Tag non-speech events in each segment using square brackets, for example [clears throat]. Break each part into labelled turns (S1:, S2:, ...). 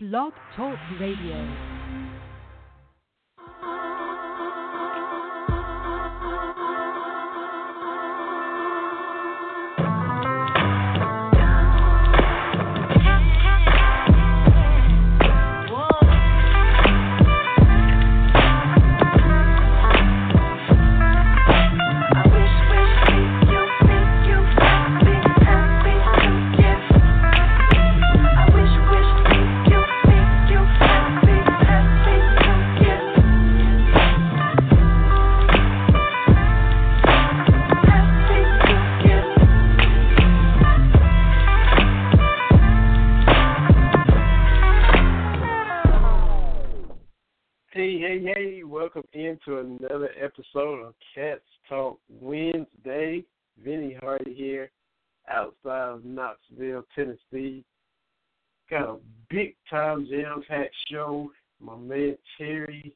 S1: Blog Talk Radio.
S2: Into another episode of Cats Talk Wednesday. Vinny Hardy here, outside of Knoxville, Tennessee. Got a big time jam packed show. My man Terry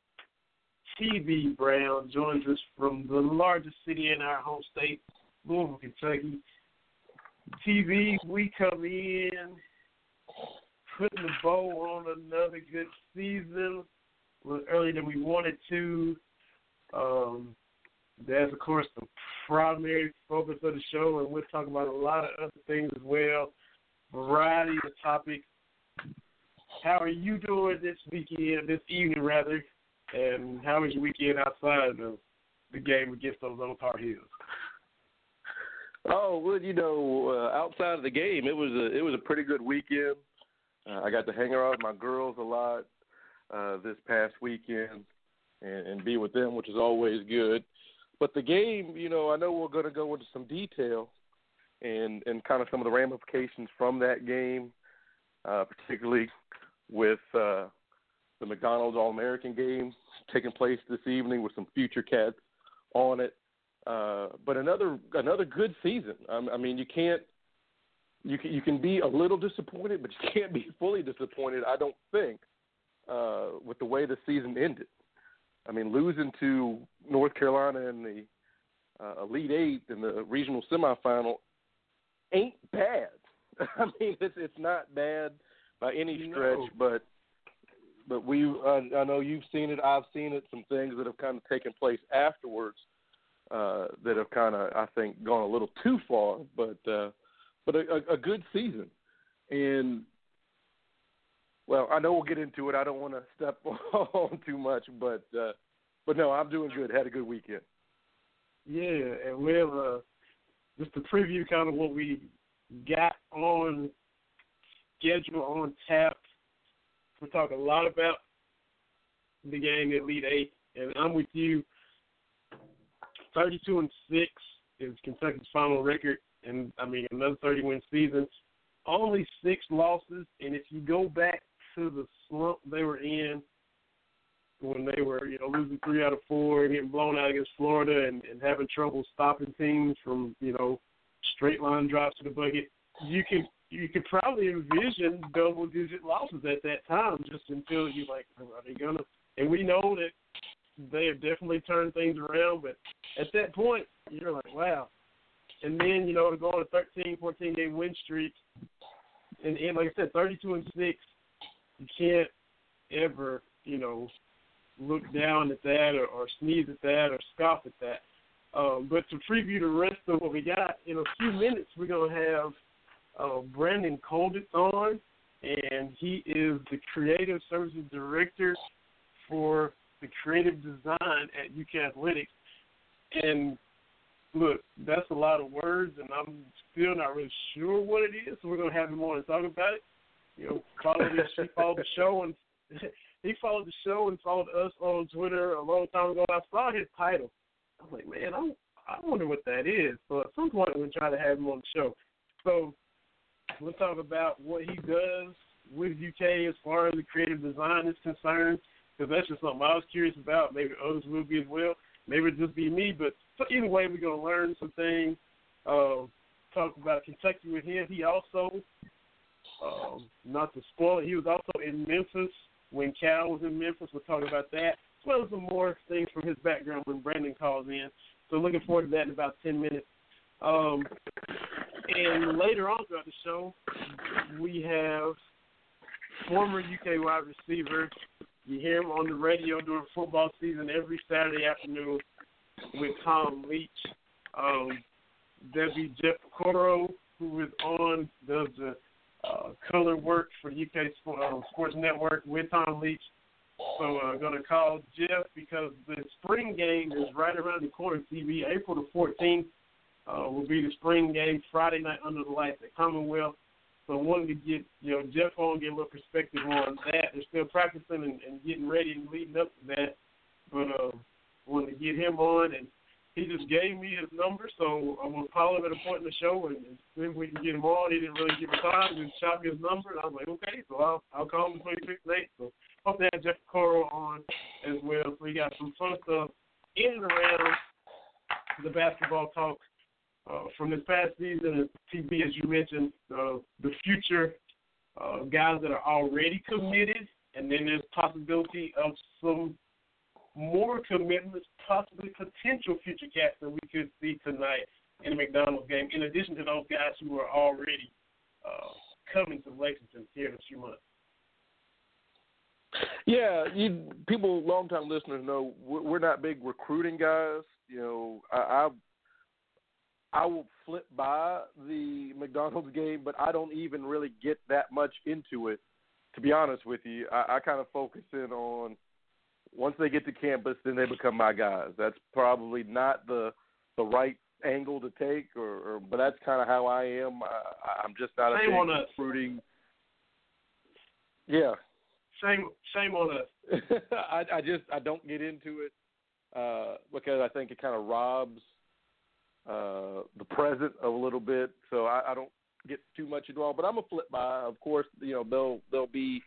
S2: TV Brown joins us from the largest city in our home state, Louisville, Kentucky. TV, we come in putting the bow on another good season a little earlier than we wanted to. Um, that's of course the primary focus of the show, and we'll talk about a lot of other things as well. Variety of topics. How are you doing this weekend, this evening rather, and how was your weekend outside of the game against those old Tar Heels?
S3: Oh well, you know, uh, outside of the game, it was a it was a pretty good weekend. Uh, I got to hang around with my girls a lot uh, this past weekend and, and be with them, which is always good. But the game, you know, I know we're going to go into some detail and and kind of some of the ramifications from that game, uh, particularly with uh, the McDonald's All American game taking place this evening with some future cats on it. Uh, but another another good season. I, I mean, you can't you can, you can be a little disappointed, but you can't be fully disappointed. I don't think uh, with the way the season ended. I mean, losing to North Carolina in the uh, Elite Eight in the regional semifinal ain't bad. [laughs] I mean, it's it's not bad by any stretch,
S2: No.
S3: but but we uh, I know you've seen it, I've seen it. Some things that have kind of taken place afterwards uh, that have kind of I think gone a little too far, but uh, but a, a, a good season, and well, I know we'll get into it. I don't want to [laughs] step on too much, but uh, but no, I'm doing good. Had a good weekend.
S2: Yeah, and we have just a preview kind of what we got on schedule on tap. We'll talk a lot about the game, the Elite Eight, and I'm with you. 32 and six is Kentucky's final record, and I mean another 30 win season. Only six losses, and if you go back to the slump they were in when they were, you know, losing three out of four, and getting blown out against Florida, and, and having trouble stopping teams from, you know, straight line drops to the bucket. You can you could probably envision double digit losses at that time, just until you like, are they gonna? And we know that they have definitely turned things around, but at that point, you're like, wow. And then you know to go on a 13, 14 game win streak, and, and like I said, 32 and six, you can't ever, you know, look down at that or, or sneeze at that or scoff at that. Um, but to preview the rest of what we got, in a few minutes, we're going to have uh, Brandon Kolditz on, and he is the Creative Services Director for the Creative Design at UK Athletics. And look, that's a lot of words, and I'm still not really sure what it is, so we're going to have him on and talk about it. You know, follow this, he followed the show and [laughs] he followed the show and followed us on Twitter a long time ago. I saw his title. I was like, man, I I wonder what that is. So at some point we'll try to have him on the show. So we'll talk about what he does with UK as far as the creative design is concerned, because that's just something I was curious about. Maybe others will be as well. Maybe it'll just be me. But so either way, we're gonna learn some things. Uh, talk about Kentucky with him. He also, um, not to spoil it, he was also in Memphis when Cal was in Memphis. We'll talk about that, as well as some more things from his background when Brandon calls in. So looking forward to that in about 10 minutes. Um, and later on throughout the show, we have former UK wide receiver. You hear him on the radio during football season every Saturday afternoon with Tom Leach. Um, be Jeff Piecoro, who is on, does the uh, color work for the UK uh, Sports Network with Tom Leach. So I'm uh, going to call Jeff because the spring game is right around the corner. TV April the 14th uh, will be the spring game Friday night under the lights at Commonwealth. So I wanted to get you know Jeff on, get a little perspective on that. They're still practicing and, and getting ready and leading up to that, but uh, wanted to get him on, and he just gave me his number, so I'm gonna call him at a point in the show and, and see if we can get him on. He didn't really give me time, just shot me his number, and I was like, okay, so I'll I'll call him between six and eight. So hope to have Jeff Piecoro on as well. So we got some fun stuff in and around the basketball talk uh, from this past season, TB, as you mentioned, uh, the future uh, guys that are already committed, and then there's possibility of some more commitments, possibly potential future cats that we could see tonight in the McDonald's game. In addition to those guys who are already uh, coming to Lexington here in a few months.
S3: Yeah, you people, longtime listeners know we're not big recruiting guys. You know, I, I've I will flip by the McDonald's game, but I don't even really get that much into it. To be honest with you, I, I kind of focus in on once they get to campus, then they become my guys. That's probably not the the right angle to take, or, or but that's kind of how I am. I, I'm just not a big recruiting. Yeah.
S2: Shame, shame on us. [laughs]
S3: I, I just I don't get into it uh, because I think it kind of robs uh, the present a little bit, so I, I don't get too much involved. But I'm a flip by. Of course, you know they'll they'll be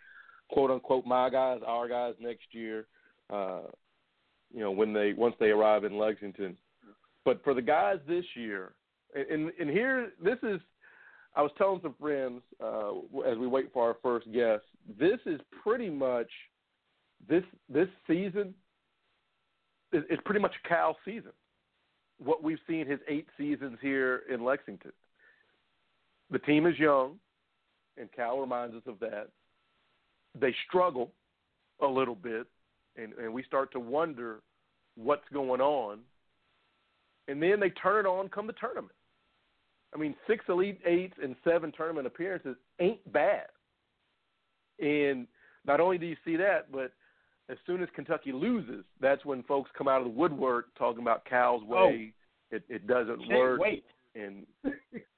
S3: quote unquote my guys, our guys next year. Uh, you know when they once they arrive in Lexington. But for the guys this year, and and here this is, I was telling some friends uh, as we wait for our first guest. This is pretty much this this season is pretty much Cal season what we've seen his eight seasons here in Lexington. The team is young, and Cal reminds us of that. They struggle a little bit, and, and we start to wonder what's going on. And then they turn it on come the tournament. I mean, six Elite Eights and seven tournament appearances ain't bad. And not only do you see that, but – as soon as Kentucky loses, that's when folks come out of the woodwork talking about Cal's
S2: oh.
S3: way. Oh, it it doesn't
S2: can't
S3: work.
S2: Wait.
S3: And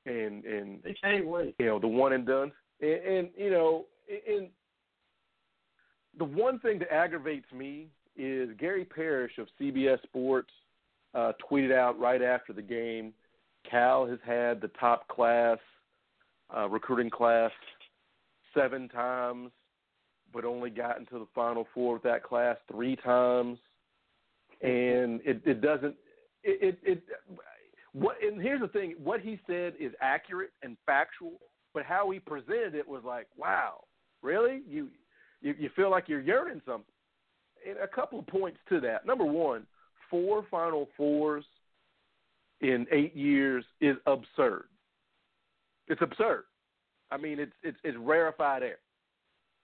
S3: and and [laughs]
S2: they can't wait.
S3: You know the one and done. And, and you know, and the one thing that aggravates me is Gary Parrish of CBS Sports uh, tweeted out right after the game. Cal has had the top class uh, recruiting class seven times but only gotten to the Final Four with that class three times, and it, it doesn't. It, it, it what and here's the thing: what he said is accurate and factual, but how he presented it was like, wow, really? You you, you feel like you're yearning something. And a couple of points to that. Number one, four Final Fours in eight years is absurd. It's absurd. I mean, it's it's, it's rarefied air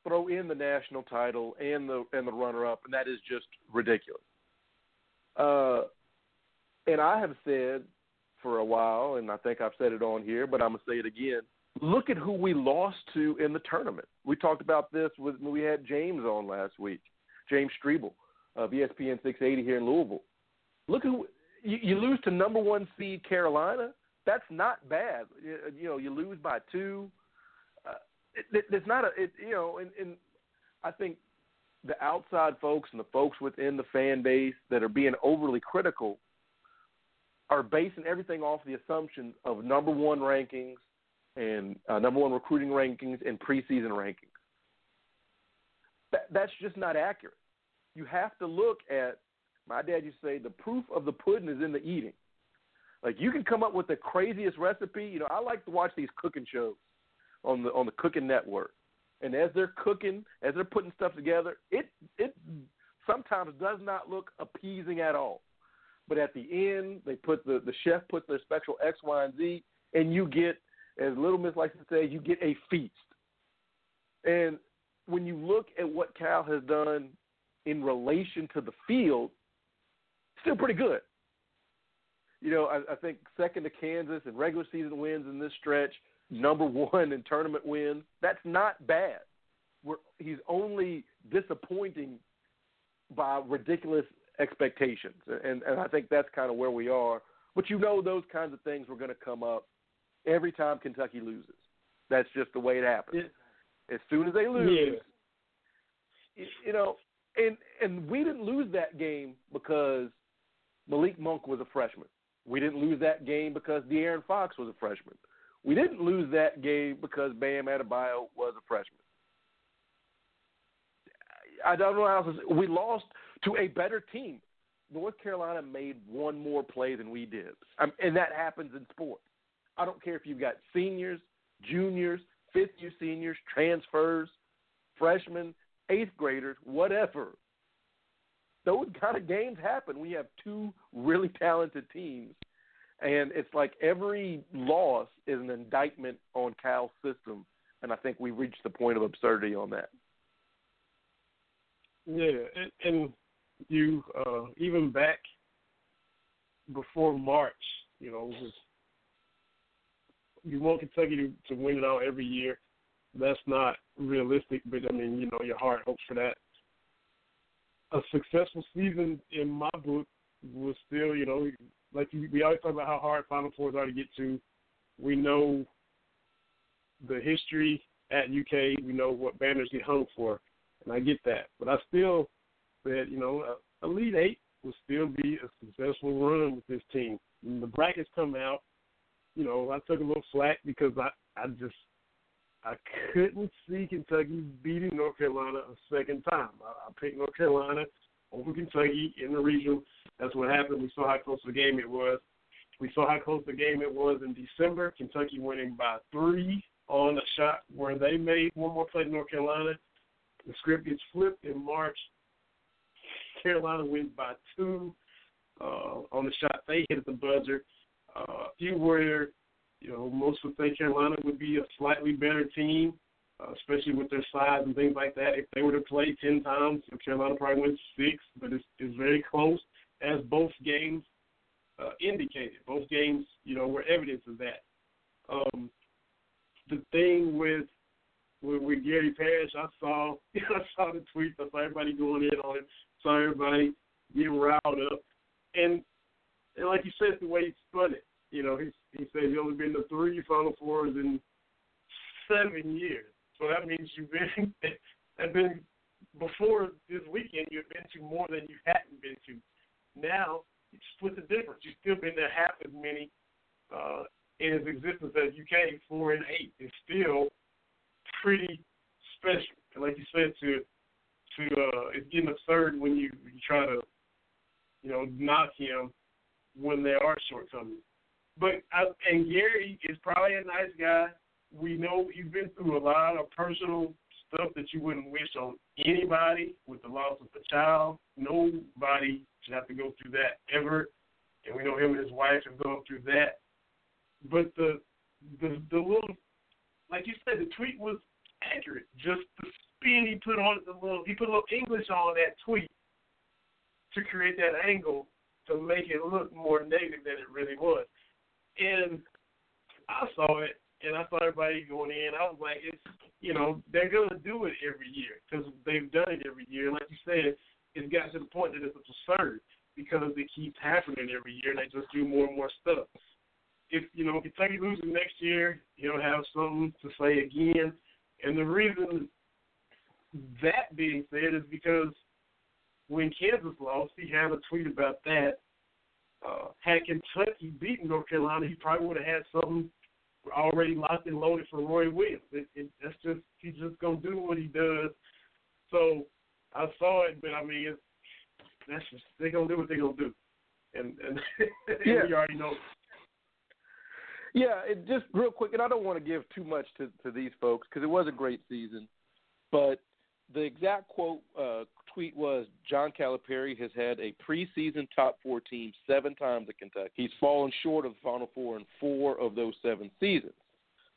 S3: throw in the national title and the and the runner up, and that is just ridiculous. Uh, and I have said for a while, and I think I've said it on here, but I'm gonna say it again. Look at who we lost to in the tournament. We talked about this with when we had James on last week, James Strebel of ESPN 680 here in Louisville. Look who you, you lose to number one seed Carolina. That's not bad. You, you know, you lose by two uh, it, it, it's not a it, you know, and, and I think the outside folks and the folks within the fan base that are being overly critical are basing everything off the assumption of number one rankings and uh, number one recruiting rankings and preseason rankings. That, that's just not accurate. You have to look at my dad used to say the proof of the pudding is in the eating. Like you can come up with the craziest recipe. You know, I like to watch these cooking shows on the on the cooking network. And as they're cooking, as they're putting stuff together, it it sometimes does not look appeasing at all. But at the end, they put the the chef puts their special X, Y, and Z, and you get, as Little Miss likes to say, you get a feast. And when you look at what Cal has done in relation to the field, still pretty good. You know, I, I think second to Kansas in regular season wins in this stretch, number one in tournament wins. That's not bad. We're, he's only disappointing by ridiculous expectations, and and I think that's kind of where we are. But you know, those kinds of things were going to come up every time Kentucky loses. That's just the way it happens. As soon as they lose,
S2: Yeah.
S3: you know, and and we didn't lose that game because Malik Monk was a freshman. We didn't lose that game because De'Aaron Fox was a freshman. We didn't lose that game because Bam Adebayo was a freshman. I don't know how else. to- We lost to a better team. North Carolina made one more play than we did, um, and that happens in sports. I don't care if you've got seniors, juniors, fifth year seniors, transfers, freshmen, eighth graders, whatever. Those kind of games happen. We have two really talented teams, and it's like every loss is an indictment on Cal's system, and I think we reached the point of absurdity on that.
S2: Yeah, and, and you uh, even back before March, you know, it was, you want Kentucky to, to win it all every year. That's not realistic, but I mean, you know, your heart hopes for that. A successful season in my book was still, you know, like we always talk about how hard Final Fours are to get to. We know the history at UK. We know what banners get hung for, and I get that. But I still said, you know, a Elite Eight will still be a successful run with this team. When the brackets come out, you know, I took a little flack because I, I just I couldn't see Kentucky beating North Carolina a second time. I, I picked North Carolina over Kentucky in the regional. That's what happened. We saw how close the game it was. We saw how close the game it was in December. Kentucky winning by three on a shot where they made one more play to North Carolina. The script gets flipped in March. Carolina wins by two uh, on the shot they hit at the buzzer. Uh, few were, you know, most would think Carolina would be a slightly better team, uh, especially with their size and things like that. If they were to play ten times, Carolina probably wins six, but it's, it's very close, as both games uh, indicated. Both games, you know, were evidence of that. Um, the thing with with, with Gary Parrish, I saw [laughs] I saw the tweets. I saw everybody going in on it. Saw everybody getting riled up, and and like you said, the way he spun it. You know, he he said he's only been to three Final Fours in seven years. So that means you've been [laughs] have been before this weekend. You've been to more than you hadn't been to. Now you split the difference. You've still been to half as many uh, in its existence as UK. Four and eight is still pretty special. And like you said, to to uh, it's getting absurd when you you try to you know knock him when there are shortcomings. But I, and Gary is probably a nice guy. We know he's been through a lot of personal stuff that you wouldn't wish on anybody with the loss of a child. Nobody should have to go through that ever. And we know him and his wife have gone through that. But the the the little like you said, the tweet was accurate. Just the spin he put on it, the little he put a little English on that tweet to create that angle to make it look more negative than it really was. And I saw it, and I saw everybody going in. I was like, it's you know they're gonna do it every year because they've done it every year. Like you said, it's got to the point that it's absurd because it keeps happening every year, and they just do more and more stuff. If you know Kentucky loses next year, he'll have something to say again. And the reason that being said is because when Kansas lost, he had a tweet about that. Uh, had Kentucky beaten North Carolina, he probably would have had something already locked and loaded for Roy Williams. It, it, that's just he's just gonna do what he does. So I saw it, but I mean, it's, that's just they're gonna do what they're gonna do, and [laughs] and,
S3: Yeah.
S2: we already know.
S3: Yeah, it just real quick, and I don't want to give too much to to these folks because it was a great season, but the exact quote uh, tweet was John Calipari has had a preseason top four team seven times at Kentucky. He's fallen short of the Final Four in four of those seven seasons.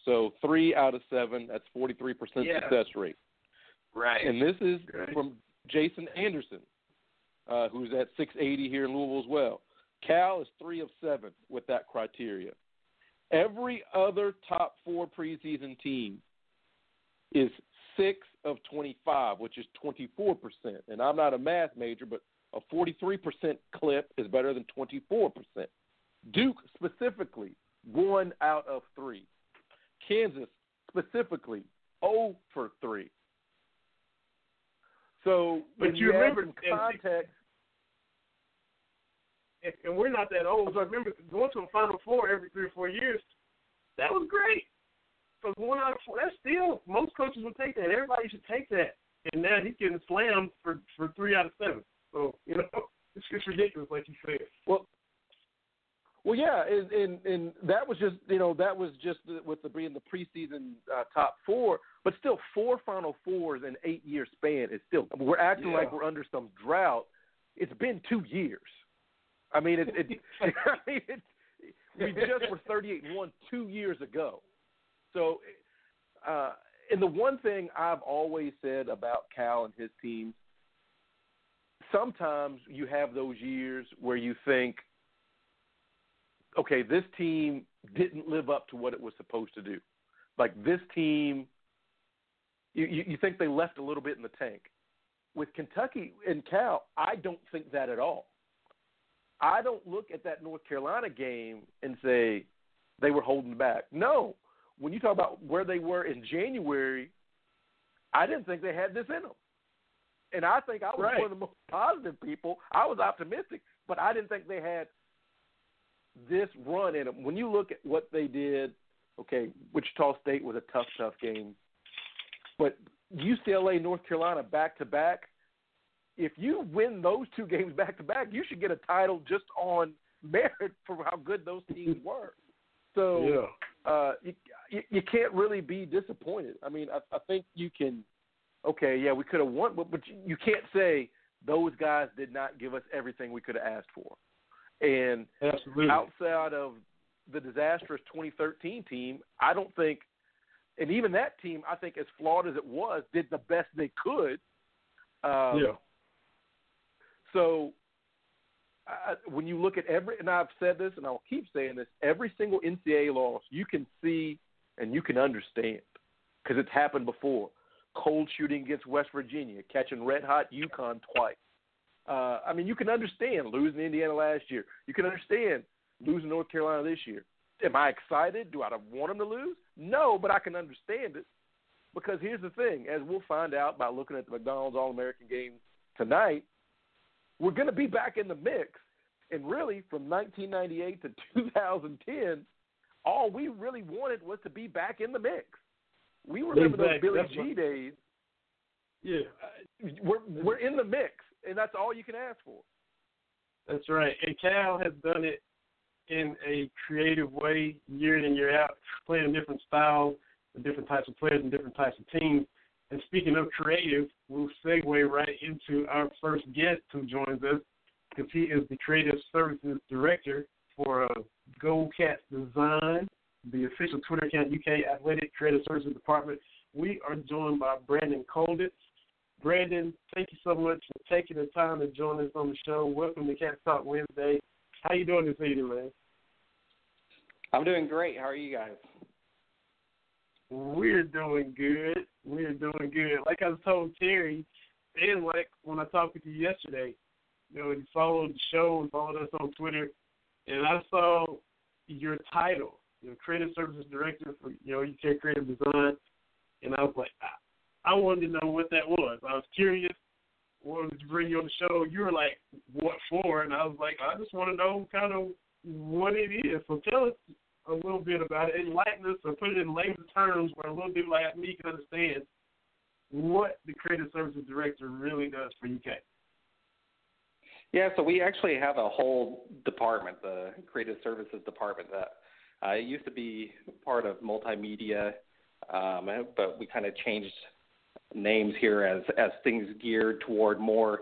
S3: So three out of seven, that's forty three percent
S2: Yeah.
S3: success rate.
S2: Right.
S3: And this is
S2: right.
S3: from Jason Anderson, uh, who's at 680 here in Louisville as well. Cal is three of seven with that criteria. Every other top four preseason team is six of 25, which is 24%. And I'm not a math major, but a 43% clip is better than 24%. Duke specifically, one out of three. Kansas specifically, 0 for 3. So,
S2: but you remember
S3: context.
S2: And we're not that old, so I remember going to a Final Four every three or four years. That was great. So one out of four, that's still most coaches would take that. Everybody should take that. And now he's getting slammed for for three out of seven. So you know, [laughs] it's just ridiculous, like you said.
S3: Well, well, yeah, and, and and that was just you know that was just with the being the preseason uh, top four, but still four Final Fours in eight year span is still. We're acting
S2: yeah.
S3: like we're under some drought. It's been two years. I mean, it. it [laughs] I mean, it, we just were thirty eight and one two years ago. So, uh, and the one thing I've always said about Cal and his teams, sometimes you have those years where you think, okay, this team didn't live up to what it was supposed to do. Like this team, you, you, you think they left a little bit in the tank. With Kentucky and Cal, I don't think that at all. I don't look at that North Carolina game and say they were holding back. No, when you talk about where they were in January, I didn't think they had this in them. And I think I was
S2: right.
S3: one of the most positive people. I was optimistic, but I didn't think they had this run in them. When you look at what they did, okay, Wichita State was a tough, tough game. But UCLA, North Carolina, back to back, if you win those two games back to back, you should get a title just on merit [laughs] for how good those teams were. So
S2: yeah.
S3: Uh, you, you you can't really be disappointed. I mean, I, I think you can. Okay, yeah, we could have won, but, but you can't say those guys did not give us everything we could have asked for. And
S2: Absolutely.
S3: outside of the disastrous 2013 team, I don't think, and even that team, I think as flawed as it was, did the best they could. Um,
S2: yeah.
S3: So I, when you look at every, and I've said this, and I'll keep saying this, every single NCAA loss you can see and you can understand because it's happened before. Cold shooting against West Virginia, catching red hot UConn twice. Uh, I mean, you can understand losing Indiana last year. You can understand losing North Carolina this year. Am I excited? Do I want them to lose? No, but I can understand it because here's the thing: as we'll find out by looking at the McDonald's All American game tonight, we're going to be back in the mix. And really, from 1998 to [laughs] 2010, all we really wanted was to be back in the mix. We remember those Billy G days.
S2: Yeah,
S3: we're we're in the mix, and that's all you can ask for.
S2: That's right. And Cal has done it in a creative way, year in and year out, playing different styles, different types of players, and different types of teams. And speaking of creative, we'll segue right into our first guest who joins us because he is the creative services director for uh, Cats Design, the official Twitter account UK Athletic Creative Services Department. We are joined by Brandon Kolditz. Brandon, thank you so much for taking the time to join us on the show. Welcome to Cats Talk Wednesday. How are you doing this evening, man?
S4: I'm doing great. How are you guys?
S2: We're doing good. We're doing good. Like I told Terry, and like when I talked with you yesterday, you know, you followed the show and followed us on Twitter, and I saw your title, you know, Creative Services Director for you know UK Creative Design, and I was like, I, I wanted to know what that was. I was curious. Wanted to bring you on the show. You were like, "What for?" And I was like, "I just want to know kind of what it is." So tell us a little bit about it, enlighten us, or put it in layman's terms where a little bit like me can understand what the Creative Services Director really does for UK.
S4: Yeah, so we actually have a whole department, the Creative Services Department, that uh, it used to be part of multimedia, um, but we kind of changed names here as as things geared toward more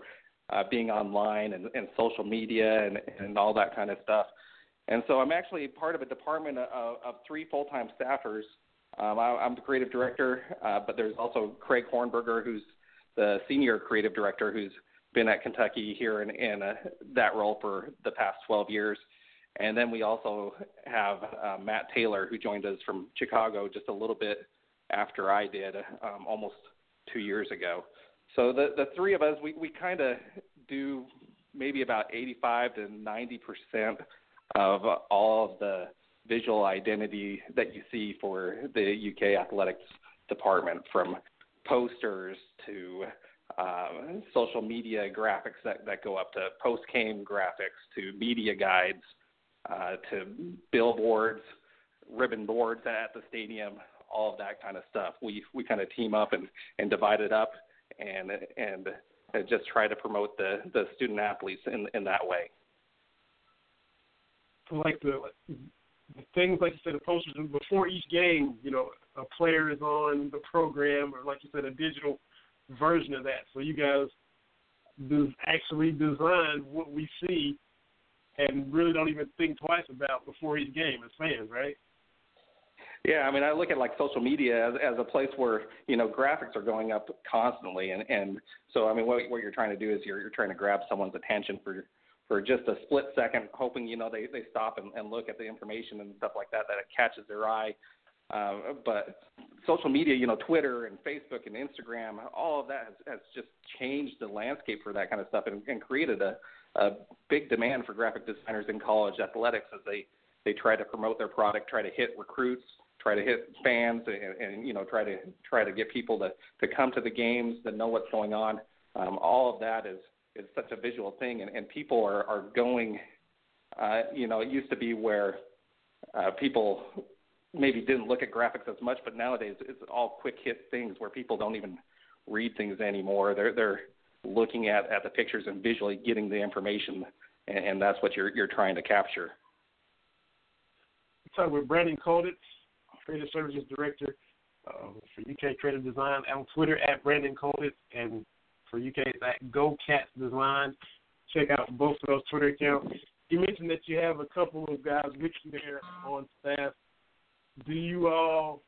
S4: uh, being online and, and social media and, and all that kind of stuff. And so I'm actually part of a department of, of three full-time staffers. Um, I, I'm the creative director, uh, but there's also Craig Hornberger, who's the senior creative director who's been at Kentucky here in, in uh, that role for the past 12 years. And then we also have uh, Matt Taylor, who joined us from Chicago just a little bit after I did, um, almost two years ago. So the the three of us, we we kind of do maybe about 85 to 90 percent of all of the visual identity that you see for the UK athletics department, from posters to um, social media graphics that, that go up to post game graphics to media guides uh, to billboards, ribbon boards at the stadium, all of that kind of stuff. We we kind of team up and, and divide it up and and just try to promote the, the student athletes in in that way.
S2: Like the, the things like you said, the posters before each game, you know, a player is on the program, or like you said, a digital version of that. So you guys do actually design what we see, and really don't even think twice about before each game as fans, right?
S4: Yeah, I mean, I look at like social media as, as a place where you know graphics are going up constantly, and and so I mean, what what you're trying to do is you're you're trying to grab someone's attention for for just a split second, hoping you know they they stop and, and look at the information and stuff like that that it catches their eye. Uh, but social media, you know, Twitter and Facebook and Instagram, all of that has, has just changed the landscape for that kind of stuff and, and created a, a big demand for graphic designers in college athletics as they they try to promote their product, try to hit recruits, try to hit fans, and, and you know, try to try to get people to to come to the games, to know what's going on. Um, all of that is is such a visual thing, and, and people are are going. Uh, you know, it used to be where uh, people maybe didn't look at graphics as much, but nowadays it's all quick hit things where people don't even read things anymore. They're they're looking at, at the pictures and visually getting the information, and, and that's what you're you're trying to capture.
S2: So with Brandon Kolditz, Creative Services Director uh, for UK Creative Design, on Twitter at Brandon Kolditz, and for UK it's at Go Cats Design. Check out both of those Twitter accounts. You mentioned that you have a couple of guys with you there on staff do you all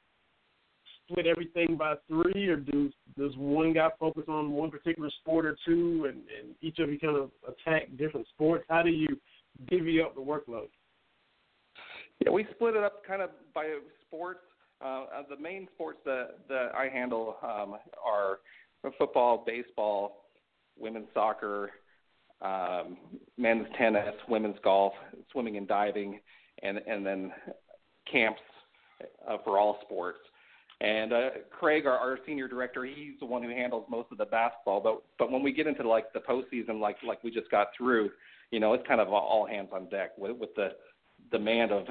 S2: split everything by three, or do does one guy focus on one particular sport or two, and, and each of you kind of attack different sports? How do you divvy up the workload?
S4: Yeah, we split it up kind of by sports. Uh the main sports that that I handle um, are football, baseball, women's soccer, um, men's tennis, women's golf, swimming and diving, and and then camps uh, for all sports. And uh, Craig, our, our senior director, he's the one who handles most of the basketball. But but when we get into like the postseason, like like we just got through, you know, it's kind of all hands on deck with, with the demand of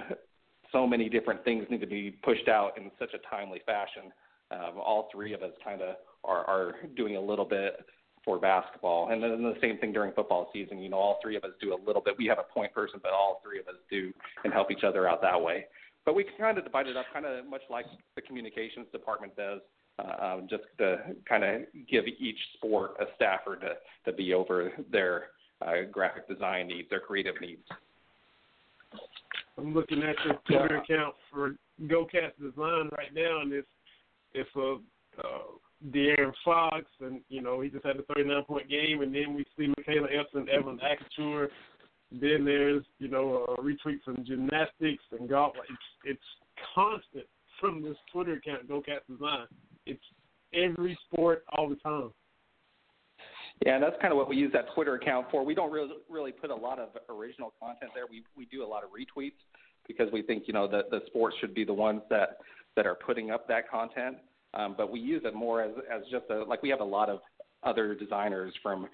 S4: so many different things need to be pushed out in such a timely fashion. Um, all three of us kind of are, are doing a little bit for basketball, and then the same thing during football season. You know, all three of us do a little bit. We have a point person, but all three of us do and help each other out that way but we kind of divide it up, kind of much like the communications department does, uh, um, just to kind of give each sport a staffer to to be over their uh, graphic design needs, their creative needs.
S2: I'm looking at the Twitter account for GoCats Design right now, and it's it's a uh, De'Aaron Fox, and you know he just had a 39 point game, and then we see Michaela Epson, Evan Acature, then there's you know uh, retweets from gymnastics and golf. It's it's constant from this Twitter account, Go Cats Design. It's every sport all the time.
S4: Yeah, and that's kind of what we use that Twitter account for. We don't really really put a lot of original content there. We we do a lot of retweets because we think you know that the sports should be the ones that that are putting up that content. Um, but we use it more as as just a like we have a lot of other designers from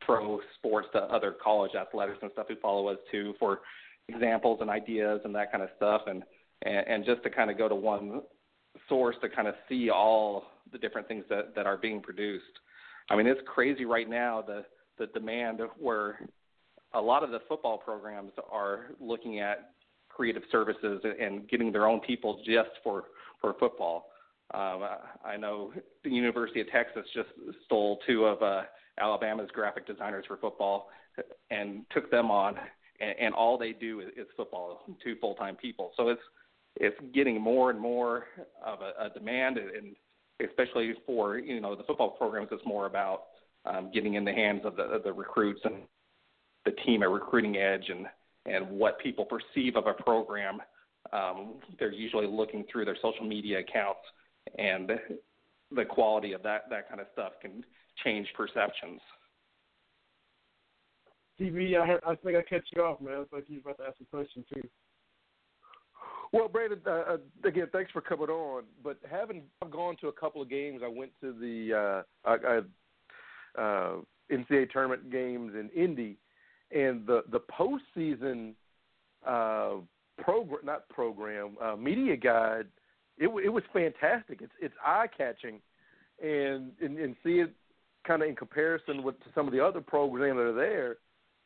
S4: pro sports to other college athletics and stuff who follow us too for examples and ideas and that kind of stuff and and, and just to kind of go to one source to kind of see all the different things that that are being produced. I mean, it's crazy right now the the demand where a lot of the football programs are looking at creative services and getting their own people just for for football. Um, I know the University of Texas just stole two of uh, Alabama's graphic designers for football and took them on, and, and all they do is, is football. Two full-time people, so it's it's getting more and more of a, a demand, and especially for you know the football programs. It's more about um, getting in the hands of the, of the recruits and the team at Recruiting Edge and and what people perceive of a program. Um, they're usually looking through their social media accounts, and the quality of that that kind of stuff can change perceptions.
S2: TV, I, heard, I think I cut you off, man. I think you were about to ask a question too.
S3: Well, Brandon, uh, uh, again, thanks for coming on. But having gone to a couple of games, I went to the uh, uh, uh, NCAA tournament games in Indy, and the the postseason uh, program, not program, uh, media guide. It, it was fantastic. It's it's eye catching, and, and and see it kind of in comparison with some of the other programs that are there.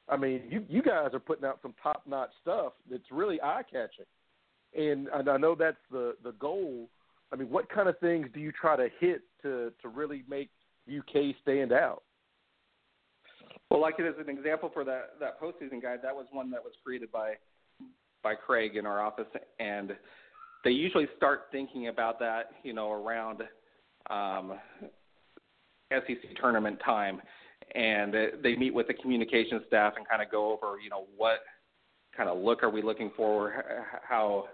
S3: I mean, you you guys are putting out some top notch stuff that's really eye catching, and and I know that's the the goal. I mean, what kind of things do you try to hit to to really make UK stand out?
S4: Well, like as an example for that that postseason guide, that was one that was created by by Craig in our office, and they usually start thinking about that, you know, around um, SEC tournament time, and they meet with the communication staff and kind of go over, you know, what kind of look are we looking for, how,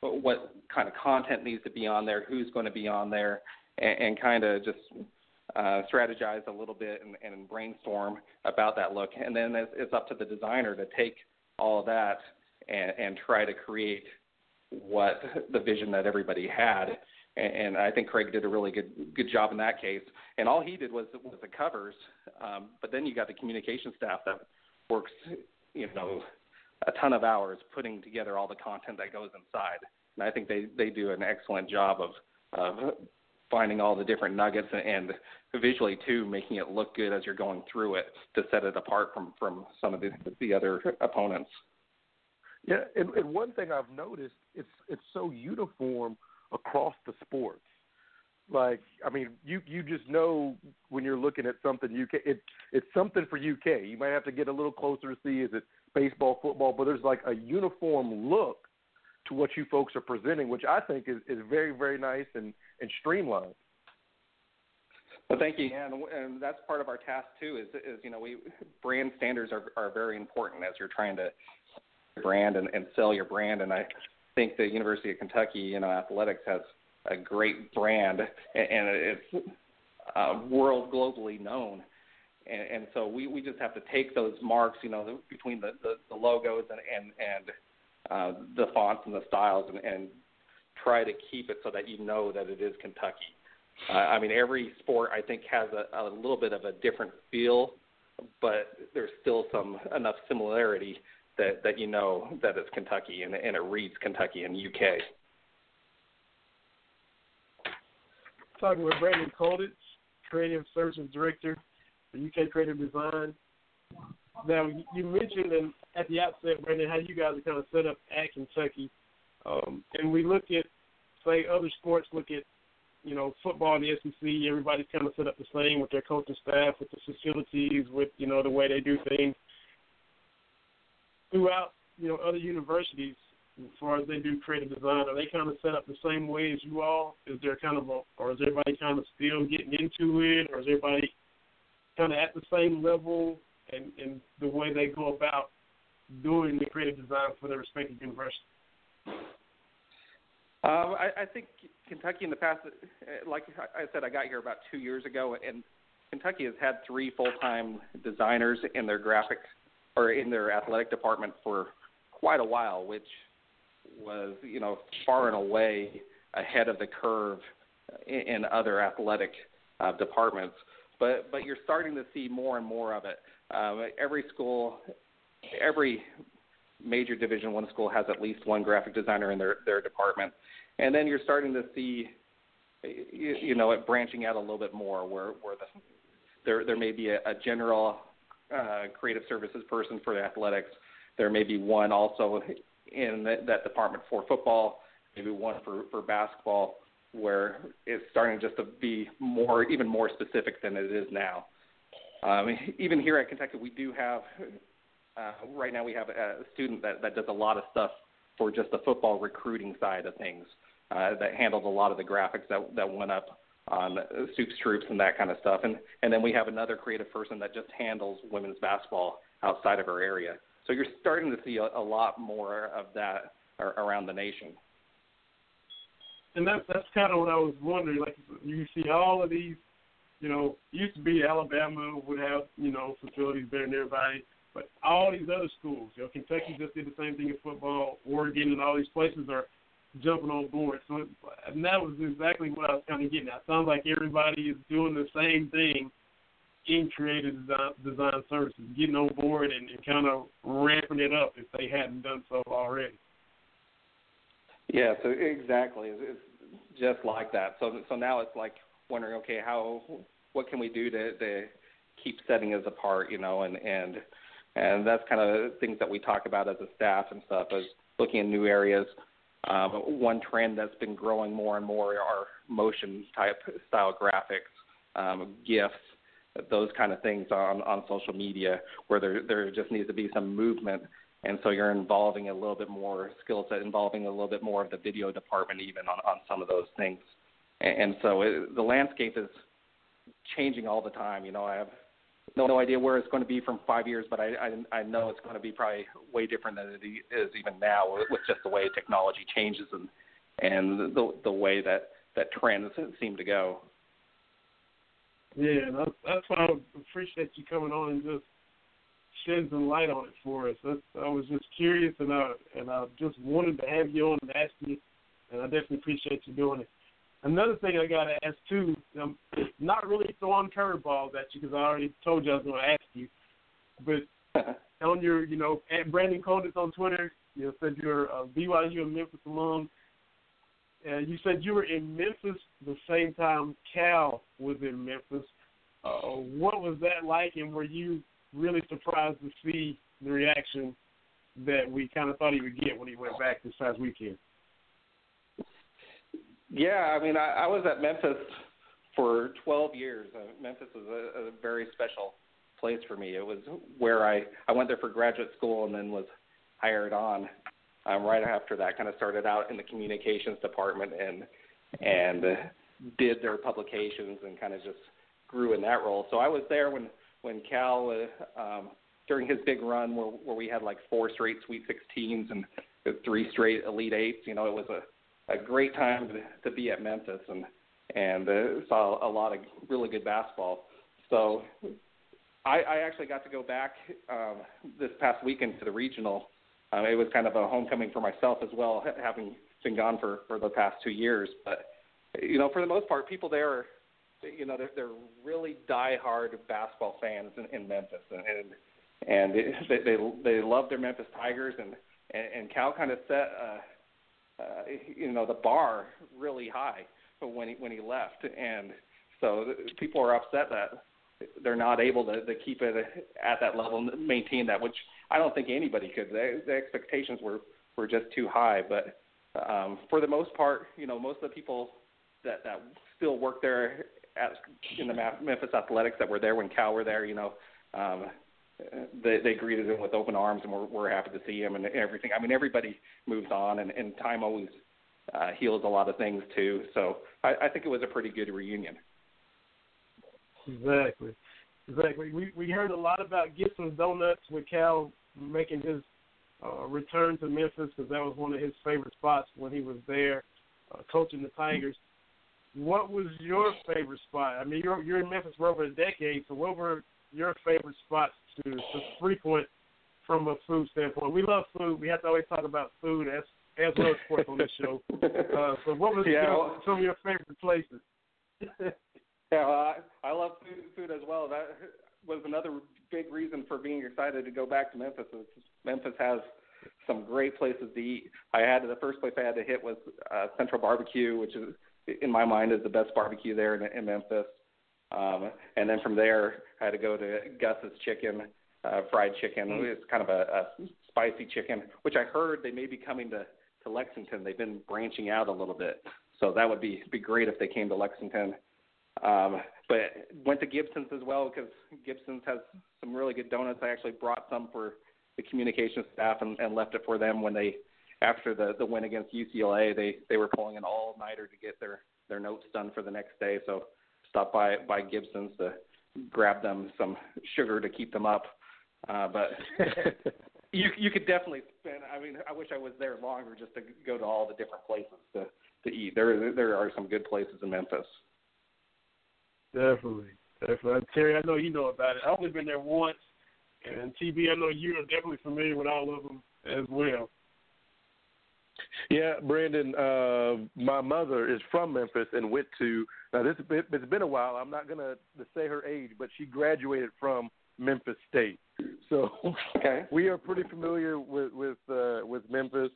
S4: what kind of content needs to be on there, who's going to be on there, and, and kind of just uh, strategize a little bit and, and brainstorm about that look. And then it's, it's up to the designer to take all of that and, and try to create what the vision that everybody had and I think Craig did a really good good job in that case. And all he did was was the covers, um, but then you got the communication staff that works, you know, a ton of hours putting together all the content that goes inside. And I think they they do an excellent job of of finding all the different nuggets and, and visually too making it look good as you're going through it to set it apart from from some of the the other opponents.
S3: Yeah, and, and one thing I've noticed it's it's so uniform across the sports. Like, I mean, you you just know when you're looking at something UK, it it's something for UK. You might have to get a little closer to see is it baseball, football, but there's like a uniform look to what you folks are presenting, which I think is is very very nice and and streamlined.
S4: Well, thank you, and, and that's part of our task too. Is is you know we brand standards are are very important as you're trying to brand and, and sell your brand, and I think the University of Kentucky, you know, athletics has a great brand, and, it's uh, world globally known. And, and so we, we just have to take those marks, you know, between the, the, the logos and and, and uh, the fonts and the styles, and, and try to keep it so that you know that it is Kentucky. Uh, I mean, every sport I think has a, a little bit of a different feel, but there's still some enough similarity that that you know that it's Kentucky and, and it reads Kentucky in UK.
S2: Talking with Brandon Kolditz, Creative Services Director for UK Creative Design. Now, you mentioned in, at the outset, Brandon, how you guys are kind of set up at Kentucky. Um, and we look at, say, other sports, look at, you know, football in the SEC. Everybody's kind of set up the same with their coaching staff, with the facilities, with, you know, the way they do things throughout you know other universities as far as they do creative design? Are they kind of set up the same way as you all? Is there kind of a, or is everybody kind of still getting into it, or is everybody kind of at the same level and and the way they go about doing the creative design for their respective universities?
S4: Um, I, I think Kentucky in the past, uh, like I said, I got here about two years ago, and Kentucky has had three full-time designers in their graphic or in their athletic department for quite a while, which was you know far and away ahead of the curve in, in other athletic uh, departments. But but you're starting to see more and more of it. Um, every school, every major Division One school has at least one graphic designer in their their department, and then you're starting to see you, you know it branching out a little bit more, where where the there there may be a, a general uh, creative services person for the athletics. There may be one also in that, that department for football, maybe one for, for basketball, where it's starting just to be more, even more specific than it is now. Um, even here at Kentucky, we do have, uh, right now we have a student that, that does a lot of stuff for just the football recruiting side of things uh, that handled a lot of the graphics that, that went up on soups troops and that kind of stuff. And and then we have another creative person that just handles women's basketball outside of our area. So you're starting to see a, a lot more of that around the nation.
S2: And that's that's kind of what I was wondering. Like you see all of these, you know, used to be Alabama would have you know facilities better than everybody, but all these other schools, you know, Kentucky just did the same thing in football. Oregon and all these places are jumping on board. So and that was exactly what I was kind of getting at. Sounds like everybody is doing the same thing in creative design, design services, getting on board and, and kind of ramping it up if they hadn't done so already.
S4: Yeah, so exactly, it's just like that. So so now it's like wondering, okay, how what can we do to to keep setting us apart, you know, and and and that's kind of things that we talk about as a staff and stuff, is looking in new areas. Um, one trend that's been growing more and more are motion type style graphics, um, GIFs, those kind of things on, on social media where there, there just needs to be some movement. And so you're involving a little bit more skill set, involving a little bit more of the video department even on, on some of those things. And, and so it, the landscape is changing all the time. You know, I have no, no idea where it's going to be from five years, but I, I, I know it's going to be probably way different than it is even now with just the way technology changes and, and the, the way that, that trends seem to go.
S2: Yeah, that's, that's why I appreciate you coming on and just shedding some light on it for us. That's, I was just curious, and I and I just wanted to have you on and ask you, and I definitely appreciate you doing it. Another thing I got to ask too, I'm not really throwing curveballs at you because I already told you I was going to ask you, but [laughs] on your, you know, at Brandon Kolditz on Twitter, you know, said you're a BYU and Memphis alum. And you said you were in Memphis the same time Cal was in Memphis. Uh, what was that like, and were you really surprised to see the reaction that we kind of thought he would get when he went back this past weekend?
S4: Yeah, I mean, I, I was at Memphis for 12 years. Uh, Memphis was a, a very special place for me. It was where I I went there for graduate school and then was hired on um, right after that. Kind of started out in the communications department and and did their publications and kind of just grew in that role. So I was there when when Cal uh, um, during his big run where where we had like four straight Sweet 16s and three straight Elite Eights. You know, it was a a great time to, be at Memphis and and uh, saw a lot of really good basketball. So I, I actually got to go back um, this past weekend to the regional. Um, it was kind of a homecoming for myself as well, having been gone for for the past two years. But you know, for the most part, people there, are, you know, they're, they're really die-hard basketball fans in, in Memphis, and and, and it, they they they love their Memphis Tigers, and and, and Cal kind of set. Uh, uh, you know the bar really high when he when he left, and so people are upset that they're not able to, to keep it at that level and maintain that, which I don't think anybody could. The, the expectations were were just too high, but um, for the most part, you know, most of the people that that still work there at in the Memphis Athletics that were there when Cal were there, you know, um, they, they greeted him with open arms, and we're, we're happy to see him and everything. I mean, everybody moves on, and, and time always uh, heals a lot of things too. So I, I think it was a pretty good reunion.
S2: Exactly, exactly. We we heard a lot about Gibson's Donuts with Cal making his uh, return to Memphis because that was one of his favorite spots when he was there uh, coaching the Tigers. What was your favorite spot? I mean, you're you're in Memphis for over a decade, so what were your favorite spots to, to frequent from a food standpoint. We love food. We have to always talk about food as as well as sports on this show. [laughs] Uh, so, what was yeah, your, well, some of your favorite places? [laughs]
S4: yeah, well, I, I love food, food as well. That was another big reason for being excited to go back to Memphis. Memphis has some great places to eat. I had the first place I had to hit was uh, Central Barbecue, which is in my mind is the best barbecue there in, in Memphis. Um, and then from there, I had to go to Gus's Chicken, uh, fried chicken. Mm. It's kind of a, a spicy chicken, which I heard they may be coming to to Lexington. They've been branching out a little bit, so that would be be great if they came to Lexington. Um, but went to Gibson's as well because Gibson's has some really good donuts. I actually brought some for the communication staff and, and left it for them when they after the the win against UCLA. They they were pulling an all nighter to get their their notes done for the next day. So stop by by Gibson's to grab them some sugar to keep them up. Uh, but [laughs] you you could definitely spend. I mean, I wish I was there longer just to go to all the different places to to eat. There there are some good places in Memphis.
S2: Definitely, definitely. Terry, I know you know about it. I've only been there once, and TB, I know you are definitely familiar with all of them as well.
S3: Yeah, Brandon. Uh, my mother is from Memphis and went to. Now this it's been a while. I'm not gonna say her age, but she graduated from Memphis State. So
S4: okay. [laughs]
S3: we are pretty familiar with with uh, with Memphis.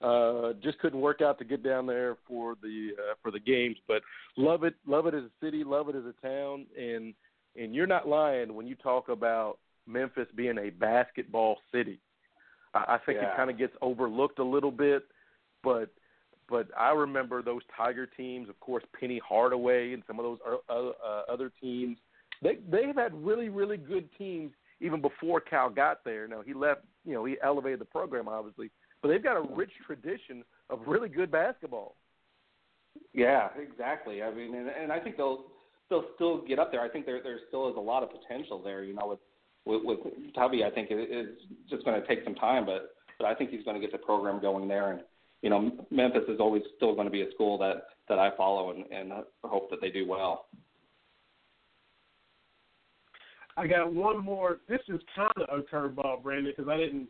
S3: Uh, just couldn't work out to get down there for the uh, for the games, but love it, love it as a city, love it as a town, and and you're not lying when you talk about Memphis being a basketball city. I, I think
S4: yeah.
S3: it kind of gets overlooked a little bit, but but I remember those Tiger teams, of course, Penny Hardaway and some of those uh, other teams. They they've had really really good teams even before Cal got there. Now he left, you know, he elevated the program obviously, but they've got a rich tradition of really good basketball.
S4: Yeah, exactly. I mean, and, and I think they'll they'll still get up there. I think there there still is a lot of potential there. You know, with with, with Tubby, I think it is just going to take some time, but but I think he's going to get the program going there. And you know, Memphis is always still going to be a school that that I follow and and hope that they do well.
S2: I got one more. This is kind of a curveball, Brandon, because I didn't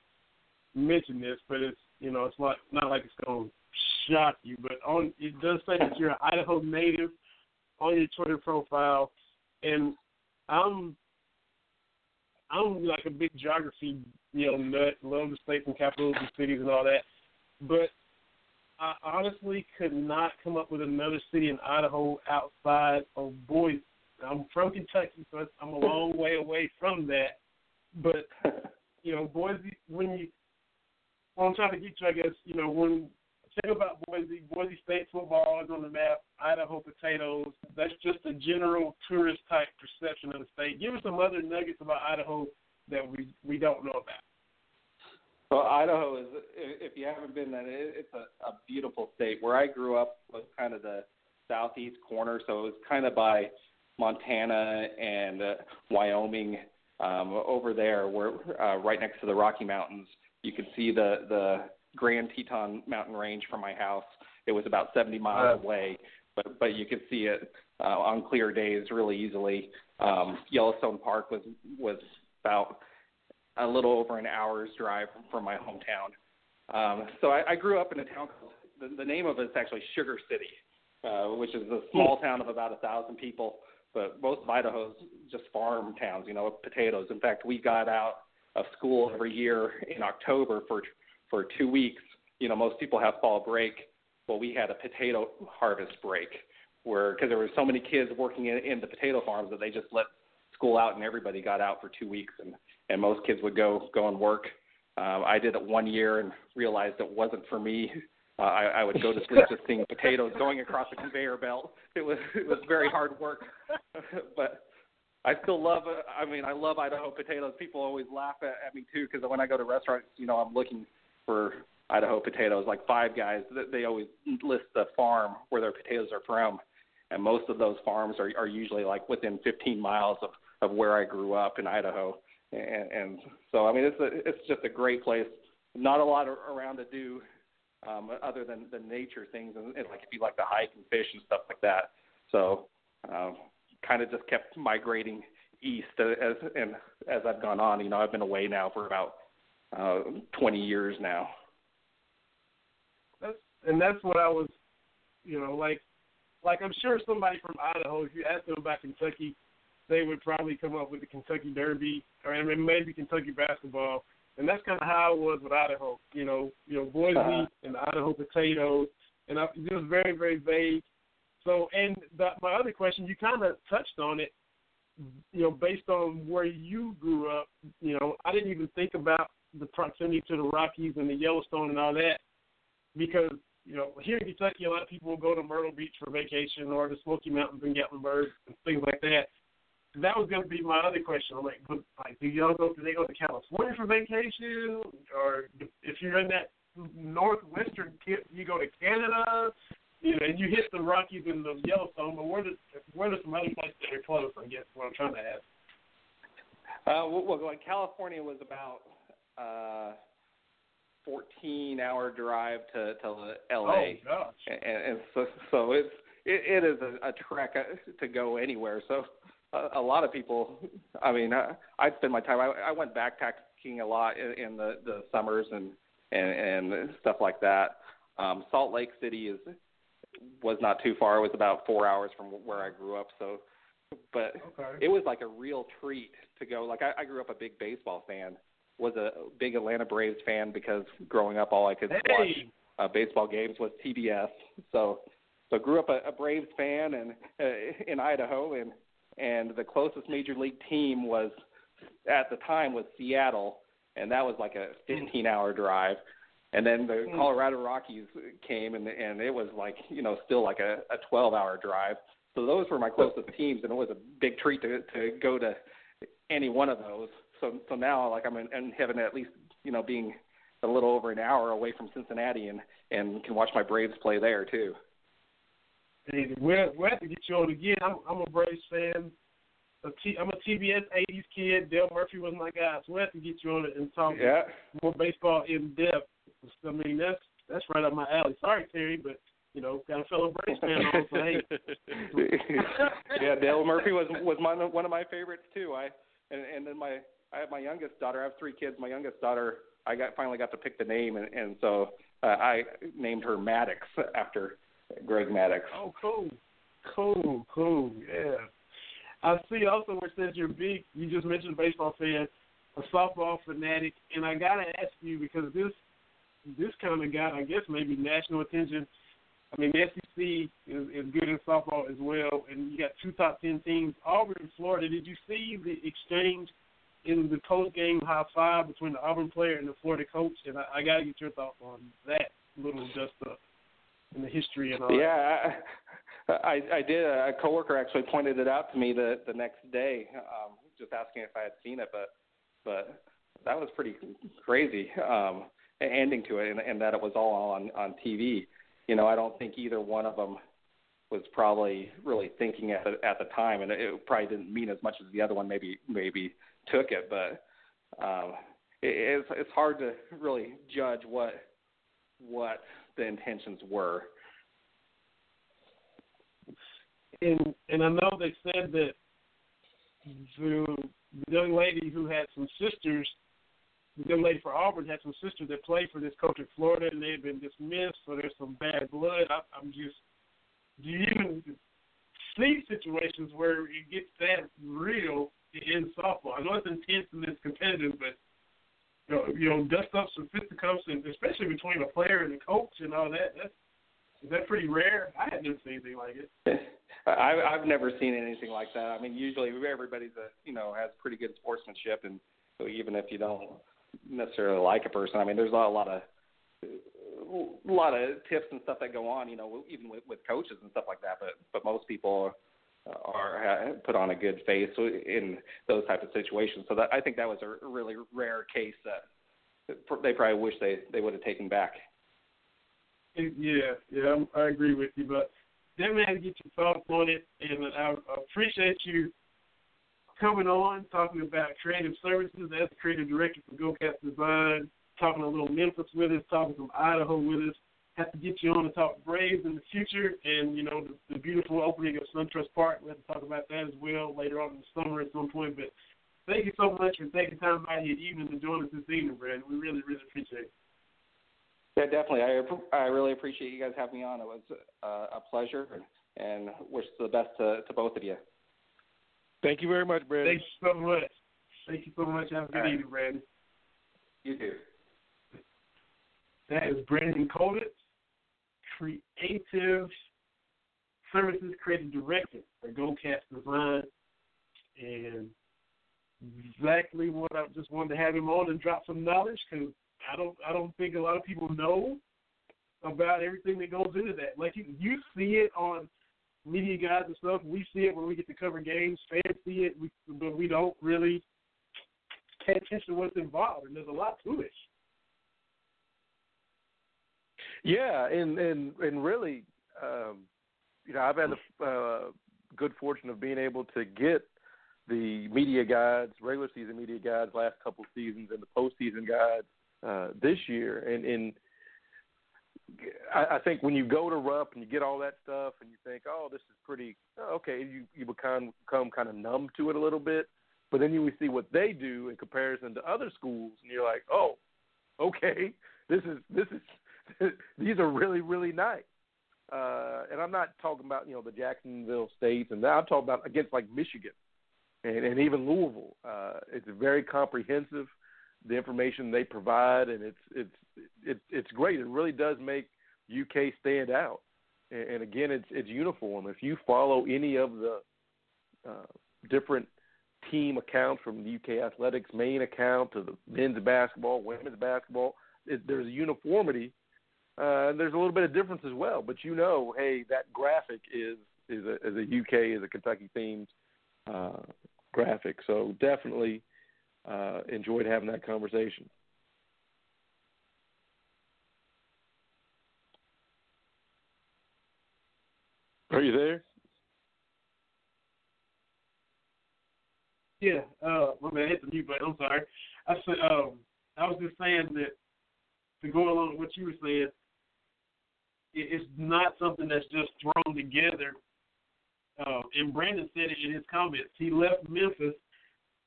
S2: mention this, but it's you know it's like not like it's going to shock you, but on it does say that you're an Idaho native on your Twitter profile, and I'm I'm like a big geography you know nut, love the states and capitals and cities and all that, but I honestly could not come up with another city in Idaho outside of Boise. I'm from Kentucky, so I'm a long way away from that. But [laughs] you know, Boise, when you, what I'm trying to get you, I guess, you know, when think about Boise, Boise State football is on the map. Idaho potatoes. That's just a general tourist type perception of the state. Give us some other nuggets about Idaho that we we don't know about.
S4: Well, Idaho is, if you haven't been there, it's a, a beautiful state. Where I grew up was kind of the southeast corner, so it was kind of by Montana and uh, Wyoming um, over there, where uh, right next to the Rocky Mountains. You could see the the Grand Teton Mountain Range from my house. It was about 70 miles away, but but you could see it uh, on clear days really easily. Um, Yellowstone Park was was about a little over an hour's drive from my hometown. Um, so I, I grew up in a town called the, the name of it is actually Sugar City, uh, which is a small town of about a thousand people but most of Idaho's just farm towns, you know, potatoes. In fact, we got out of school every year in October for for two weeks. You know, most people have fall break. Well, we had a potato harvest break where because there were so many kids working in, in the potato farms that they just let school out and everybody got out for two weeks and and most kids would go go and work. Um, I did it one year and realized it wasn't for me. Uh, I, I would go to sleep just seeing potatoes going across the conveyor belt. It was it was very hard work, [laughs] but I still love. I mean, I love Idaho potatoes. People always laugh at, at me too because when I go to restaurants, you know, I'm looking for Idaho potatoes. Like Five Guys, they always list the farm where their potatoes are from, and most of those farms are are usually like within 15 miles of of where I grew up in Idaho. And, and so, I mean, it's a it's just a great place. Not a lot around to do um, other than the nature things, and, and like if you like to hike and fish and stuff like that. So, um, kind of just kept migrating east as and as I've gone on. You know, I've been away now for about uh, 20 years now.
S2: That's and that's what I was, you know, like like I'm sure somebody from Idaho, if you ask them about Kentucky, they would probably come up with the Kentucky Derby or maybe Kentucky basketball and that's kind of how it was with Idaho. You know, you know Boise uh-huh. and the Idaho potatoes, and I, it was very very vague. So, and the, my other question, you kind of touched on it. You know, based on where you grew up, you know, I didn't even think about the proximity to the Rockies and the Yellowstone and all that, because you know, here in Kentucky, a lot of people will go to Myrtle Beach for vacation or the Smoky Mountains in Gatlinburg and things like that that was going to be my other question. I'm like, but, like, do y'all go? Do they go to California for vacation, or if you're in that northwestern tip, you go to Canada? you know, and you hit the Rockies and the Yellowstone, but where did where are some other places that are close? I guess what I'm trying to ask.
S4: Uh, well, like California was about uh, 14 hour drive to to L.A.
S2: Oh gosh.
S4: And, and so so it's it, it is a, a trek uh, to go anywhere. So a, a lot of people, I mean, I, I spend my time. I, I went backpacking a lot in, in the the summers and and and stuff like that. Um, Salt Lake City is was not too far. It was about four hours from where I grew up. So, but
S2: Okay.
S4: it was like a real treat to go. Like I, I grew up a big baseball fan. Was a big Atlanta Braves fan because growing up, all I could watch uh, baseball games was TBS. So, so grew up a, a Braves fan and uh, in Idaho, and and the closest major league team was at the time was Seattle, and that was like a 15 hour drive. And then the
S2: Hmm.
S4: Colorado Rockies came, and and it was like you know still like a, a 12 hour drive. So those were my closest teams, and it was a big treat to to go to any one of those. So so now like I'm in, in heaven at least you know being a little over an hour away from Cincinnati and and can watch my Braves play there too.
S2: Hey, we'll, we'll have to get you on again. I'm, I'm a Braves fan. A T, I'm a TBS '80s kid. Dale Murphy was my guy, so we'll have to get you on it and talk
S4: Yeah.
S2: more baseball in depth. I mean, that's that's right up my alley. Sorry, Terry, but you know, got a fellow Braves fan on, so hey. [laughs]
S4: yeah, Dale Murphy was was my, one of my favorites too. I and and then my I have my youngest daughter. I have three kids. My youngest daughter, I got finally got to pick the name, and and so uh, I named her Maddox after Greg Maddux.
S2: Oh, cool, cool, cool. Yeah. I see also where it says you're big. You just mentioned baseball fan, a softball fanatic, and I gotta ask you because this this kind of got, I guess, maybe national attention. I mean, the SEC is, is good in softball as well, and you got two top ten teams. Auburn and Florida. Did you see the exchange in the post game high five between the Auburn player and the Florida coach? And I, I gotta get your thoughts on that little dust up in the history and all.
S4: Yeah, I, I I did. A coworker actually pointed it out to me the the next day, um, just asking if I had seen it, but but that was pretty crazy um, ending to it, and, and that it was all on on TV. You know, I don't think either one of them was probably really thinking at the at the time, and it probably didn't mean as much as the other one maybe maybe took it. But um, it, it's it's hard to really judge what what the intentions were.
S2: and and I know they said that the, young lady who had some sisters, the young lady for Auburn had some sisters that played for this coach at Florida, and they had been dismissed, so there's some bad blood. I, I'm just, do you even see situations where it gets that real in softball? I know it's intense and it's competitive, but you know, you know, dust up some fisticuffs, and especially between a player and a coach and all that. That's is that pretty rare? I hadn't seen anything like it. [laughs]
S4: I, I've never seen anything like that. I mean, usually everybody's a you know has pretty good sportsmanship, and so even if you don't necessarily like a person, I mean, there's a lot, a lot of a lot of tips and stuff that go on, you know, even with, with coaches and stuff like that. But but most people are put on a good face in those type of situations. So that I think that was a really rare case that they probably wish they they would have taken back.
S2: Yeah, yeah, I'm, agree with you, but definitely had to get your thoughts on it, and I, I appreciate you coming on, talking about creative services as creative director for GoCats Design, talking a little Memphis with us, talking some Idaho with us. Have to get you on to talk Braves in the future, and you know the, the beautiful opening of SunTrust Park. We have to talk about that as well later on in the summer at some point. But thank you so much for taking time out of your evening to join us this evening, Brad. We really, really appreciate it.
S4: Yeah, definitely. I I really appreciate you guys having me on. It was uh, a pleasure, and, and wish the best to, to both of you.
S3: Thank you very much, Brad.
S2: Thank you so much. Thank you so much. Have a good
S4: All right.
S2: evening, Brandon.
S4: You too.
S2: That is Brandon Kolditz, Creative Services Creative Director for GoCats Design. And exactly what I just wanted to have him on and drop some knowledge because I don't I don't think a lot of people know about everything that goes into that. Like you, you see it on media guides and stuff. We see it when we get to cover games. Fans see it, we, but we don't really pay attention to what's involved. And there's a lot to it.
S3: Yeah, and and and really, um, you know, I've had the uh, good fortune of being able to get the media guides, regular season media guides, last couple seasons, and the postseason guides uh, this year. And, and I, I think when you go to Rupp and you get all that stuff, and you think, oh, this is pretty okay, you you become become kind of numb to it a little bit. But then you see what they do in comparison to other schools, and you're like, oh, okay, this is this is [laughs] these are really really nice. Uh, and I'm not talking about you know the Jacksonville states, and that. I'm talking about against like Michigan and, and even Louisville. Uh, it's very comprehensive, the information they provide, and it's it's it's it's great. It really does make UK stand out. And, and again, it's it's uniform. If you follow any of the uh, different team accounts from the UK Athletics main account to the men's basketball, women's basketball, it, there's a uniformity. Uh, and there's a little bit of difference as well, but you know, hey, that graphic is is a, is a UK is a Kentucky themed uh, graphic. So definitely uh, enjoyed having that conversation. Are you there?
S2: Yeah, uh, my man, hit the mute button. I'm sorry. I said, um, I was just saying that to go along with what you were saying, it's not something that's just thrown together. Uh, and Brandon said it in his comments. He left Memphis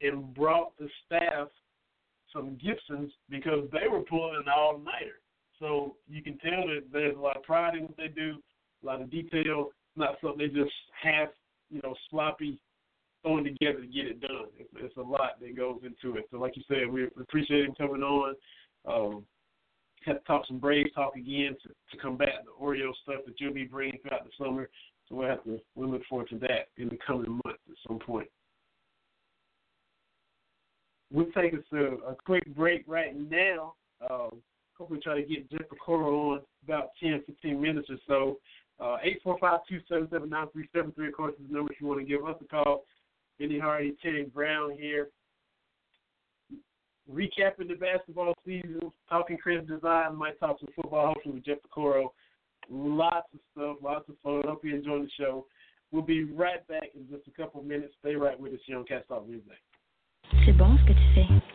S2: and brought the staff some Gibsons because they were pulling an all nighter. So you can tell that there's a lot of pride in what they do, a lot of detail, not something they just half, you know, sloppy throwing together to get it done. It's, it's a lot that goes into it. So like you said, we appreciate him coming on. Um, had to talk some Braves talk again to, to combat the Oreo stuff that you'll be bringing throughout the summer. So we'll have to we look forward to that in the coming months at some point. We'll take us to a quick break right now. Um, hopefully try to get Jeff Piecoro on about 10, 15 minutes or so. Uh, 845-277-9373, of course, is the number if you want to give us a call. Vinny Hardy, Terry Brown here recapping the basketball season, talking creative design, might talk some football, hopefully with Jeff Piecoro. Lots of stuff, lots of fun. Hope you enjoy the show. We'll be right back in just a couple of minutes. Stay right with us here on Cats Talk Music.
S1: C'est bon ce que tu fais.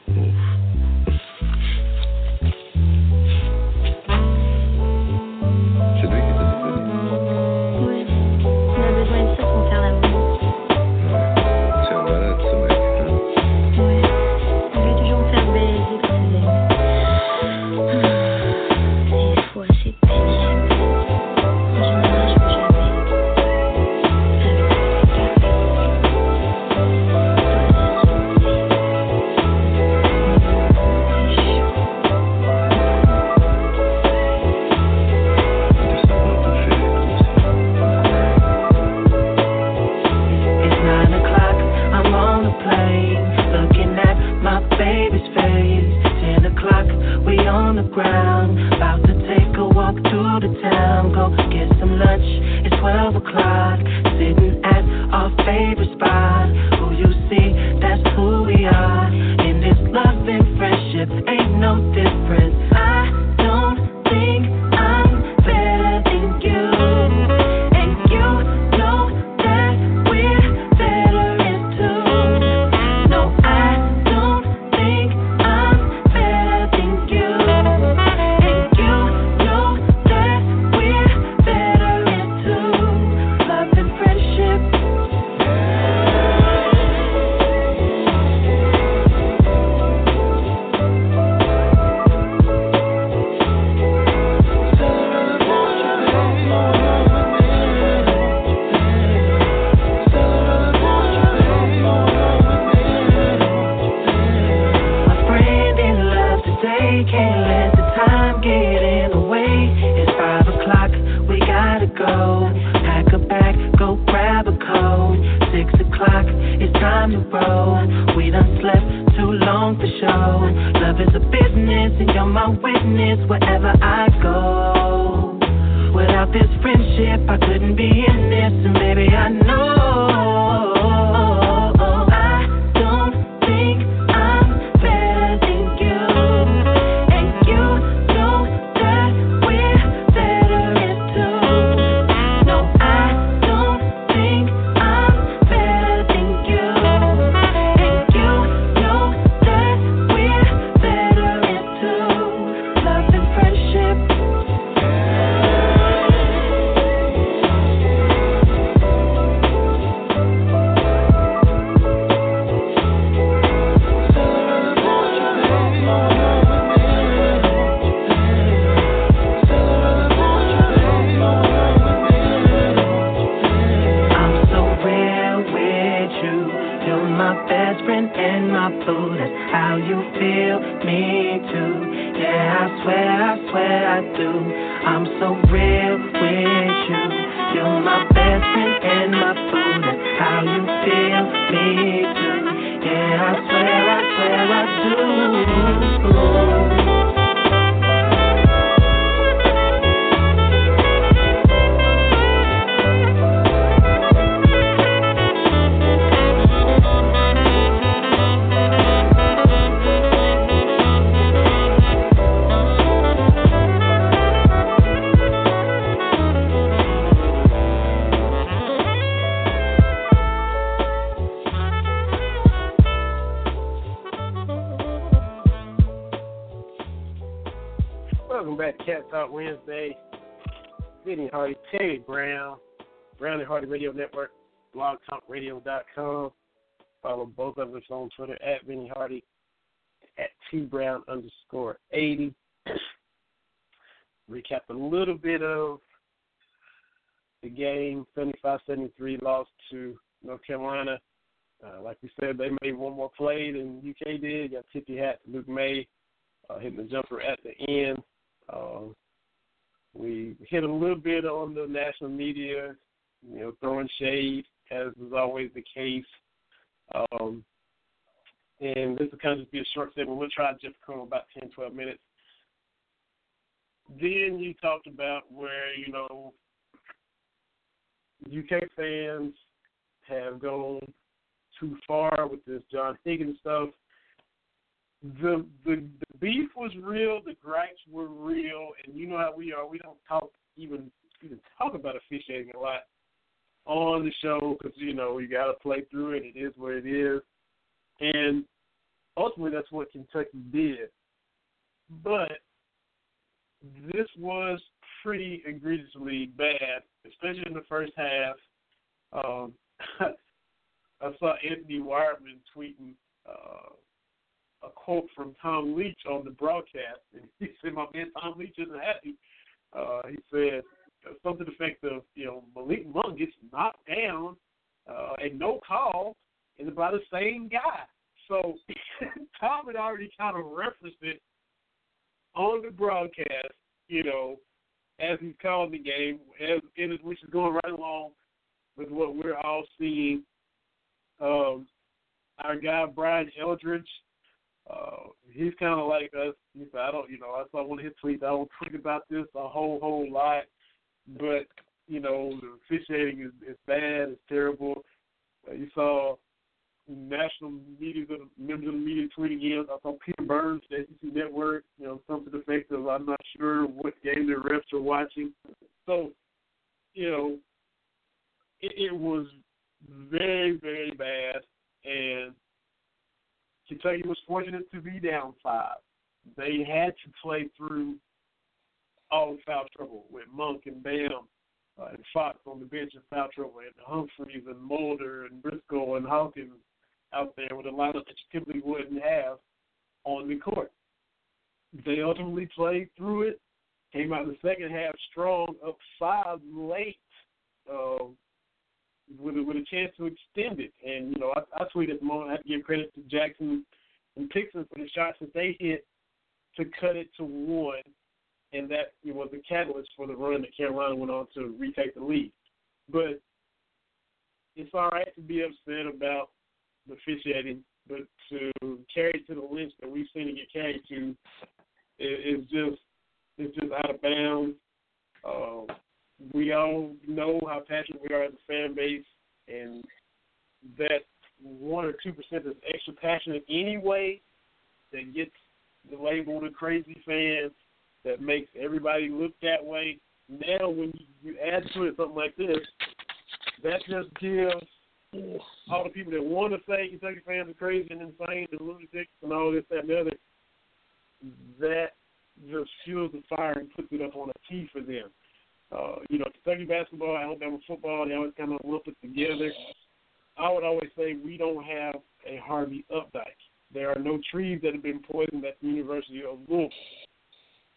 S2: Vinny Hardy, Terry Brown, Brown and Hardy Radio Network, blogtalkradio.com. Follow both of us on Twitter at Vinny Hardy, at T Brown underscore 80. [clears throat] Recap a little bit of the game 75 73 loss to North Carolina. Uh, like we said, they made one more play than UK did. Got tippy hat to Luke Maye, uh, hitting the jumper at the end. Um, we hit a little bit on the national media, you know, throwing shade, as is always the case. Um, and this will kind of just be a short segment. We'll try to just come about 10, 12 minutes. Then you talked about where, you know, UK fans have gone too far with this John Higgins stuff the the the beef was real, the gripes were real, and you know how we are. We don't talk even even talk about officiating a lot on the show because you know you got to play through it. It is what it is, and ultimately that's what Kentucky did. But this was pretty egregiously bad, especially in the first half. Um, [laughs] I saw Anthony Wireman tweeting. Uh, a quote from Tom Leach on the broadcast, and [laughs] he said, "My man Tom Leach isn't happy." Uh, he said something to the effect of, "You know, Malik Monk gets knocked down uh, and no call, and by the same guy." So [laughs] Tom had already kind of referenced it on the broadcast, you know, as he's calling the game, as it, which is going right along with what we're all seeing. Um, our guy Brian Eldridge uh, he's kind of like us. He said, I don't, you know, I saw one of his tweets. I don't tweet about this a whole, whole lot, but you know, the officiating is, is bad. It's terrible. Uh, you saw national media, members of the media tweeting in. I saw Peter Burns, the SEC Network, you know, something to effect of, I'm not sure what game the refs are watching. So, you know, it, it was very, very bad, and Kentucky was fortunate to be down five. They had to play through all the foul trouble with Monk and Bam uh, and Fox on the bench in foul trouble, and Humphries and Mulder and Briscoe and Hawkins out there with a lineup that you typically wouldn't have on the court. They ultimately played through it, came out in the second half strong, up five late. Uh, with a, with a chance to extend it. And you know, I, I tweeted at the moment. I have to give credit to Jackson and Pinson for the shots that they hit to cut it to one, and that it was the catalyst for the run that Carolina went on to retake the lead. But it's all right to be upset about the officiating, but to carry it to the lengths that we've seen it get carried to is just it's just out of bounds. Uh, we all know how passionate we are as a fan base, and that one or two percent is extra passionate anyway that gets the label the crazy fans that makes everybody look that way. Now, when you add to it something like this, that just gives all the people that want to say Kentucky fans are crazy and insane and lunatics and all this, that, and the other, that just fuels the fire and puts it up on a tee for them. Uh, you know, Kentucky basketball, Alabama football, they always kind of lump it together. I would always say we don't have a Harvey Updike. There are no trees that have been poisoned at the University of Louisville.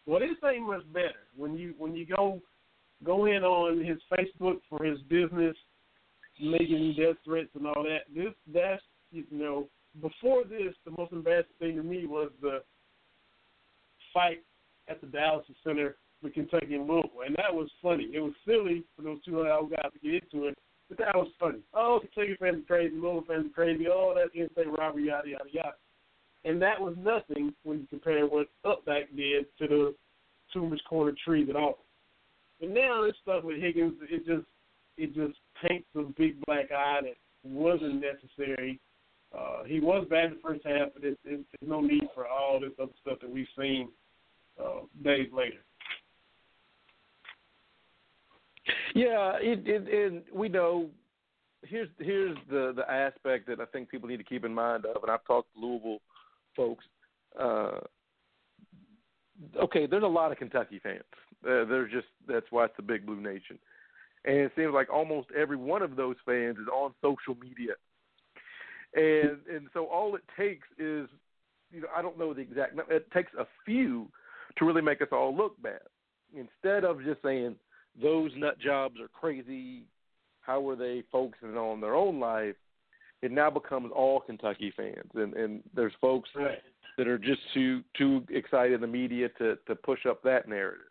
S2: Well, this ain't much better. When you when you go go in on his Facebook for his business, making death threats and all that. This that's you know before this, the most embarrassing thing to me was the fight at the dialysis center with Kentucky and Louisville, and that was funny. It was silly for those two other guys to get into it, but that was funny. Oh, Kentucky fans are crazy, Louisville fans are crazy. Oh, that's insane robbery, yada yada yada. And that was nothing when you compare what Updike did to the Toomer's Corner trees at all. But now this stuff with Higgins, it just it just paints a big black eye that wasn't necessary. Uh, he was bad in the first half, but it, it, there's no need for all this other stuff that we've seen uh, days later.
S3: Yeah, it, it, and we know here's here's the the aspect that I think people need to keep in mind of, and I've talked to Louisville folks. Uh, okay, there's a lot of Kentucky fans. Uh, there's just that's why it's the Big Blue Nation, and it seems like almost every one of those fans is on social media, and and so all it takes is, you know, I don't know the exact. It takes a few to really make us all look bad. Instead of just saying those nut jobs are crazy, how are they focusing on their own life? It now becomes all Kentucky fans, and and there's folks
S2: right.
S3: that are just too too excited in the media to to push up that narrative.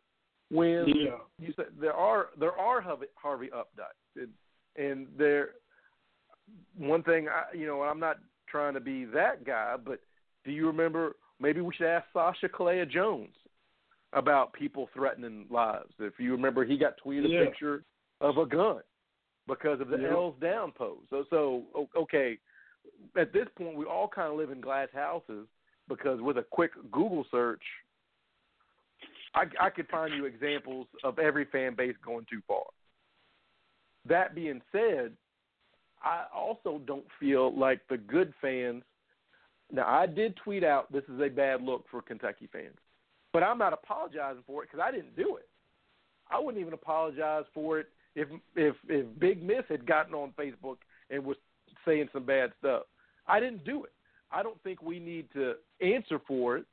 S3: When
S2: yeah.
S3: you said there are there are Harvey, Harvey Updikes, and, and there one thing I you know I'm not trying to be that guy, but do you remember? Maybe we should ask Sacha Killeya-Jones about people threatening lives. If you remember, he got tweeted
S2: yeah.
S3: a picture of a gun because of the
S2: yeah.
S3: L's down pose. So, so okay, at this point, we all kind of live in glass houses because with a quick Google search, I, I could find you examples of every fan base going too far. That being said, I also don't feel like the good fans. Now, I did tweet out this is a bad look for Kentucky fans. But I'm not apologizing for it because I didn't do it. I wouldn't even apologize for it if if if Big Miss had gotten on Facebook and was saying some bad stuff. I didn't do it. I don't think we need to answer for it.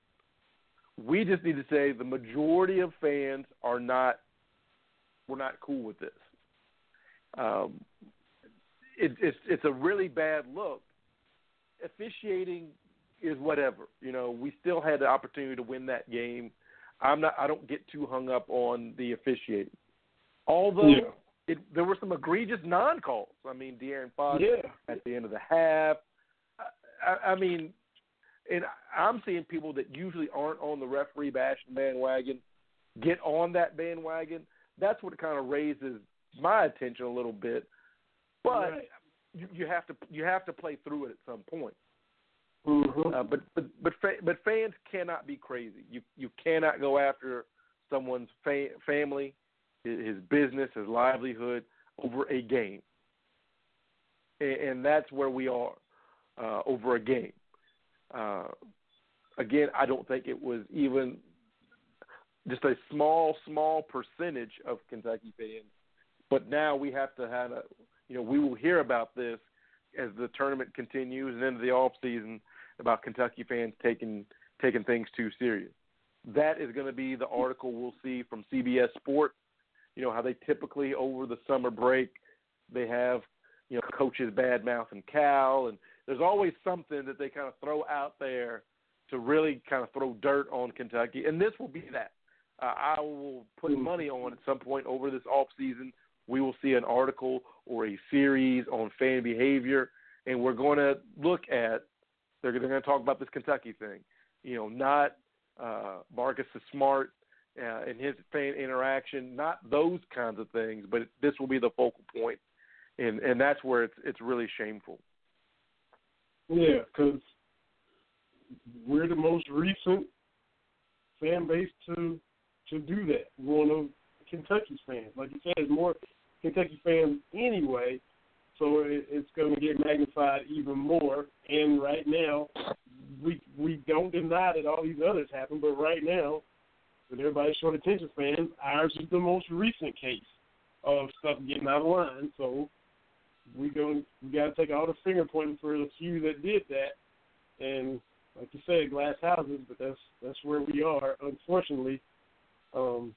S3: We just need to say the majority of fans are not we're not cool with this. Um, it, it's it's a really bad look. Officiating is whatever. You know, we still had the opportunity to win that game. I'm not. I don't get too hung up on the officiating. Although
S2: yeah.
S3: it, there were some egregious non-calls. I mean, De'Aaron Fox
S2: yeah.
S3: at the end of the half. I, I mean, and I'm seeing people that usually aren't on the referee bashing bandwagon get on that bandwagon. That's what kind of raises my attention a little bit. But
S2: right.
S3: you, you have to you have to play through it at some point.
S2: Mm-hmm.
S3: Uh, but but but fa- but fans cannot be crazy. You you cannot go after someone's fa- family, his business, his livelihood over a game, and, and that's where we are uh, over a game. Uh, again, I don't think it was even just a small small percentage of Kentucky fans, but now we have to have a you know we will hear about this as the tournament continues and into the off season about Kentucky fans taking taking things too serious. That is going to be the article we'll see from CBS Sports. You know how they typically over the summer break they have you know coaches bad mouthing Cal, and there's always something that they kind of throw out there to really kind of throw dirt on Kentucky, and this will be that. Uh, I will put money on at some point over this off season we will see an article or a series on fan behavior, and we're going to look at they're, they're going to talk about this Kentucky thing. You know, not uh, Marcus is smart uh, and his fan interaction, not those kinds of things, but this will be the focal point, and and that's where it's it's really shameful.
S2: Yeah, because we're the most recent fan base to to do that. One of Kentucky's fans, like you said, more Kentucky fans anyway, so it, it's going to get magnified even more. And right now, we we don't deny that all these others happen, but right now, with everybody short attention fans, ours is the most recent case of stuff getting out of line. So we going we got to take all the finger pointing for the few that did that, and like you said, glass houses. But that's that's where we are, unfortunately. Um,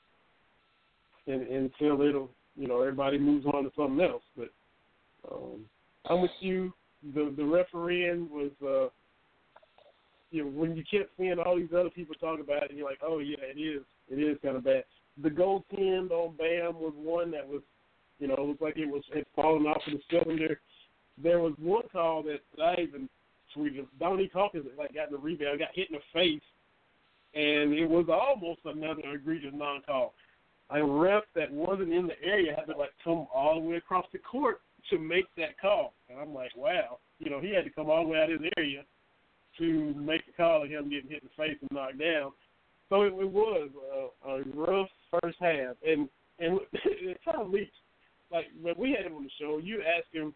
S2: and, until it'll you know everybody moves on to something else. But um, I'm with you. The the refereeing was uh, you know, when you kept seeing all these other people talk about it, you're like, oh yeah, it is, it is kind of bad. The goaltend on Bam was one that was, you know, it looked like it was had fallen off of the cylinder. There was one call that I even tweeted. Donnie Calkins like got in the rebound, got hit in the face, and it was almost another egregious non-call. A ref that wasn't in the area had to like come all the way across the court to make that call, and I'm like, wow, you know, he had to come all the way out of his area to make a call of him getting hit in the face and knocked down. So it, it was a, a rough first half, and and it kind of leaked. Like when we had him on the show, you asked him,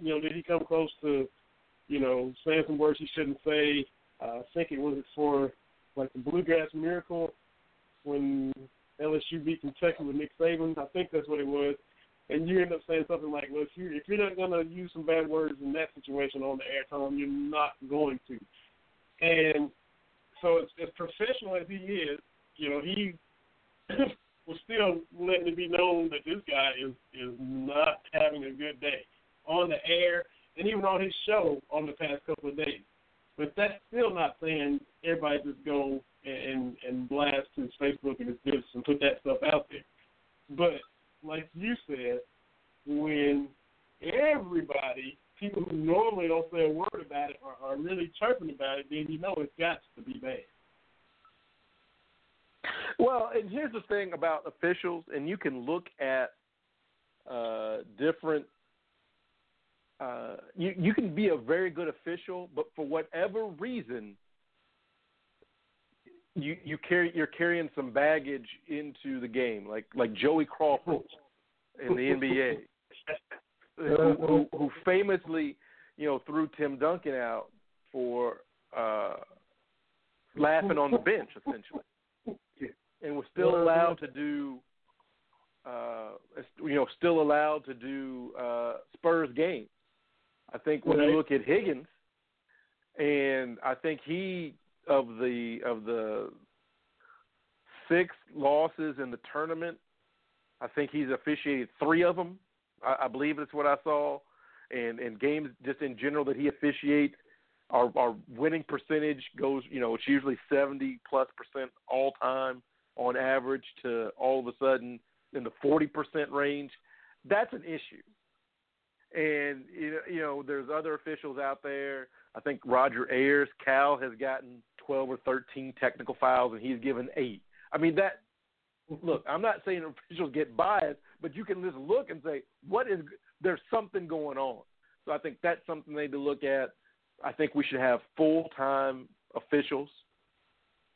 S2: you know, did he come close to, you know, saying some words he shouldn't say? Uh, I think it was for like the Bluegrass Miracle when LSU beat Kentucky with Nick Saban. I think that's what it was. And you end up saying something like, "Well, if you if you're not gonna use some bad words in that situation on the air, Tom, you're not going to." And so, as, as professional as he is, you know, he [coughs] was still letting it be known that this guy is is not having a good day on the air and even on his show on the past couple of days. But that's still not saying everybody just go and and blast his Facebook and his business and put that stuff out there. But like you said, when everybody, people who normally don't say a word about it, are, are really chirping about it, then you know it's got to be bad.
S3: Well, and here's the thing about officials, and you can look at uh, different. Uh, you you can be a very good official, but for whatever reason, you you carry you're carrying some baggage into the game, like like Joey Crawford in the NBA, [laughs] who, who who famously, you know, threw Tim Duncan out for uh, laughing on the bench, essentially, and was still allowed to do, uh, you know, still allowed to do uh, Spurs games. I think when you look at Higgins, and I think he of the of the six losses in the tournament, I think he's officiated three of them. I, I believe that's what I saw. And and games just in general that he officiates, our our winning percentage goes. You know, it's usually seventy plus percent all time on average to all of a sudden in the forty percent range. That's an issue. And you know, there's other officials out there. I think Roger Ayers, Cal has gotten 12 or 13 technical fouls, and he's given eight. I mean that. Look, I'm not saying officials get biased, but you can just look and say, what is? There's something going on. So I think that's something they need to look at. I think we should have full time officials.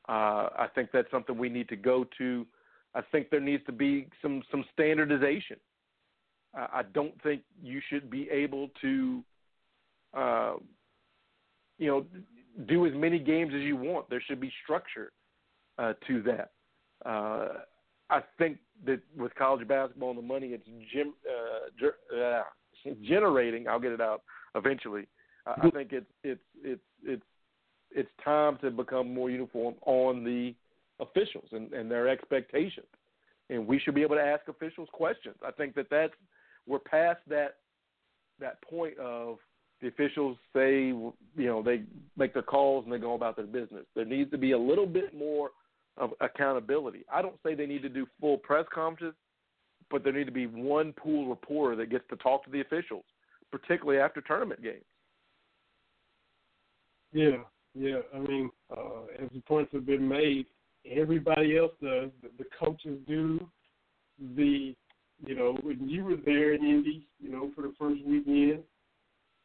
S3: Uh, I think that's something we need to go to. I think there needs to be some some standardization. Uh, I don't think you should be able to, uh, you know, do as many games as you want. There should be structure uh, to that. Uh, I think that with college basketball and the money it's uh, uh, generating, I'll get it out eventually. Uh, I think it's it's it's it's it's time to become more uniform on the officials and, and their expectations, and we should be able to ask officials questions. I think that that's we're past that that point of the officials say, you know, they make their calls and they go about their business. There needs to be a little bit more of accountability. I don't say they need to do full press conferences, but there need to be one pool reporter that gets to talk to the officials, particularly after tournament games.
S2: Yeah, yeah. I mean, uh, as the points have been made, everybody else does. The, the coaches do. The, you know, when you were there in Indy, you know, for the first weekend,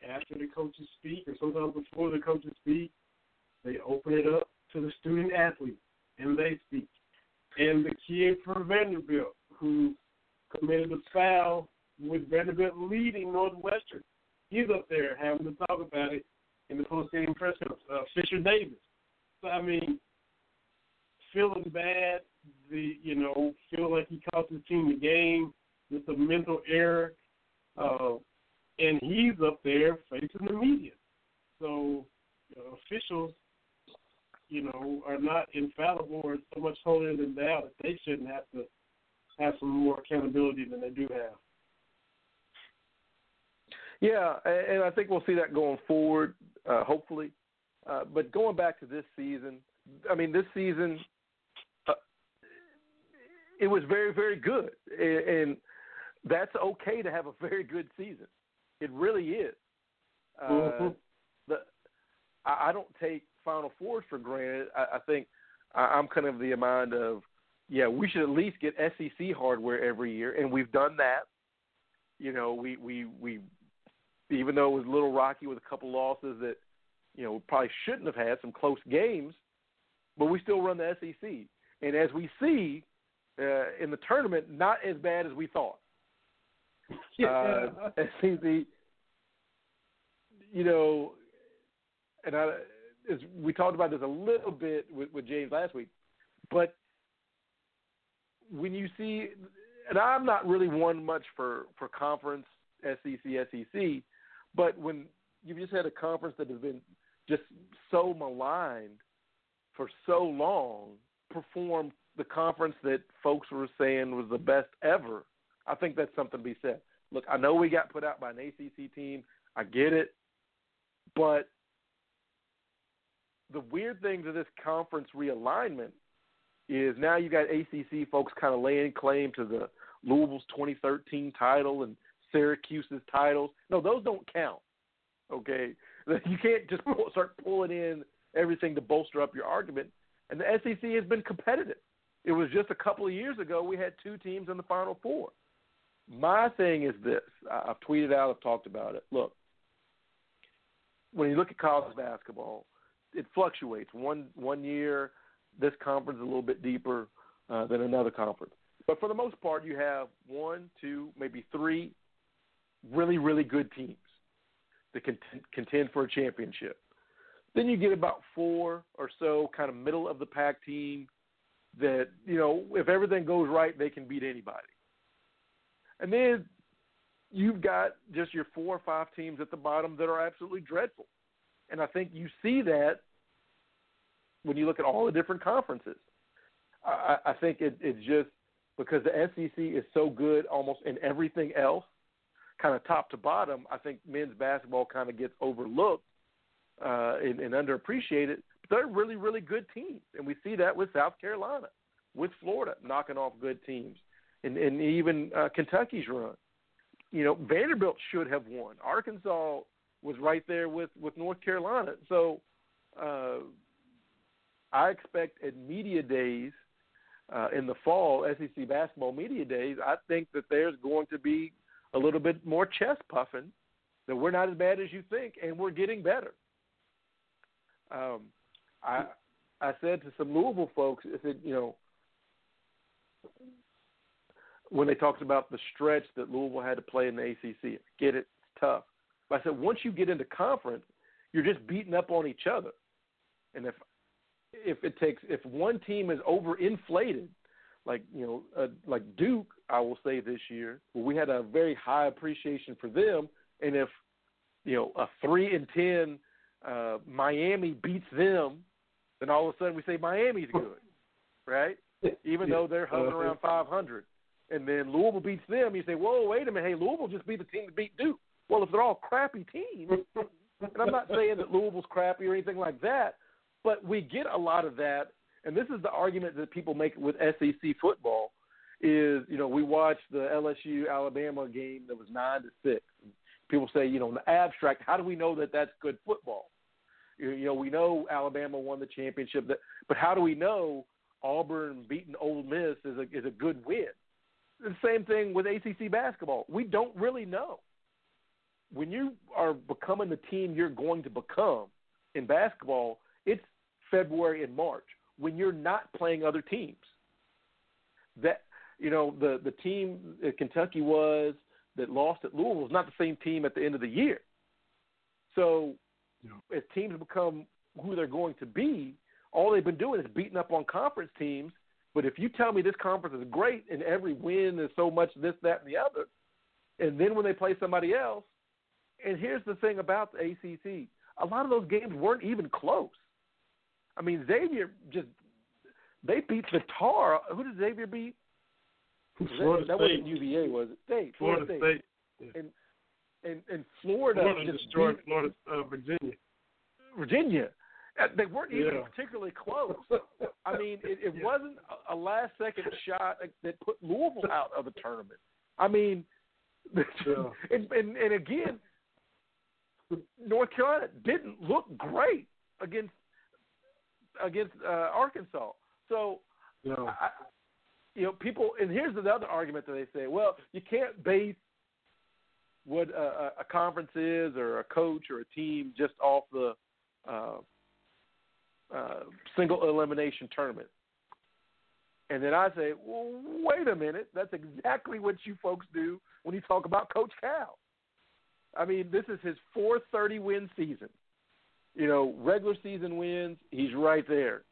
S2: after the coaches speak or sometimes before the coaches speak, they open it up to the student athlete and they speak. And the kid for Vanderbilt who committed a foul with Vanderbilt leading Northwestern, he's up there having to talk about it in the post-game press conference. Uh, Fisher Davis. So I mean, feeling bad, the you know, feel like he cost his team the game with a mental error. Uh, and he's up there facing the media. So uh, officials, you know, are not infallible or so much holier than thou that they shouldn't have to have some more accountability than they do have.
S3: Yeah, and I think we'll see that going forward. Uh, hopefully, Uh, but going back to this season, I mean, this season, uh, it was very, very good, and, and that's okay to have a very good season. It really is. Uh, mm-hmm. the I, I don't take Final Fours for granted. I, I think I, I'm kind of the mind of, yeah, we should at least get SEC hardware every year, and we've done that. You know, we we we, even though it was a little rocky with a couple losses that, you know, we probably shouldn't have had some close games, but we still run the SEC. And as we see uh, in the tournament, not as bad as we thought. [laughs]
S2: Yeah.
S3: Uh, SEC, you know, and I, as we talked about this a little bit with, with James last week, but when you see, and I'm not really one much for for conference SEC SEC, but when you've just had a conference that has been just so maligned for so long, perform the conference that folks were saying was the best ever, I think that's something to be said. Look, I know we got put out by an ACC team. I get it. But the weird thing to this conference realignment is now you got ACC folks kind of laying claim to the Louisville's 2013 title and Syracuse's titles. No, those don't count. Okay, [laughs] you can't just start pulling in everything to bolster up your argument. And the SEC has been competitive. It was just a couple of years ago we had two teams in the Final Four. My thing is this: I've tweeted out, I've talked about it. Look, when you look at college basketball, it fluctuates. One one year, this conference is a little bit deeper uh, than another conference. But for the most part, you have one, two, maybe three really, really good teams that can contend for a championship. Then you get about four or so kind of middle of the pack team that, you know, if everything goes right, they can beat anybody. And then you've got just your four or five teams at the bottom that are absolutely dreadful. And I think you see that when you look at all the different conferences. I, I think it, it's just because the SEC is so good almost in everything else, kind of top to bottom. I think men's basketball kind of gets overlooked uh, and, and underappreciated. But they're really, really good teams, and we see that with South Carolina, with Florida knocking off good teams, and, and even uh, Kentucky's run you know, Vanderbilt should have won. Arkansas was right there with with North Carolina. So uh, I expect at media days uh, in the fall, SEC basketball media days, I think that there's going to be a little bit more chest puffing. That we're not as bad as you think, and we're getting better. Um, I I said to some Louisville folks, I said, you know, when they talked about the stretch that Louisville had to play in the ACC. Get it? It's tough. But I said once you get into conference, you're just beating up on each other. And if if it takes if one team is overinflated, like you know, uh, like Duke, I will say this year, well, we had a very high appreciation for them. And if you know a three and ten uh, Miami beats them, then all of a sudden we say Miami's good, right? Even though they're hovering around 500 and then Louisville beats them, you say, whoa, wait a minute, hey, Louisville just beat the team that beat Duke. Well, if they're all crappy teams, and I'm not saying that Louisville's crappy or anything like that, but we get a lot of that, and this is the argument that people make with SEC football. Is you know we watched the LSU Alabama game that was nine to six. People say you know in the abstract, how do we know that that's good football? You, know we know Alabama won the championship, but how do we know Auburn beating Ole Miss is a is a good win? The same thing with ACC basketball. We don't really know. When you are becoming the team you're going to become in basketball, it's February and March when you're not playing other teams. That you know the the team that Kentucky was that lost at Louisville is not the same team at the end of the year. So yeah. as teams become who they're going to be, all they've been doing is beating up on conference teams but if you tell me this conference is great and every win is so much this, that, and the other, and then when they play somebody else, and here's the thing about the ACC, a lot of those games weren't even close. I mean, Xavier just they beat the tar. Who did Xavier beat?
S2: Florida
S3: that,
S2: that
S3: wasn't UVA, was it? State.
S2: Florida,
S3: Florida
S2: State.
S3: State. And and and Florida,
S2: Florida
S3: just
S2: destroyed
S3: beat,
S2: Florida, uh, Virginia.
S3: Virginia, They weren't even
S2: Yeah.
S3: particularly close. [laughs] I mean, it, it
S2: Yeah.
S3: wasn't a- last second shot that put Louisville out of the tournament. I mean, [laughs]
S2: Yeah.
S3: and, and and again, North Carolina didn't look great against against uh, Arkansas. So
S2: Yeah.
S3: I, you know, people, and here's the other argument that they say: well, you can't base what a, a- a conference is, or a coach, or a team just off the uh, uh, single elimination tournament. And then I say, well, wait a minute, that's exactly what you folks do when you talk about Coach Cal. I mean, this is his 430 win season. You know, regular season wins, he's right there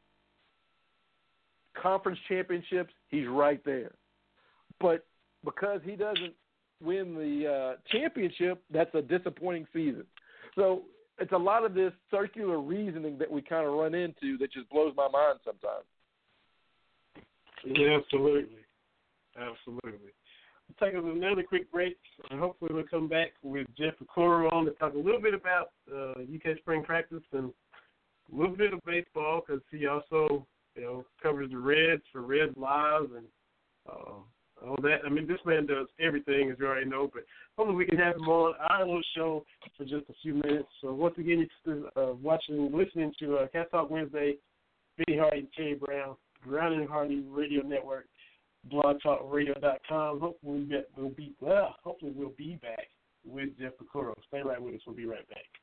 S3: conference championships, he's right there. But because he doesn't win the uh, championship, that's a disappointing season. So it's a lot of this circular reasoning that we kind of run into that just blows my mind sometimes.
S2: Yeah, absolutely. Absolutely. We'll take another quick break, and hopefully we'll come back with Jeff Piecoro on to talk a little bit about uh, UK spring practice and a little bit of baseball because he also, you know, covers the Reds for Reds Live and uh, all that. I mean, this man does everything, as you already know. But hopefully we can have him on our little show for just a few minutes. So once again, you're uh, watching, listening to uh, Cat Talk Wednesday, Vinny Hardy and Terry Brown, Brown and Hardy Radio Network blogtalkradio.com. Hopefully we'll be well, hopefully we'll be back with Jeff Piecoro. Stay right with us. We'll be right back.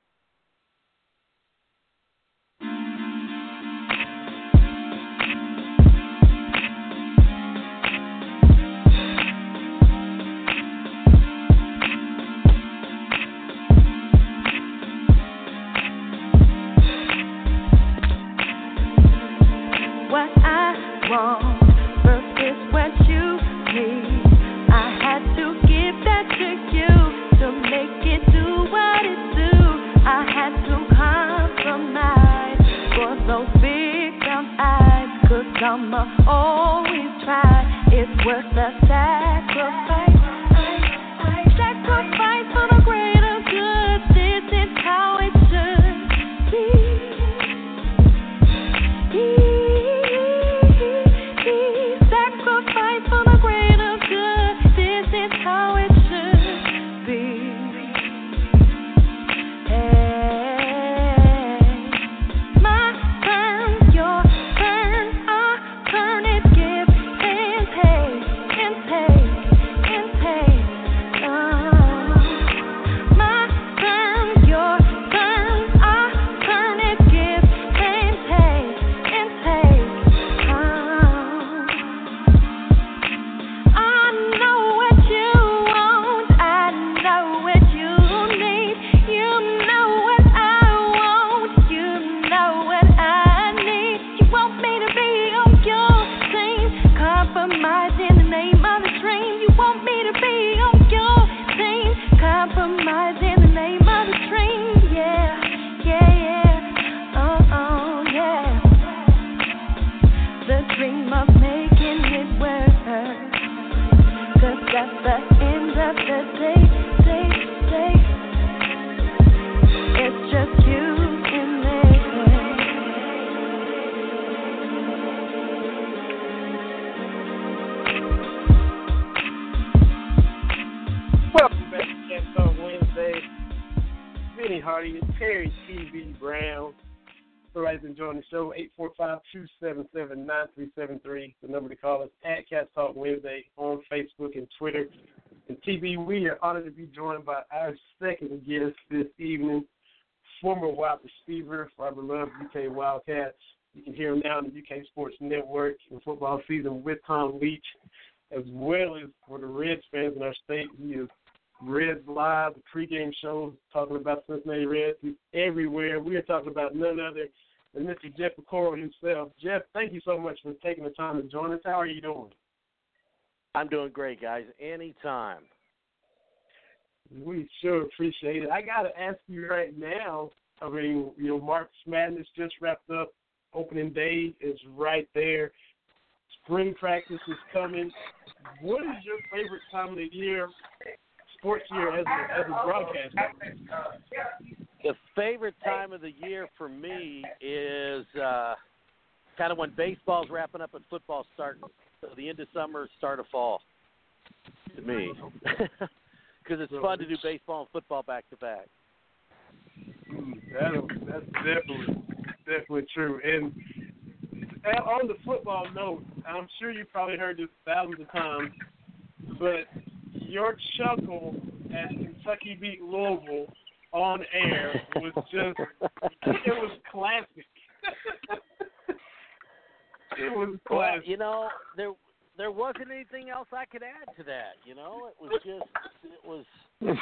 S1: I'ma always try. It's worth the. Sacrifice
S2: we are honored to be joined by our second guest this evening, former wide receiver for our beloved UK Wildcats. You can hear him now on the UK Sports Network in football season with Tom Leach, as well as for the Reds fans in our state. He is Reds Live, the pregame show, talking about Cincinnati Reds. He's everywhere. We are talking about none other than Mr. Jeff Piecoro himself. Jeff, thank you so much for taking the time to join us. How are you doing?
S5: I'm doing great, guys. Anytime.
S2: We sure appreciate it. I got to ask you right now. I mean, you know, March Madness just wrapped up. Opening day is right there. Spring practice is coming. What is your favorite time of the year, sports year, as a, as a broadcaster?
S5: the favorite time of the year for me is uh, kind of when baseball's wrapping up and football's starting. So the end of summer, start of fall. To me, [laughs] because it's fun to do baseball and football back to back.
S2: Hmm, that, that's definitely definitely true. And and on the football note, I'm sure you probably heard this thousands of times, but your chuckle as Kentucky beat Louisville on air was just it was classic. [laughs] it was classic.
S5: Well, you know, there there wasn't anything else I could add to that. You know, it was [laughs] just it was [laughs]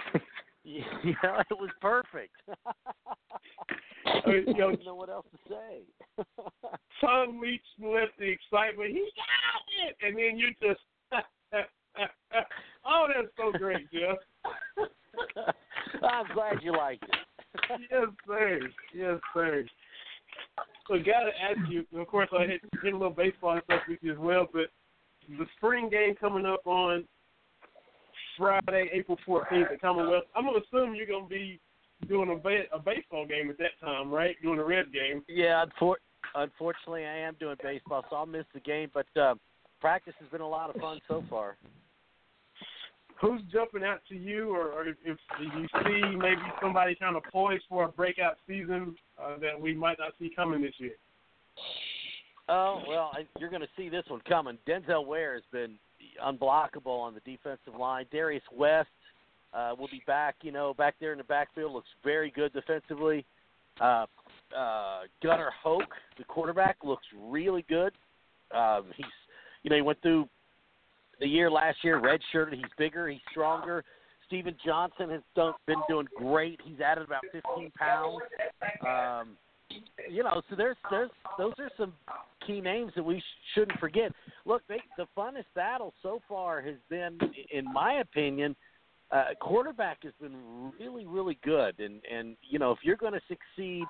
S5: you know it was perfect. [laughs] I
S2: mean, you know-
S5: don't know what else to say.
S2: Tom Leach left the excitement. He got it, and then you just. oh, that's so great, Jeff.
S5: I'm glad you liked it.
S2: yes, sir. Yes, sir. So, gotta ask you. Of course, I hit, hit a little baseball and stuff with you as well, but the spring game coming up on Friday, April 14th at Commonwealth. I'm gonna assume you're gonna be doing a, ba- a baseball game at that time, right? Doing a red game.
S5: Yeah, unfor- unfortunately, I am doing baseball, so I'll miss the game. But uh, practice has been a lot of fun so far.
S2: Who's jumping out to you, or, or if, if you see maybe somebody kind of poised for a breakout season uh, that we might not see coming this year?
S5: Oh well, I, you're going to see this one coming. Denzil Ware has been unblockable on the defensive line. Darius West uh, will be back. You know, back there in the backfield looks very good defensively. Uh, uh, Gunnar Hoke, the quarterback, looks really good. Um, he's, you know, he went through the year last year, redshirted. He's bigger, he's stronger. Stephen Johnson has done, been doing great. He's added about 15 pounds. Um, you know, so there's there's those are some key names that we sh- shouldn't forget. Look, they, the funnest battle so far has been, in my opinion, uh, quarterback has been really really good. And and you know, if you're going to succeed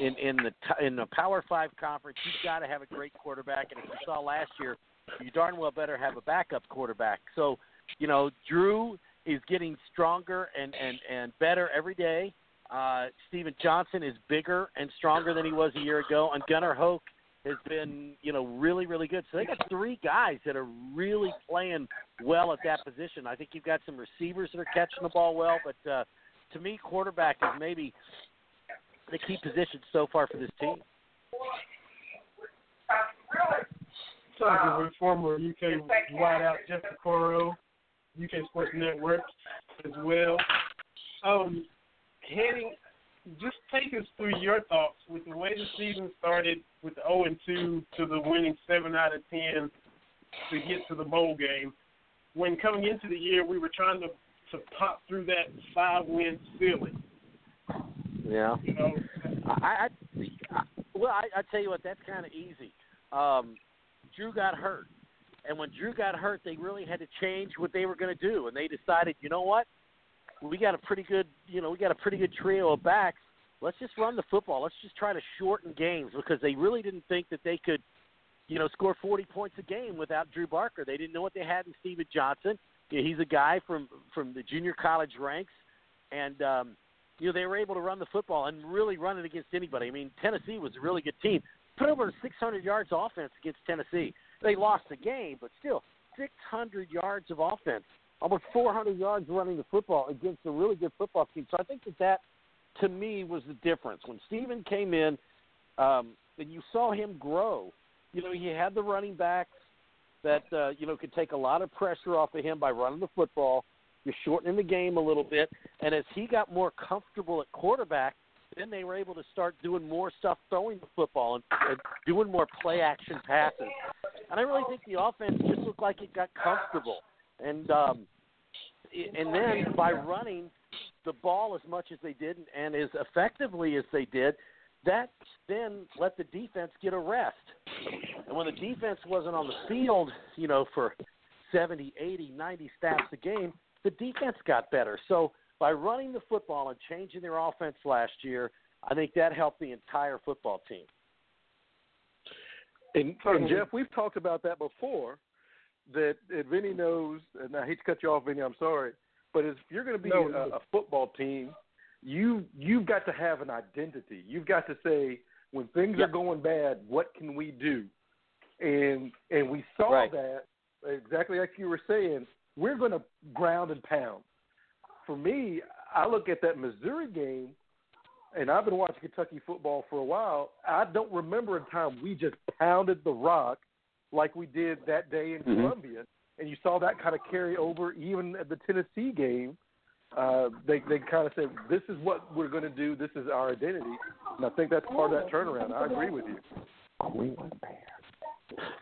S5: in in the in the Power Five conference, you've got to have a great quarterback. And as you saw last year, you darn well better have a backup quarterback. So, you know, Drew is getting stronger and and and better every day. Uh, Stephen Johnson is bigger and stronger than he was a year ago, and Gunnar Hoke has been, you know, really, really good. So they got three guys that are really playing well at that position. I think you've got some receivers that are catching the ball well, but uh, to me, quarterback is maybe the key position so far for this team.
S2: With former UK wideout Jeff Piecoro, UK Sports Network as well. Um, heading, just take us through your thoughts with the way the season started with the 0 and 2 to the winning 7 out of 10 to get to the bowl game. When coming into the year, we were trying to to pop through that five win ceiling.
S5: Yeah.
S2: You know,
S5: I, I, I well, I, I tell you what, that's kind of easy. Um, Drew got hurt, and when Drew got hurt, they really had to change what they were going to do, and they decided, you know what, we got a pretty good, you know, we got a pretty good trio of backs. Let's just run the football. Let's just try to shorten games because they really didn't think that they could, you know, score 40 points a game without Drew Barker. They didn't know what they had in Stephen Johnson. He's a guy from from the junior college ranks, and um, you know they were able to run the football and really run it against anybody. I mean, Tennessee was a really good team. Put over 600 yards offense against Tennessee. They lost the game, but still 600 yards of offense, almost 400 yards running the football against a really good football team. So I think that that, to me, was the difference when Stephen came in, um, and you saw him grow. You know, he had the running backs that uh, you know could take a lot of pressure off of him by running the football. You're shortening the game a little bit, and as he got more comfortable at quarterback, then they were able to start doing more stuff throwing the football and, and doing more play action passes. And I really think the offense just looked like it got comfortable. And um, and then by running the ball as much as they did and as effectively as they did, that then let the defense get a rest. And when the defense wasn't on the field, you know, for 70, 80, 90 snaps a game, the defense got better. So by running the football and changing their offense last year, I think that helped the entire football team.
S3: And, and Jeff, we've talked about that before. That, that Vinny knows, and I hate to cut you off, Vinny. I'm sorry, but if you're going to be
S2: No,
S3: a,
S2: no.
S3: a football team, you you've got to have an identity. You've got to say when things are going bad, what can we do? And and we saw
S5: Right.
S3: that exactly like you were saying. We're going to ground and pound. For me, I look at that Missouri game, and I've been watching Kentucky football for a while. I don't remember a time we just pounded the rock like we did that day in
S5: Mhm.
S3: Columbia. And you saw that kind of carry over even at the Tennessee game. Uh, they they kind of said, "This is what we're going to do. This is our identity." And I think that's part of that turnaround. I agree with you.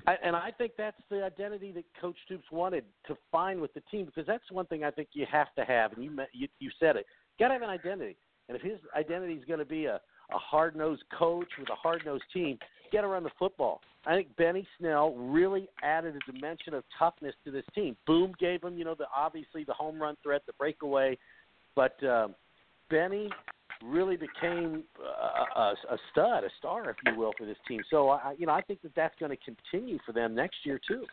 S5: I, and I think that's the identity that Coach Stoops wanted to find with the team because that's one thing I think you have to have. And you you, you said it. Got to have an identity. And if his identity is going to be a, a hard nosed coach with a hard nosed team, got to run the football. I think Benny Snell really added a dimension of toughness to this team. Boom gave him, you know, the obviously the home run threat, the breakaway, but um, Benny really became a, a, a stud, a star, if you will, for this team. So I, you know, I think that that's going to continue for them next year too.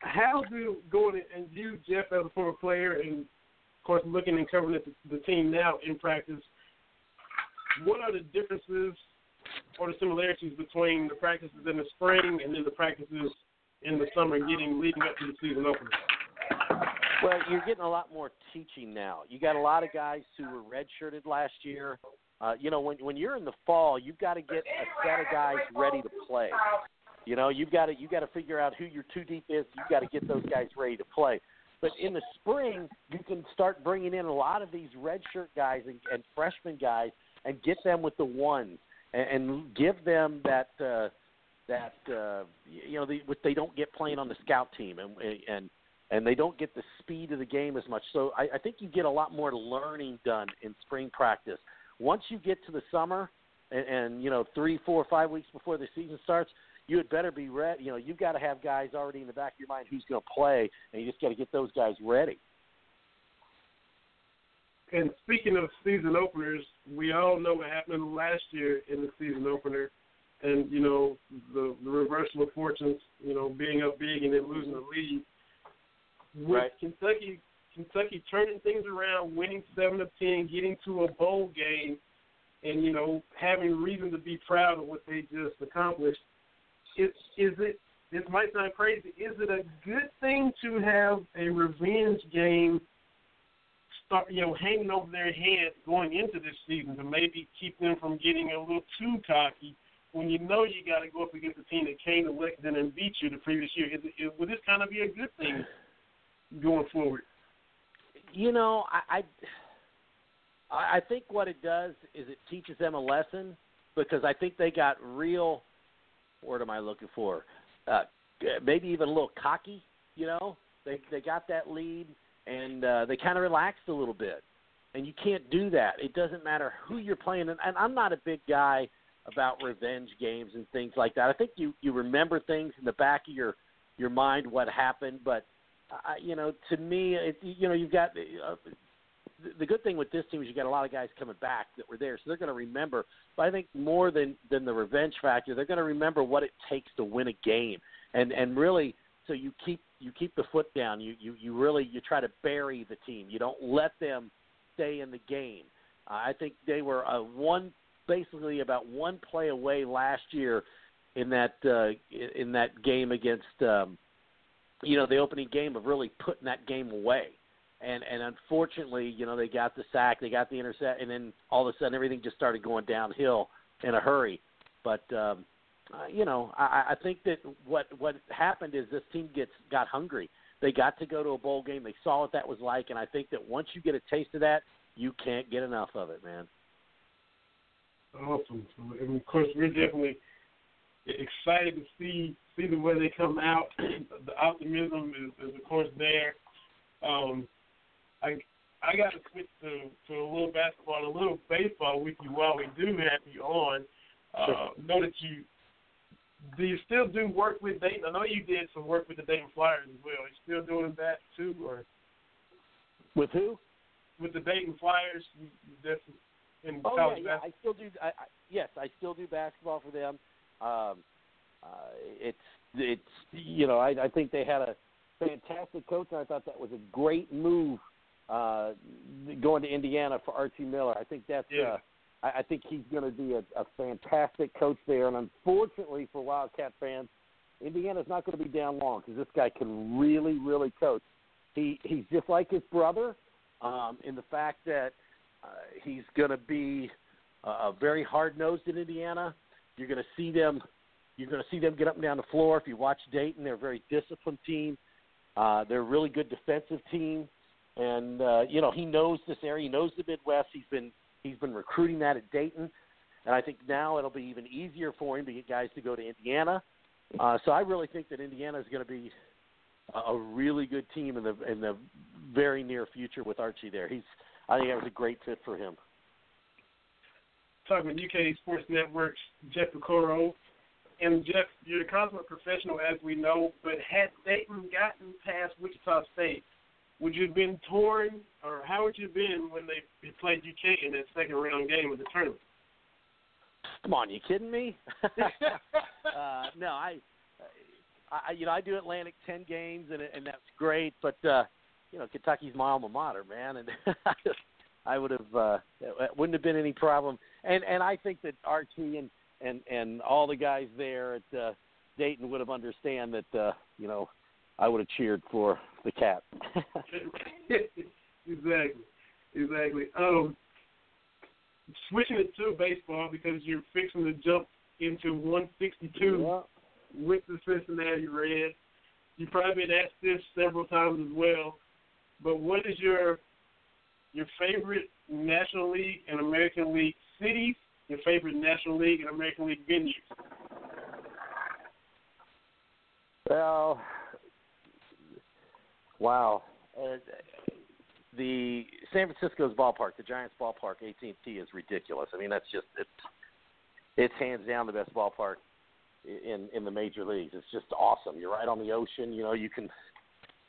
S2: How do going and you, Jeff, as a former player, and of course looking and covering the, the team now in practice, what are the differences or the similarities between the practices in the spring and then the practices in the summer, getting leading up to the season opener?
S5: Well, you're getting a lot more teaching now. You got a lot of guys who were redshirted last year. Uh, you know, when when you're in the fall, you've got to get a set of guys ready to play. You know, you've got to you got to figure out who your two deep is. You've got to get those guys ready to play. But in the spring, you can start bringing in a lot of these redshirt guys and, and freshman guys and get them with the ones and, and give them that uh, that uh, you know the, what they don't get playing on the scout team and and and they don't get the speed of the game as much. So I, I think you get a lot more learning done in spring practice. Once you get to the summer, and, and you know three, four, five weeks before the season starts, you had better be ready. You know you've got to have guys already in the back of your mind who's going to play, and you just got to get those guys ready.
S2: And speaking of season openers, we all know what happened last year in the season opener, and you know the the reversal of fortunes. You know, being up big and then losing the lead. With
S5: Right.
S2: Kentucky, Kentucky turning things around, winning seven of ten, getting to a bowl game, and you know having reason to be proud of what they just accomplished. Is is it? This might sound crazy. Is it a good thing to have a revenge game? Start, you know, hanging over their head going into this season to maybe keep them from getting a little too cocky when you know you got to go up against a team that came to Lexington and beat you the previous year. Is, is, would this kind of be a good thing going forward?
S5: You know, I, I I think what it does is it teaches them a lesson because I think they got real. What am I looking for? Uh, maybe even a little cocky. You know, they they got that lead and uh, they kind of relaxed a little bit. And you can't do that. It doesn't matter who you're playing. And, and I'm not a big guy about revenge games and things like that. I think you you remember things in the back of your your mind what happened, but uh, you know, to me, it, you know, you've got uh, the- the good thing with this team is you got a lot of guys coming back that were there, so they're going to remember. But I think more than than the revenge factor, they're going to remember what it takes to win a game, and and really, so you keep you keep the foot down. You you you really you try to bury the team. You don't let them stay in the game. Uh, I think they were uh, one basically about one play away last year in that uh, in that game against um, you know the opening game of really putting that game away. And and unfortunately, you know they got the sack, they got the intercept, and then all of a sudden everything just started going downhill in a hurry. But um, uh, you know I, I think that what what happened is this team gets got hungry. They got to go to a bowl game. They saw what that was like, and I think that once you get a taste of that, you can't get enough of it, man.
S2: Awesome. And of course, we're definitely excited to see see the way they come out. [clears throat] the optimism is, is of course there. Um, I I got to switch to to a little basketball and a little baseball with you while we do have you on. Uh, know that you do you still do work with Dayton? I know you did some work with the Dayton Flyers as well. Are you still doing that too, or
S5: With who?
S2: with the Dayton Flyers? You, you just in
S5: Oh
S2: college
S5: yeah, yeah. I still do. I, I, yes, I still do basketball for them. Um, uh, it's it's you know I, I think they had a fantastic coach, and I thought that was a great move uh, going to Indiana for Archie Miller. I think that's.
S2: Yeah.
S5: I, I think he's going to be a, a fantastic coach there. And unfortunately for Wildcat fans, Indiana's not going to be down long because this guy can really, really coach. He he's just like his brother um, in the fact that uh, he's going to be uh, very hard nosed in Indiana. You're going to see them. You're going to see them get up and down the floor. If you watch Dayton, they're a very disciplined team. Uh, they're a really good defensive team, and uh, you know he knows this area. He knows the Midwest. He's been he's been recruiting that at Dayton, and I think now it'll be even easier for him to get guys to go to Indiana. Uh, so I really think that Indiana is going to be a, really good team in the in the very near future with Archie there. He's I think that was a great fit for him.
S2: Talking with UK Sports Network's Jeff Piecoro. And Jeff, you're a consummate professional, as we know. But had Dayton gotten past Wichita State, would you have been torn, or how would you have been when they played UK in that second round game of the tournament?
S5: Come on, you kidding me? [laughs] uh, no, I, I, you know, I do Atlantic ten games, and and that's great. But uh, you know, Kentucky's my alma mater, man, and [laughs] I would have, uh, it wouldn't have been any problem. And and I think that Archie and and and all the guys there at uh, Dayton would have understand that, uh, you know, I would have cheered for the cat. [laughs]
S2: exactly, exactly. Um, switching it to baseball because you're fixing to jump into 162
S5: Yeah.
S2: with the Cincinnati Reds. You've probably been asked this several times as well, but what is your your favorite National League and American League cities? Your favorite National League and American League venues?
S5: Well, wow. Uh, the San Francisco's ballpark, the Giants ballpark, AT&T is ridiculous. I mean, that's just it's it's hands down the best ballpark in in the major leagues. It's just awesome. You're right on the ocean. You know, you can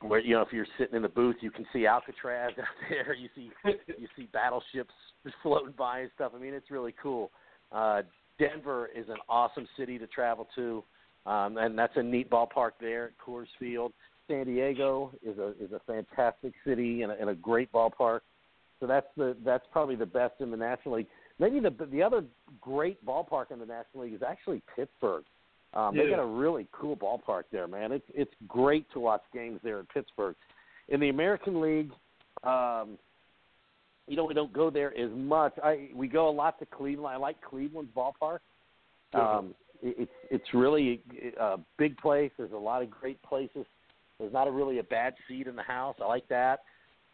S5: where you know if you're sitting in the booth, you can see Alcatraz [laughs] out there. You see you see battleships floating by and stuff. I mean, it's really cool. Uh, Denver is an awesome city to travel to, um, and that's a neat ballpark there at Coors Field. San Diego is a is a fantastic city and a, and a great ballpark. So that's the that's probably the best in the National League. Maybe the the other great ballpark in the National League is actually Pittsburgh. Um, They got a really cool ballpark there, man. It's it's great to watch games there in Pittsburgh. In the American League, um, you know we don't go there as much. I we go a lot to Cleveland. I like Cleveland's ballpark. Um, it, it's it's really a big place. There's a lot of great places. There's not a really a bad seat in the house. I like that.